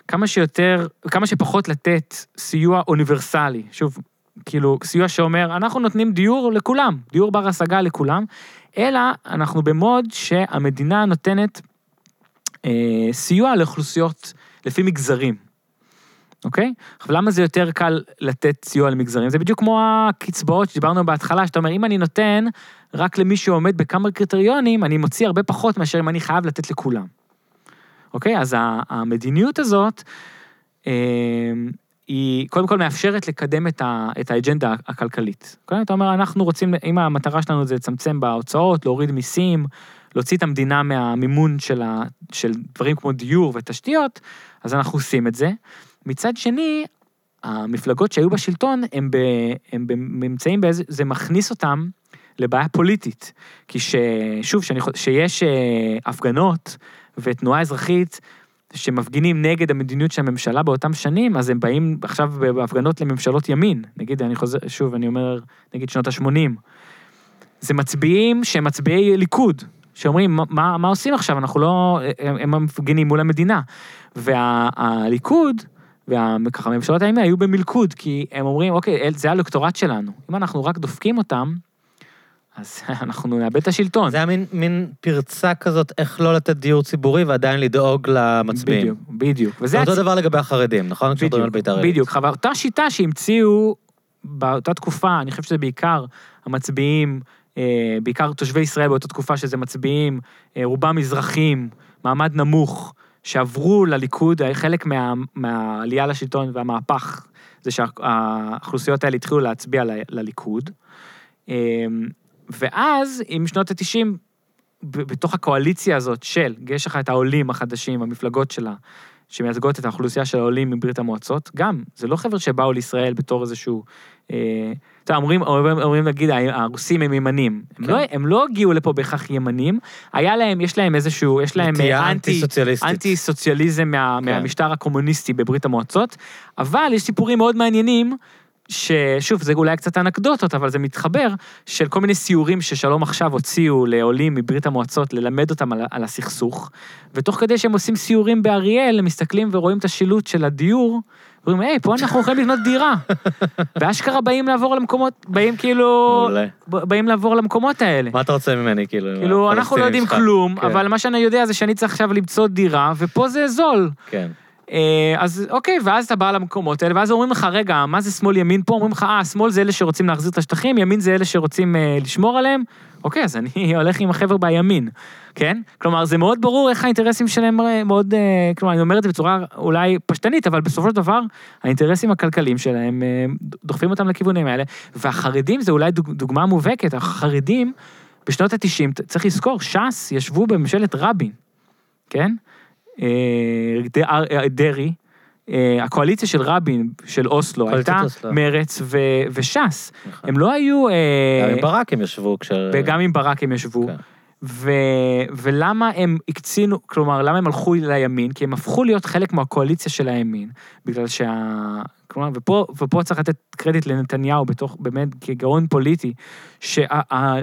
כמה שיותר, כמה שפחות לתת סיוע אוניברסלי. שוב, כאילו, סיוע שאומר, אנחנו נותנים דיור לכולם, דיור בר השגה לכולם, אלא אנחנו במוד שהמדינה נותנת אה, סיוע לאוכלוסיות לפי מגזרים, אוקיי? עכשיו, למה זה יותר קל לתת סיוע למגזרים? זה בדיוק כמו הקצבאות שדיברנו בהתחלה, שאתה אומר, אם אני נותן רק למי שעומד בכמה קריטריונים, אני מוציא הרבה פחות מאשר אם אני חייב לתת לכולם. אוקיי? אז המדיניות הזאת, אה, היא קודם כל מאפשרת לקדם את, ה, את האג'נדה הכלכלית. קודם אתה אומר, אנחנו רוצים, אם המטרה שלנו זה לצמצם בהוצאות, להוריד מיסים, להוציא את המדינה מהמימון של, ה, של דברים כמו דיור ותשתיות, אז אנחנו עושים את זה. מצד שני, המפלגות שהיו בשלטון, הם, ב, הם נמצאים באיזה, זה מכניס אותם לבעיה פוליטית. כי ששוב, שיש אה, הפגנות ותנועה אזרחית, שמפגינים נגד המדיניות של הממשלה באותם שנים, אז הם באים עכשיו בהפגנות לממשלות ימין. נגיד, אני חוזר, שוב, אני אומר, נגיד שנות ה-80. זה מצביעים שהם מצביעי ליכוד, שאומרים, מה, מה עושים עכשיו? אנחנו לא... הם, הם מפגינים מול המדינה. והליכוד, וככה הממשלות הימין היו במלכוד, כי הם אומרים, אוקיי, זה האלקטורט שלנו. אם אנחנו רק דופקים אותם, אז אנחנו נאבד את השלטון. זה היה מין, מין פרצה כזאת, איך לא לתת דיור ציבורי ועדיין לדאוג למצביעים. בדיוק, בדיוק. וזה אותו הצ... דבר לגבי החרדים, נכון? בדיוק, בדיוק. אותה שיטה שהמציאו באותה תקופה, אני חושב שזה בעיקר המצביעים, בעיקר תושבי ישראל באותה תקופה, שזה מצביעים, אה, רובם מזרחים, מעמד נמוך, שעברו לליכוד, חלק מה, מהעלייה לשלטון והמהפך, זה שהאוכלוסיות האלה התחילו להצביע לליכוד. אה, ואז, עם שנות ה-90, בתוך הקואליציה הזאת של, יש לך את העולים החדשים, המפלגות שלה, שמייצגות את האוכלוסייה של העולים מברית המועצות, גם, זה לא חבר'ה שבאו לישראל בתור איזשהו... אה, אתה אומרים, אומרים, אומרים להגיד, הרוסים הם ימנים. כן. הם, לא, הם לא הגיעו לפה בהכרח ימנים, היה להם, יש להם איזשהו, יש להם אה, אנטי, אנטי סוציאליזם מה, כן. מהמשטר הקומוניסטי בברית המועצות, אבל יש סיפורים מאוד מעניינים ששוב, זה אולי קצת אנקדוטות, אבל זה מתחבר, של כל מיני סיורים ששלום עכשיו הוציאו לעולים מברית המועצות ללמד אותם על, על הסכסוך, ותוך כדי שהם עושים סיורים באריאל, הם מסתכלים ורואים את השילוט של הדיור, ואומרים, היי, פה אנחנו יכולים לבנות דירה. ואשכרה באים לעבור למקומות, באים כאילו, באים לעבור למקומות האלה. מה אתה רוצה ממני, כאילו? כאילו, אנחנו לא יודעים כלום, כן. אבל מה שאני יודע זה שאני צריך עכשיו למצוא דירה, ופה זה זול. כן. אה, אז אוקיי, ואז אתה בא למקומות האלה, ואז אומרים לך, רגע, מה זה שמאל ימין פה? אומרים לך, אה, שמאל זה אלה שרוצים להחזיר את השטחים, ימין זה אלה שרוצים אה, לשמור עליהם. אוקיי, אז אני הולך עם החבר'ה בימין, כן? כלומר, זה מאוד ברור איך האינטרסים שלהם אה, מאוד, אה, כלומר, אני אומר את זה בצורה אולי פשטנית, אבל בסופו של דבר, האינטרסים הכלכליים שלהם, אה, דוחפים אותם לכיוונים האלה. והחרדים זה אולי דוג, דוגמה מובהקת, החרדים, בשנות ה-90, צריך לזכור, ש"ס ישבו בממשלת רבין, כן? דרעי, הקואליציה של רבין, של אוסלו, הייתה מרץ ו- וש"ס. נכון. הם לא היו... גם עם ברק הם ישבו כש... וגם עם ברק הם ישבו. כן. ו... ולמה הם הקצינו, כלומר, למה הם הלכו לימין? כי הם הפכו להיות חלק מהקואליציה של הימין, בגלל שה... כלומר, ופה, ופה צריך לתת קרדיט לנתניהו בתוך, באמת, כגאון פוליטי, שהחרדים,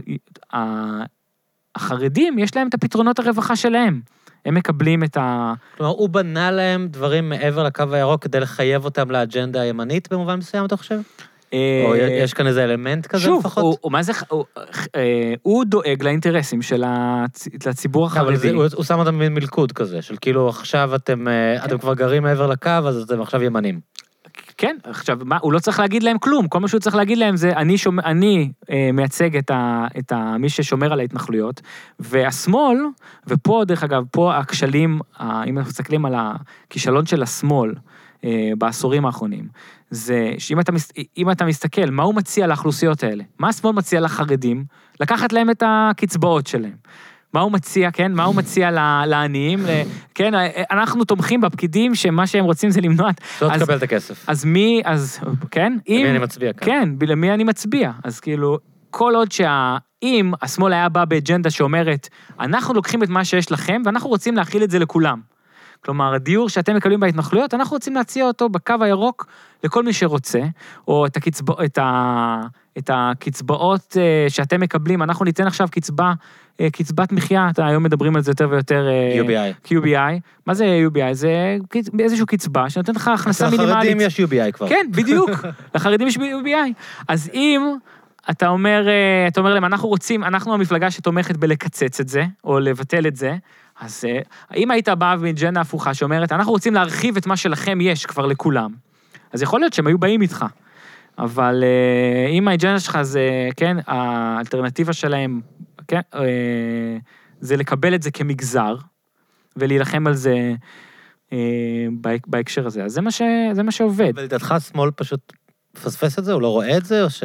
שה... יש להם את הפתרונות הרווחה שלהם. הם מקבלים את ה... כלומר, הוא בנה להם דברים מעבר לקו הירוק כדי לחייב אותם לאג'נדה הימנית במובן מסוים, אתה חושב? אה, או יש כאן איזה אלמנט כזה שוב, לפחות? שוב, הוא, מה זה, הוא, אה, הוא דואג לאינטרסים של הציבור החרדי. אבל הוא שם אותם במלכוד כזה, של כאילו עכשיו אתם, אה, כן. אתם כבר גרים מעבר לקו, אז אתם עכשיו ימנים. כן, עכשיו, מה, הוא לא צריך להגיד להם כלום, כל מה שהוא צריך להגיד להם זה, אני, שומע, אני אה, מייצג את, ה, את ה, מי ששומר על ההתנחלויות, והשמאל, ופה, דרך אגב, פה הכשלים, אה, אם אנחנו מסתכלים על הכישלון של השמאל אה, בעשורים האחרונים, זה שאם אתה, אתה מסתכל, מה הוא מציע לאוכלוסיות האלה? מה השמאל מציע לחרדים? לקחת להם את הקצבאות שלהם. מה הוא מציע, כן? מה הוא מציע לעניים? כן, אנחנו תומכים בפקידים שמה שהם רוצים זה למנוע... לא תקבל את הכסף. אז מי, אז, כן? למי אני מצביע כאן? כן, למי אני מצביע. אז כאילו, כל עוד שה... אם השמאל היה בא באג'נדה שאומרת, אנחנו לוקחים את מה שיש לכם ואנחנו רוצים להכיל את זה לכולם. כלומר, הדיור שאתם מקבלים בהתנחלויות, אנחנו רוצים להציע אותו בקו הירוק לכל מי שרוצה, או את, הקצבא, את, ה, את הקצבאות אה, שאתם מקבלים, אנחנו ניתן עכשיו קצבה, אה, קצבת מחיה, היום מדברים על זה יותר ויותר... אה, UBI. QBI. מה זה UBI? זה איזושהי קצבה שנותנת לך הכנסה מינימלית. לחרדים יש UBI כבר. כן, בדיוק, לחרדים יש UBI. אז אם... אתה אומר, אתה אומר להם, אנחנו רוצים, אנחנו המפלגה שתומכת בלקצץ את זה, או לבטל את זה, אז אם היית בא מאג'נדה הפוכה שאומרת, אנחנו רוצים להרחיב את מה שלכם יש כבר לכולם, אז יכול להיות שהם היו באים איתך. אבל אה, אם האג'נדה שלך זה, כן, האלטרנטיבה שלהם, כן, אה, זה לקבל את זה כמגזר, ולהילחם על זה בהקשר הזה. אז זה מה, ש, זה מה שעובד. ולדעתך השמאל פשוט מפספס את זה? הוא לא רואה את זה? או ש...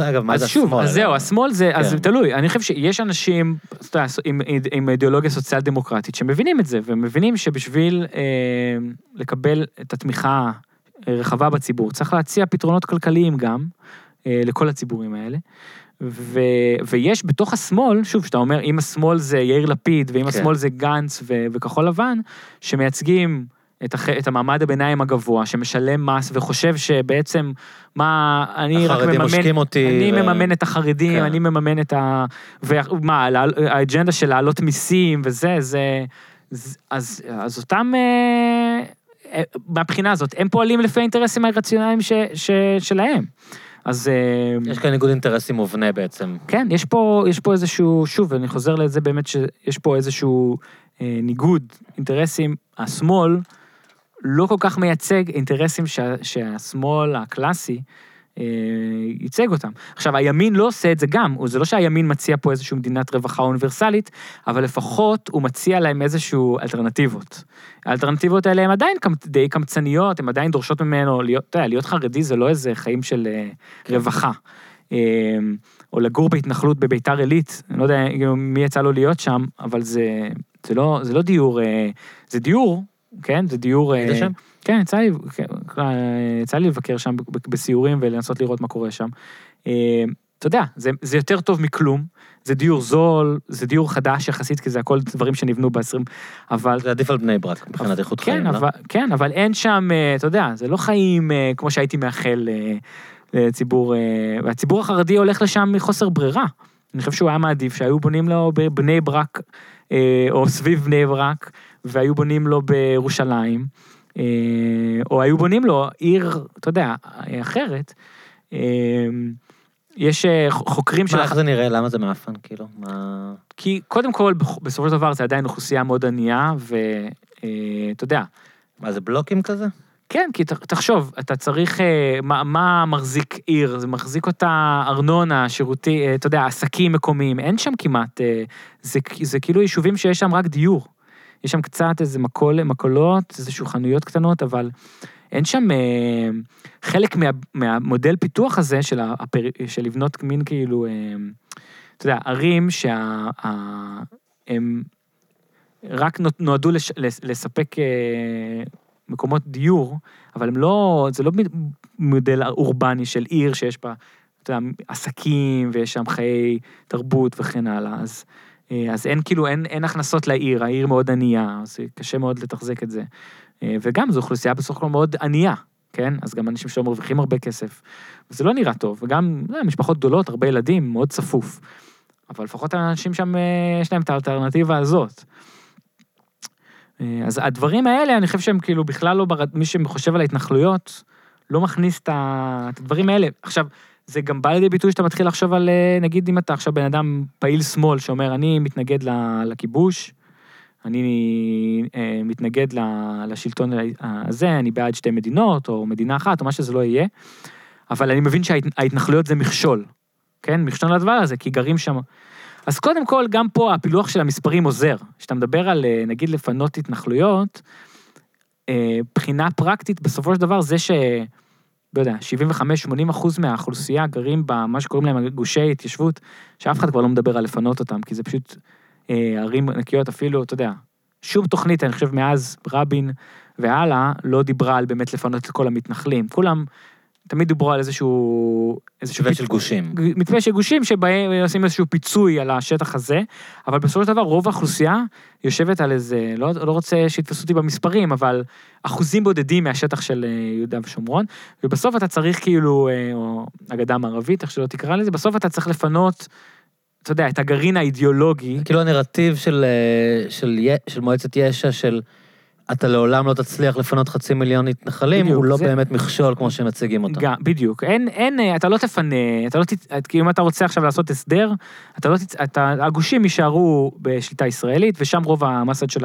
אגב, מה זה השמאל? אז שוב, אז זהו, השמאל זה, כן. אז תלוי. אני חושב שיש אנשים יודע, עם, עם אידיאולוגיה סוציאל דמוקרטית שמבינים את זה, ומבינים שבשביל אה, לקבל את התמיכה רחבה בציבור, צריך להציע פתרונות כלכליים גם אה, לכל הציבורים האלה. ו, ויש בתוך השמאל, שוב, שאתה אומר, אם השמאל זה יאיר לפיד, ואם כן. השמאל זה גנץ ו, וכחול לבן, שמייצגים את, הח, את המעמד הביניים הגבוה, שמשלם מס וחושב שבעצם, מה, אני רק מממן, החרדים אותי. אני ו... מממן את החרדים, כן. אני מממן את ה... ומה, האג'נדה של להעלות מיסים וזה, זה... אז, אז אותם... אה, אה, מהבחינה הזאת, הם פועלים לפי האינטרסים הרציונליים ש, ש, שלהם. אז... אה, יש כאן ניגוד אינטרסים מובנה בעצם. כן, יש פה, יש פה איזשהו, שוב, אני חוזר לזה באמת שיש פה איזשהו אה, ניגוד אינטרסים. השמאל לא כל כך מייצג אינטרסים שה, שהשמאל הקלאסי ייצג אותם. עכשיו, הימין לא עושה את זה גם, זה לא שהימין מציע פה איזושהי מדינת רווחה אוניברסלית, אבל לפחות הוא מציע להם איזשהו אלטרנטיבות. האלטרנטיבות האלה הן עדיין די קמצניות, הן עדיין דורשות ממנו, להיות, אתה יודע, להיות חרדי זה לא איזה חיים של אה, כן. רווחה. אה, או לגור בהתנחלות בביתר עילית, אני לא יודע מי יצא לו להיות שם, אבל זה, זה, לא, זה לא דיור, זה דיור, כן? זה דיור... היית שם? כן, יצא לי, כן, יצא לי לבקר שם בסיורים ולנסות לראות מה קורה שם. אה, אתה יודע, זה, זה יותר טוב מכלום, זה דיור זול, זה דיור חדש יחסית, כי זה הכל דברים שנבנו ב-20, אבל... זה עדיף על בני ברק מבחינת איכות כן, חיים, אבל, לא? כן, אבל אין שם, אה, אתה יודע, זה לא חיים אה, כמו שהייתי מאחל לציבור, והציבור החרדי הולך לשם מחוסר ברירה. אני חושב שהוא היה מעדיף שהיו בונים לו בבני ברק, או סביב בני ברק, והיו בונים לו בירושלים. אה, או היו בונים לו עיר, אתה יודע, אחרת. אה, יש אה, חוקרים של... מה, איך זה נראה? למה זה מאפן, כאילו? מה... כי קודם כל, בסופו של דבר זה עדיין אוכלוסייה מאוד ענייה, ואתה יודע. מה, זה בלוקים כזה? כן, כי תחשוב, אתה צריך, מה, מה מחזיק עיר? זה מחזיק אותה ארנונה, שירותי, אתה יודע, עסקים מקומיים, אין שם כמעט, זה, זה כאילו יישובים שיש שם רק דיור. יש שם קצת איזה מקול, מקולות, איזשהו חנויות קטנות, אבל אין שם אה, חלק מה, מהמודל פיתוח הזה של, הפר, של לבנות מין כאילו, אה, אתה יודע, ערים שהם רק נועדו לש, לספק אה, מקומות דיור, אבל הם לא, זה לא מודל אורבני של עיר שיש בה, אתה יודע, עסקים ויש שם חיי תרבות וכן הלאה, אז... אה, אז אין כאילו, אין, אין הכנסות לעיר, העיר מאוד ענייה, אז קשה מאוד לתחזק את זה. אה, וגם זו אוכלוסייה בסך הכל מאוד ענייה, כן? אז גם אנשים שלא מרוויחים הרבה כסף. וזה לא נראה טוב, וגם לא, משפחות גדולות, הרבה ילדים, מאוד צפוף. אבל לפחות האנשים שם, אה, יש להם את האלטרנטיבה הזאת. אז הדברים האלה, אני חושב שהם כאילו בכלל לא. מי שחושב על ההתנחלויות, לא מכניס את הדברים האלה. עכשיו, זה גם בא לידי ביטוי שאתה מתחיל לחשוב על, אה, נגיד אם אתה עכשיו בן אדם פעיל שמאל שאומר, אני מתנגד לכיבוש, אני אה, מתנגד לשלטון הזה, אני בעד שתי מדינות, או מדינה אחת, או מה שזה לא יהיה, אבל אני מבין שההתנחלויות זה מכשול, כן? מכשול לדבר הזה, כי גרים שם. אז קודם כל, גם פה הפילוח של המספרים עוזר. כשאתה מדבר על, אה, נגיד, לפנות התנחלויות, בחינה פרקטית, בסופו של דבר, זה ש... לא יודע, 75-80 אחוז מהאוכלוסייה גרים במה שקוראים להם גושי התיישבות, שאף אחד כבר לא מדבר על לפנות אותם, כי זה פשוט אה, ערים נקיות אפילו, אתה יודע, שום תוכנית, אני חושב, מאז רבין והלאה, לא דיברה על באמת לפנות את כל המתנחלים. כולם תמיד דיברו על איזשהו... איזשהו מתווה של גושים. מתווה של גושים שבהם עושים איזשהו פיצוי על השטח הזה, אבל בסופו של דבר רוב האוכלוסייה יושבת על איזה, לא, לא רוצה שיתפסו אותי במספרים, אבל אחוזים בודדים מהשטח של אה, יהודה ושומרון, ובסוף אתה צריך כאילו, אה, או הגדה המערבית, איך שלא תקרא לזה, בסוף אתה צריך לפנות... אתה יודע, את הגרעין האידיאולוגי. כאילו הנרטיב של, אה, של, של מועצת יש"ע, של אתה לעולם לא תצליח לפנות חצי מיליון מתנחלים, הוא לא זה... באמת מכשול כמו שמציגים אותו. גם, בדיוק. אין, אין, אתה לא תפנה, אתה לא ת... כי אם אתה רוצה עכשיו לעשות הסדר, אתה לא ת... אתה, הגושים יישארו בשליטה ישראלית, ושם רוב המסד של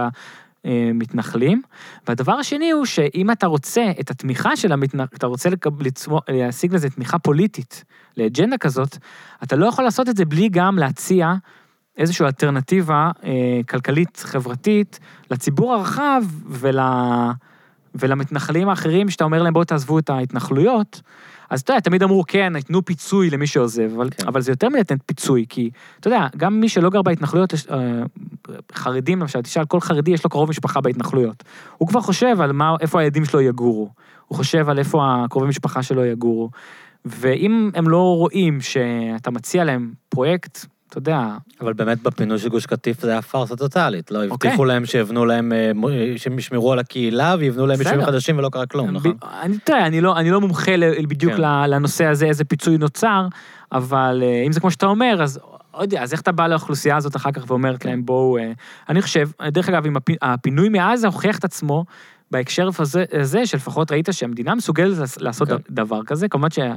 המתנחלים. והדבר השני הוא שאם אתה רוצה את התמיכה של המתנחלים, אתה רוצה לקב... לצמו... להשיג לזה תמיכה פוליטית, לאג'נדה כזאת, אתה לא יכול לעשות את זה בלי גם להציע איזושהי אלטרנטיבה אה, כלכלית-חברתית לציבור הרחב ול, ולמתנחלים האחרים, שאתה אומר להם בואו תעזבו את ההתנחלויות, אז אתה יודע, תמיד אמרו, כן, ייתנו פיצוי למי שעוזב, אבל, כן. אבל זה יותר מלתת פיצוי, כי אתה יודע, גם מי שלא גר בהתנחלויות, אה, חרדים למשל, תשאל, כל חרדי יש לו קרוב משפחה בהתנחלויות. הוא כבר חושב על מה, איפה הילדים שלו יגורו. הוא חושב על איפה הקרובי משפחה שלו יגורו. ואם הם לא רואים שאתה מציע להם פרויקט אתה יודע... אבל באמת בפינוי של גוש קטיף זה היה פארסה טוטאלית, לא? אוקיי. הבטיחו להם שיבנו להם, אה, שהם ישמרו על הקהילה ויבנו להם יישובים חדשים ולא קרה כלום, נכון? אני, תראה, אני לא, אני לא מומחה בדיוק כן. לנושא הזה, איזה פיצוי נוצר, אבל אה, אם זה כמו שאתה אומר, אז לא יודע, אז איך אתה בא לאוכלוסייה הזאת אחר כך ואומרת כן. להם, בואו... אה, אני חושב, דרך אגב, אם הפינוי מעזה הוכיח את עצמו, בהקשר הזה, הזה שלפחות ראית שהמדינה מסוגלת לעשות כן. דבר כזה, כמובן שה...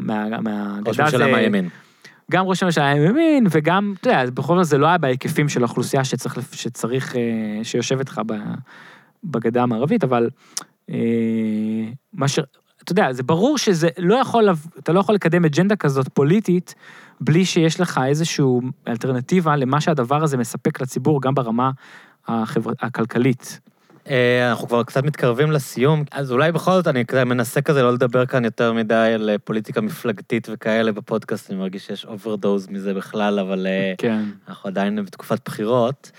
מהגדה זה... ראש ממשלה מהימין. גם ראש הממשלה היה ימין, וגם, אתה יודע, בכל זאת זה לא היה בהיקפים של האוכלוסייה שצריך, שצריך, אה, שיושבת לך בגדה המערבית, אבל אה, מה ש... אתה יודע, זה ברור שזה לא יכול, אתה לא יכול לקדם אג'נדה כזאת פוליטית, בלי שיש לך איזושהי אלטרנטיבה למה שהדבר הזה מספק לציבור, גם ברמה החבר... הכלכלית. אה, אנחנו כבר קצת מתקרבים לסיום, אז אולי בכל זאת אני מנסה כזה לא לדבר כאן יותר מדי על אה, פוליטיקה מפלגתית וכאלה בפודקאסט, אני מרגיש שיש overdose מזה בכלל, אבל אה, כן. אנחנו עדיין בתקופת בחירות.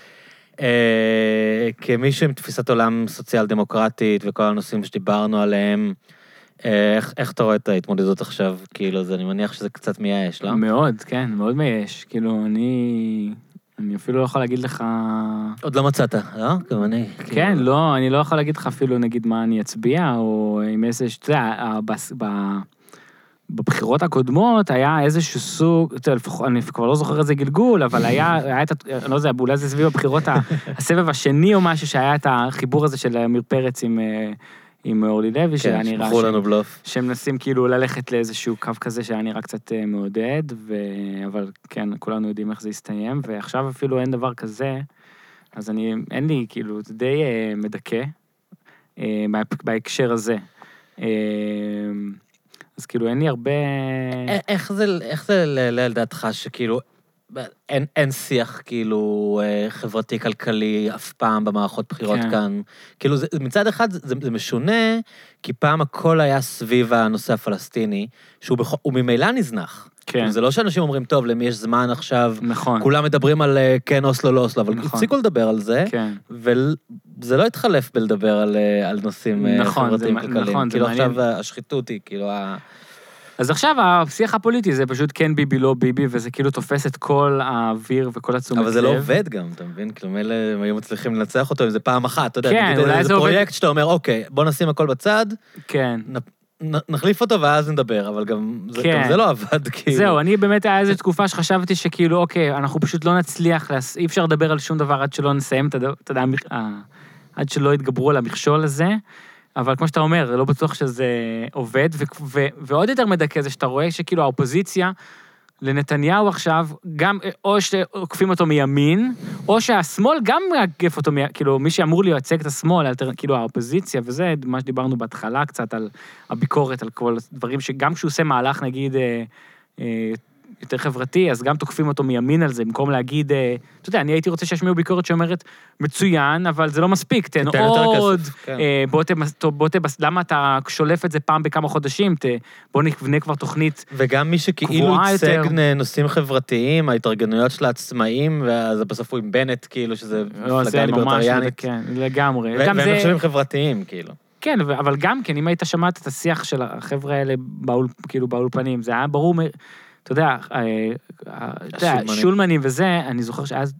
כמישהו עם תפיסת עולם סוציאל דמוקרטית וכל הנושאים שדיברנו עליהם, איך, איך אתה רואה את ההתמודדות עכשיו? כאילו, זה, אני מניח שזה קצת מייאש, לא? מאוד, כן, מאוד מייאש. כאילו, אני... אני אפילו לא יכול להגיד לך... עוד לא מצאת, לא? גם אני. כן, כאילו... לא, אני לא יכול להגיד לך אפילו, נגיד, מה אני אצביע, או עם איזה... אתה יודע, בבחירות הקודמות היה איזשהו סוג, אני כבר לא זוכר איזה גלגול, אבל היה, היה את, אני לא יודע, אולי זה סביב הבחירות, הסבב השני או משהו, שהיה את החיבור הזה של עמיר פרץ עם... עם אורלי לוי, שהיה נראה... כן, לנו בלוף. שהם מנסים כאילו ללכת לאיזשהו קו כזה שהיה נראה קצת אה, מעודד, ו... אבל כן, כולנו יודעים איך זה יסתיים, ועכשיו אפילו אין דבר כזה, אז אני, אין לי, כאילו, זה די אה, מדכא אה, בהקשר הזה. אה, אז כאילו, אין לי הרבה... איך זה, איך זה לדעתך שכאילו... אין, אין שיח כאילו אה, חברתי-כלכלי אף פעם במערכות בחירות כן. כאן. כאילו זה, מצד אחד זה, זה משונה, כי פעם הכל היה סביב הנושא הפלסטיני, שהוא בכ... ממילא נזנח. כן. זה לא שאנשים אומרים, טוב, למי יש זמן עכשיו, נכון. כולם מדברים על אה, כן אוסלו, לא אוסלו, אבל נכון. הפסיקו לדבר על זה, כן. וזה לא התחלף בלדבר על, אה, על נושאים נכון, חברתיים כלכליים. נכון, כאילו עכשיו השחיתות היא, כאילו, אז עכשיו השיח הפוליטי זה פשוט כן ביבי, לא ביבי, וזה כאילו תופס את כל האוויר וכל התשומת לב. אבל זה לא עובד גם, אתה מבין? כאילו, מילא הם היו מצליחים לנצח אותו אם זה פעם אחת, אתה יודע, כן, אולי זה עובד... פרויקט שאתה אומר, אוקיי, בוא נשים הכל בצד. כן. נחליף אותו ואז נדבר, אבל גם, כן. זה, גם זה לא עבד, כאילו. זהו, אני באמת, היה איזו תקופה שחשבתי שכאילו, אוקיי, אנחנו פשוט לא נצליח, אי אפשר לדבר על שום דבר עד שלא נסיים את הדבר, אתה יודע, עד שלא יתגברו על המכשול הזה. אבל כמו שאתה אומר, לא בטוח שזה עובד, ו- ו- ועוד יותר מדכא זה שאתה רואה שכאילו האופוזיציה לנתניהו עכשיו, גם, או שעוקפים אותו מימין, או שהשמאל גם מעקף אותו, כאילו, מי שאמור לייצג את השמאל, יותר, כאילו האופוזיציה, וזה מה שדיברנו בהתחלה קצת על הביקורת, על כל הדברים, שגם כשהוא עושה מהלך, נגיד, אה, אה, יותר חברתי, אז גם תוקפים אותו מימין על זה, במקום להגיד, אה, אתה יודע, אני הייתי רוצה שישמיעו ביקורת שאומרת, מצוין, אבל זה לא מספיק, תן עוד, כן. אה, בוא בוא תבס, למה אתה שולף את זה פעם בכמה חודשים, ת, בוא נבנה כבר תוכנית וגם מי שכאילו ייצג נושאים חברתיים, ההתארגנויות של העצמאים, ואז בסוף הוא עם בנט, כאילו, שזה לא, מפלגה ליברטריאנית. כן, לגמרי. והם זה... נחשבים חברתיים, כאילו. כן, אבל גם כן, אם היית שמעת את השיח של החבר'ה האלה באול, כאילו באולפנים, זה היה ברור אתה יודע, אה, שולמנים וזה, אני זוכר שאז,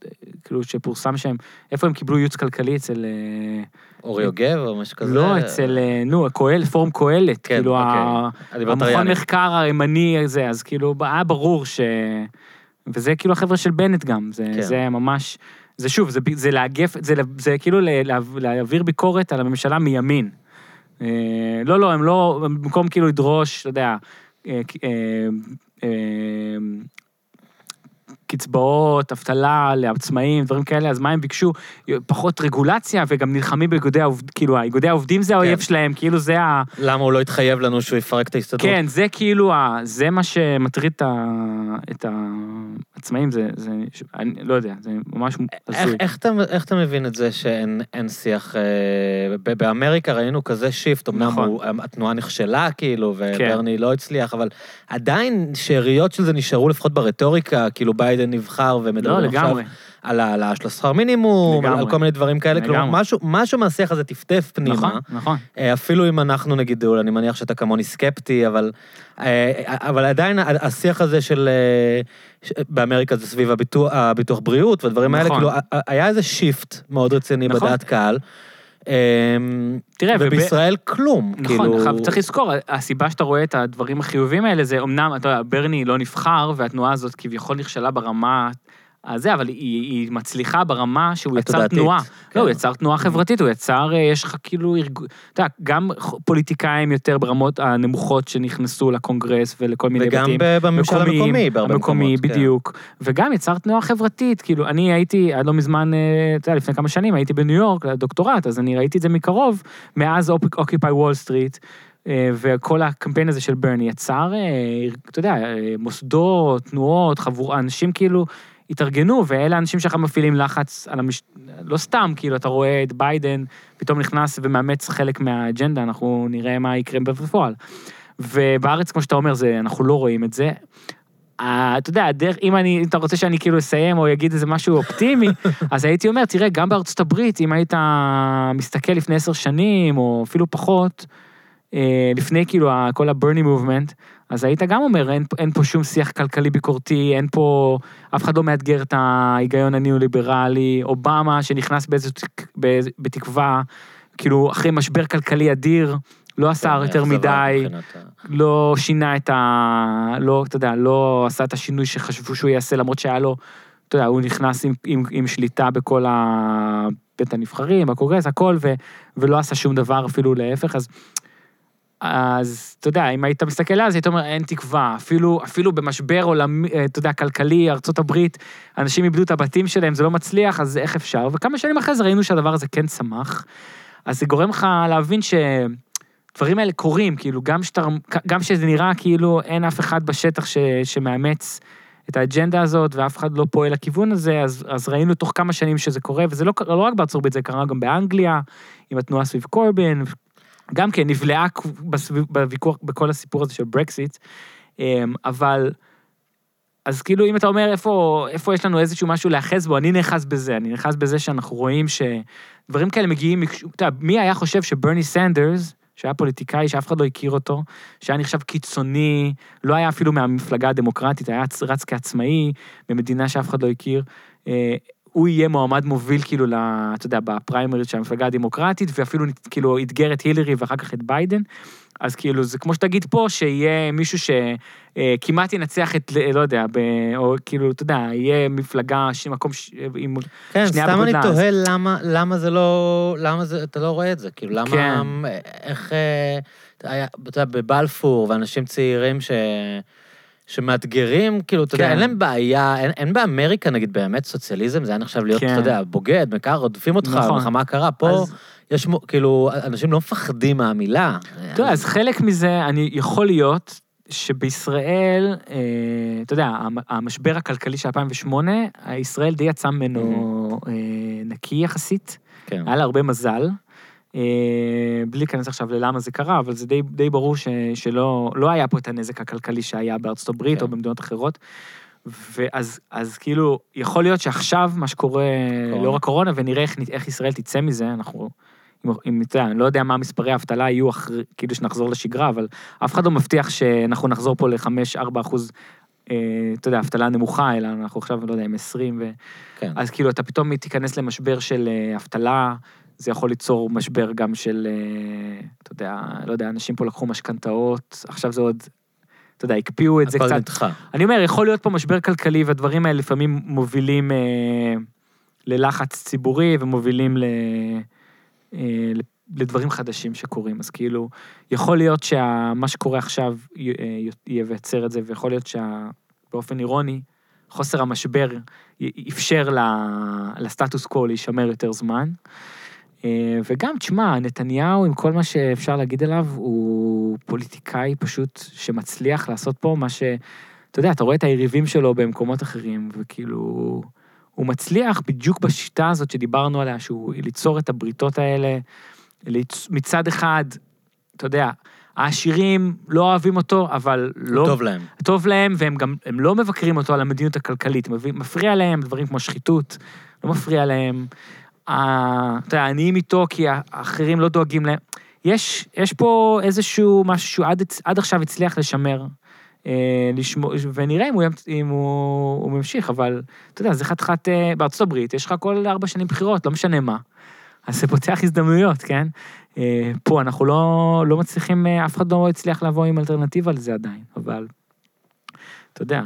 כאילו, שפורסם שהם, איפה הם קיבלו ייעוץ כלכלי אצל... אה, אורי יוגב או משהו כזה? לא, אצל, אה, נו, קהלת, פורום קהלת, כן, כאילו, אוקיי. המכון מחקר הימני הזה, אז כאילו, היה ברור ש... וזה כאילו החבר'ה של בנט גם, זה, כן. זה ממש, זה שוב, זה, זה לאגף, זה, זה כאילו להעביר ביקורת על הממשלה מימין. לא, לא, הם לא, במקום כאילו לדרוש, אתה יודע, eh, קצבאות, אבטלה לעצמאים, דברים כאלה, אז מה הם ביקשו? פחות רגולציה, וגם נלחמים באיגודי העובדים, כאילו, איגודי העובדים זה האויב כן. שלהם, כאילו זה ה... למה הוא לא התחייב לנו שהוא יפרק את ההסתדרות? כן, זה כאילו, ה... זה מה שמטריד את, ה... את העצמאים, זה, זה, אני לא יודע, זה ממש איך, הזוי. איך, אתה, איך אתה מבין את זה שאין אין שיח... אה, ב- באמריקה ראינו כזה shift, אמנם נכון. הוא, התנועה נכשלה כאילו, כן. וברני לא הצליח, אבל עדיין שאריות של זה נשארו לפחות ברטוריקה, כאילו ביידן נבחר לא, ומדברים עכשיו לגמרי. על העלאה של השכר מינימום, לגמרי. על כל מיני דברים כאלה, כלומר לגמרי. משהו, משהו מהשיח הזה טפטף פנימה. נכון, נכון. אה, אפילו אם אנחנו נגיד, אני מניח שאתה כמוני סקפטי, אבל, אה, אבל עדיין השיח הזה של... אה, באמריקה זה סביב הביטוח, הביטוח בריאות והדברים האלה, נכון. כאילו, ה- ה- היה איזה שיפט מאוד רציני נכון. בדעת קהל. אה, תראה, וב- ובישראל כלום, נכון, כאילו... עכשיו צריך לזכור, הסיבה שאתה רואה את הדברים החיובים האלה זה אמנם, אתה יודע, ברני לא נבחר, והתנועה הזאת כביכול נכשלה ברמה הזה, אבל היא, היא מצליחה ברמה שהוא יצר התודעתית, תנועה. כן. לא, הוא יצר תנועה חברתית, הוא יצר, אה, יש לך כאילו, ארג- אתה יודע, גם פוליטיקאים יותר ברמות הנמוכות שנכנסו לקונגרס ולכל מיני וגם בתים. ב- בממשל מקומיים, המקומי, בהרבה המקומי, מקומות. כן. בדיוק. וגם יצר תנועה חברתית, כאילו, אני הייתי, עד לא מזמן, אה, אתה יודע, לפני כמה שנים, הייתי בניו יורק לדוקטורט, אז אני ראיתי את זה מקרוב, מאז Occupy Wall Street. וכל הקמפיין הזה של ברני יצר, אה, אתה יודע, מוסדות, תנועות, חבורה, אנשים כאילו התארגנו, ואלה האנשים שאחר מפעילים לחץ על המש... לא סתם, כאילו, אתה רואה את ביידן פתאום נכנס ומאמץ חלק מהאג'נדה, אנחנו נראה מה יקרה בפועל. ובארץ, כמו שאתה אומר, זה, אנחנו לא רואים את זה. אתה יודע, הדרך, אם אני, אם אתה רוצה שאני כאילו אסיים או אגיד איזה משהו אופטימי, אז הייתי אומר, תראה, גם בארצות הברית, אם היית מסתכל לפני עשר שנים, או אפילו פחות, אה, לפני כאילו כל ה-Bernie movement, אז היית גם אומר, אין, אין פה שום שיח כלכלי ביקורתי, אין פה, אף אחד לא מאתגר את ההיגיון הניאו-ליברלי, אובמה שנכנס באיזו, באיז- בתקווה, כאילו, אחרי משבר כלכלי אדיר, לא עשה כן, יותר מדי, לא שינה את ה... לא, אתה יודע, לא עשה את השינוי שחשבו שהוא יעשה, למרות שהיה לו, אתה יודע, הוא נכנס עם, עם, עם שליטה בכל ה... בית הנבחרים, הקונגרס, הכל, ו, ולא עשה שום דבר, אפילו להפך, אז... אז אתה יודע, אם היית מסתכל זה, היית אומר, אין תקווה. אפילו, אפילו במשבר עולמי, אה, אתה יודע, כלכלי, הברית, אנשים איבדו את הבתים שלהם, זה לא מצליח, אז איך אפשר? וכמה שנים אחרי זה ראינו שהדבר הזה כן צמח. אז זה גורם לך להבין ש... הדברים האלה קורים, כאילו, גם שאתה, גם שזה נראה כאילו אין אף אחד בשטח ש, שמאמץ את האג'נדה הזאת, ואף אחד לא פועל לכיוון הזה, אז, אז ראינו תוך כמה שנים שזה קורה, וזה לא, לא רק בארצות הברית, זה קרה גם באנגליה, עם התנועה סביב קורבין, גם כן נבלעה בוויכוח, בכל הסיפור הזה של ברקסיט, אמ, אבל... אז כאילו, אם אתה אומר איפה, איפה יש לנו איזשהו משהו להיאחז בו, אני נאחז בזה, אני נאחז בזה שאנחנו רואים שדברים כאלה מגיעים, אתה, מי היה חושב שברני סנדרס, שהיה פוליטיקאי שאף אחד לא הכיר אותו, שהיה נחשב קיצוני, לא היה אפילו מהמפלגה הדמוקרטית, היה רץ כעצמאי במדינה שאף אחד לא הכיר. אה, הוא יהיה מועמד מוביל כאילו, ל- אתה יודע, בפריימריז של המפלגה הדמוקרטית, ואפילו כאילו אתגר את הילרי ואחר כך את ביידן. אז כאילו, זה כמו שתגיד פה, שיהיה מישהו שכמעט ינצח את, לא יודע, ב, או כאילו, אתה יודע, יהיה מפלגה שמקום ש... עם... כן, שנייה סתם אני בגודלה, אז- תוהה למה, למה זה לא, למה זה, אתה לא רואה את זה, כאילו, למה, כן. איך, אה, אתה יודע, בבלפור, ואנשים צעירים ש... שמאתגרים, כאילו, אתה יודע, כן. אין להם בעיה, אין, אין באמריקה, נגיד, באמת סוציאליזם, זה היה נחשב להיות, כן. אתה יודע, בוגד, מקר, רודפים אותך, נכון. מלחמה קרה, פה אז- יש, כאילו, אנשים לא מפחדים מהמילה. אתה יודע, אז חלק מזה, אני, יכול להיות שבישראל, אה, אתה יודע, המ- המשבר הכלכלי של 2008, ישראל די יצא ממנו אה, נקי יחסית, כן. היה לה הרבה מזל. אה, בלי להיכנס עכשיו ללמה זה קרה, אבל זה די, די ברור ש, שלא לא היה פה את הנזק הכלכלי שהיה בארצות הברית כן. או במדינות אחרות. ואז אז כאילו, יכול להיות שעכשיו מה שקורה, קורונה. לאור הקורונה, ונראה איך, איך ישראל תצא מזה, אנחנו... אם, אתה יודע, אני לא יודע מה מספרי האבטלה יהיו אחרי, כאילו שנחזור לשגרה, אבל אף אחד לא מבטיח שאנחנו נחזור פה ל-5-4 אחוז, אה, אתה יודע, אבטלה נמוכה, אלא אנחנו עכשיו, לא יודע, עם 20, ו... כן. אז כאילו, אתה פתאום תיכנס למשבר של אה, אבטלה, זה יכול ליצור משבר גם של, אה, אתה יודע, לא יודע, אנשים פה לקחו משכנתאות, עכשיו זה עוד, אתה יודע, הקפיאו את זה הכל קצת. נדחה. אני אומר, יכול להיות פה משבר כלכלי, והדברים האלה לפעמים מובילים אה, ללחץ ציבורי ומובילים ל, אה, לדברים חדשים שקורים. אז כאילו, יכול להיות שמה שקורה עכשיו י- אה, את זה, ויכול להיות שבאופן אירוני, חוסר המשבר אפשר לסטטוס קוו להישמר יותר זמן. אה, וגם, תשמע, נתניהו, עם כל מה שאפשר להגיד עליו, הוא פוליטיקאי פשוט שמצליח לעשות פה מה ש... אתה יודע, אתה רואה את היריבים שלו במקומות אחרים, וכאילו... הוא מצליח בדיוק בשיטה הזאת שדיברנו עליה, שהוא ליצור את הבריתות האלה. מצד אחד, אתה יודע, העשירים לא אוהבים אותו, אבל לא... טוב להם. טוב להם, והם גם, הם לא מבקרים אותו על המדיניות הכלכלית, מפריע להם דברים כמו שחיתות, לא מפריע להם. אתה יודע, העניים איתו כי האחרים לא דואגים להם. יש, יש פה איזשהו משהו שהוא עד, עד עכשיו הצליח לשמר. אה, לשמור, ונראה אם הוא, אם הוא, הוא ממשיך, אבל אתה יודע, זה חתיכת, אה, בארצות הברית יש לך כל ארבע שנים בחירות, לא משנה מה. אז זה פותח הזדמנויות, כן? אה, פה אנחנו לא, לא מצליחים, אף אחד לא הצליח לבוא עם אלטרנטיבה לזה עדיין, אבל אתה יודע,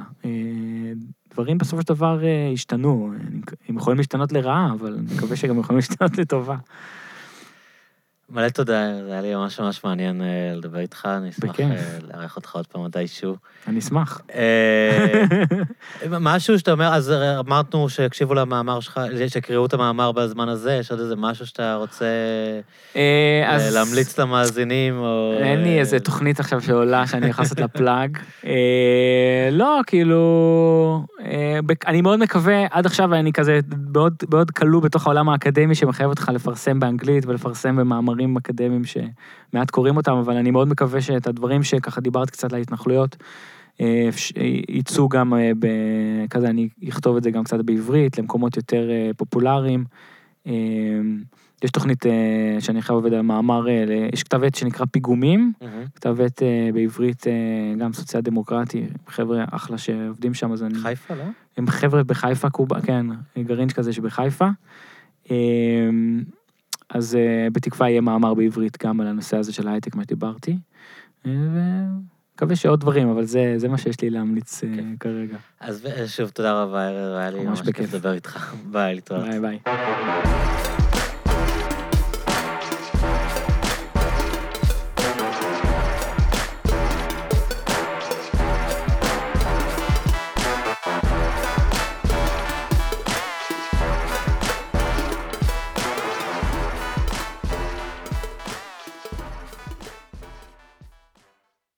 דברים בסופו של דבר השתנו, הם יכולים להשתנות לרעה, אבל אני מקווה שגם יכולים להשתנות לטובה. מלא תודה, זה היה לי ממש ממש מעניין אה, לדבר איתך, אני אשמח אה, לארח אותך עוד פעם מתישהו. אני אשמח. אה, משהו שאתה אומר, אז אמרנו שיקשיבו למאמר שלך, שיקראו את המאמר בזמן הזה, יש עוד איזה משהו שאתה רוצה להמליץ למאזינים, או... אין לי איזה תוכנית עכשיו שעולה שאני יכול לעשות לה פלאג. לא, כאילו, אני מאוד מקווה, עד עכשיו אני כזה מאוד כלוא בתוך העולם האקדמי שמחייב אותך לפרסם באנגלית ולפרסם במאמרים. מאמרים אקדמיים שמעט קוראים אותם, אבל אני מאוד מקווה שאת הדברים שככה דיברת קצת להתנחלויות, אה, יצאו גם אה, כזה, אני אכתוב את זה גם קצת בעברית, למקומות יותר אה, פופולריים. יש תוכנית שאני עכשיו עובד על מאמר, יש כתב עת שנקרא פיגומים, mm-hmm. כתב עת בעברית גם סוציאל דמוקרטי, חבר'ה אחלה שעובדים שם, אז אני... חיפה, לא? הם חבר'ה בחיפה, קובה, כן, גרעין כזה שבחיפה. אז uh, בתקווה יהיה מאמר בעברית גם על הנושא הזה של ההייטק, מה שדיברתי. אה, ומקווה שעוד דברים, אבל זה, זה מה שיש לי להמליץ okay. uh, אוקיי. כרגע. אז שוב, תודה רבה, היה לי ממש כיף לדבר איתך. ביי, להתראות. ביי ביי.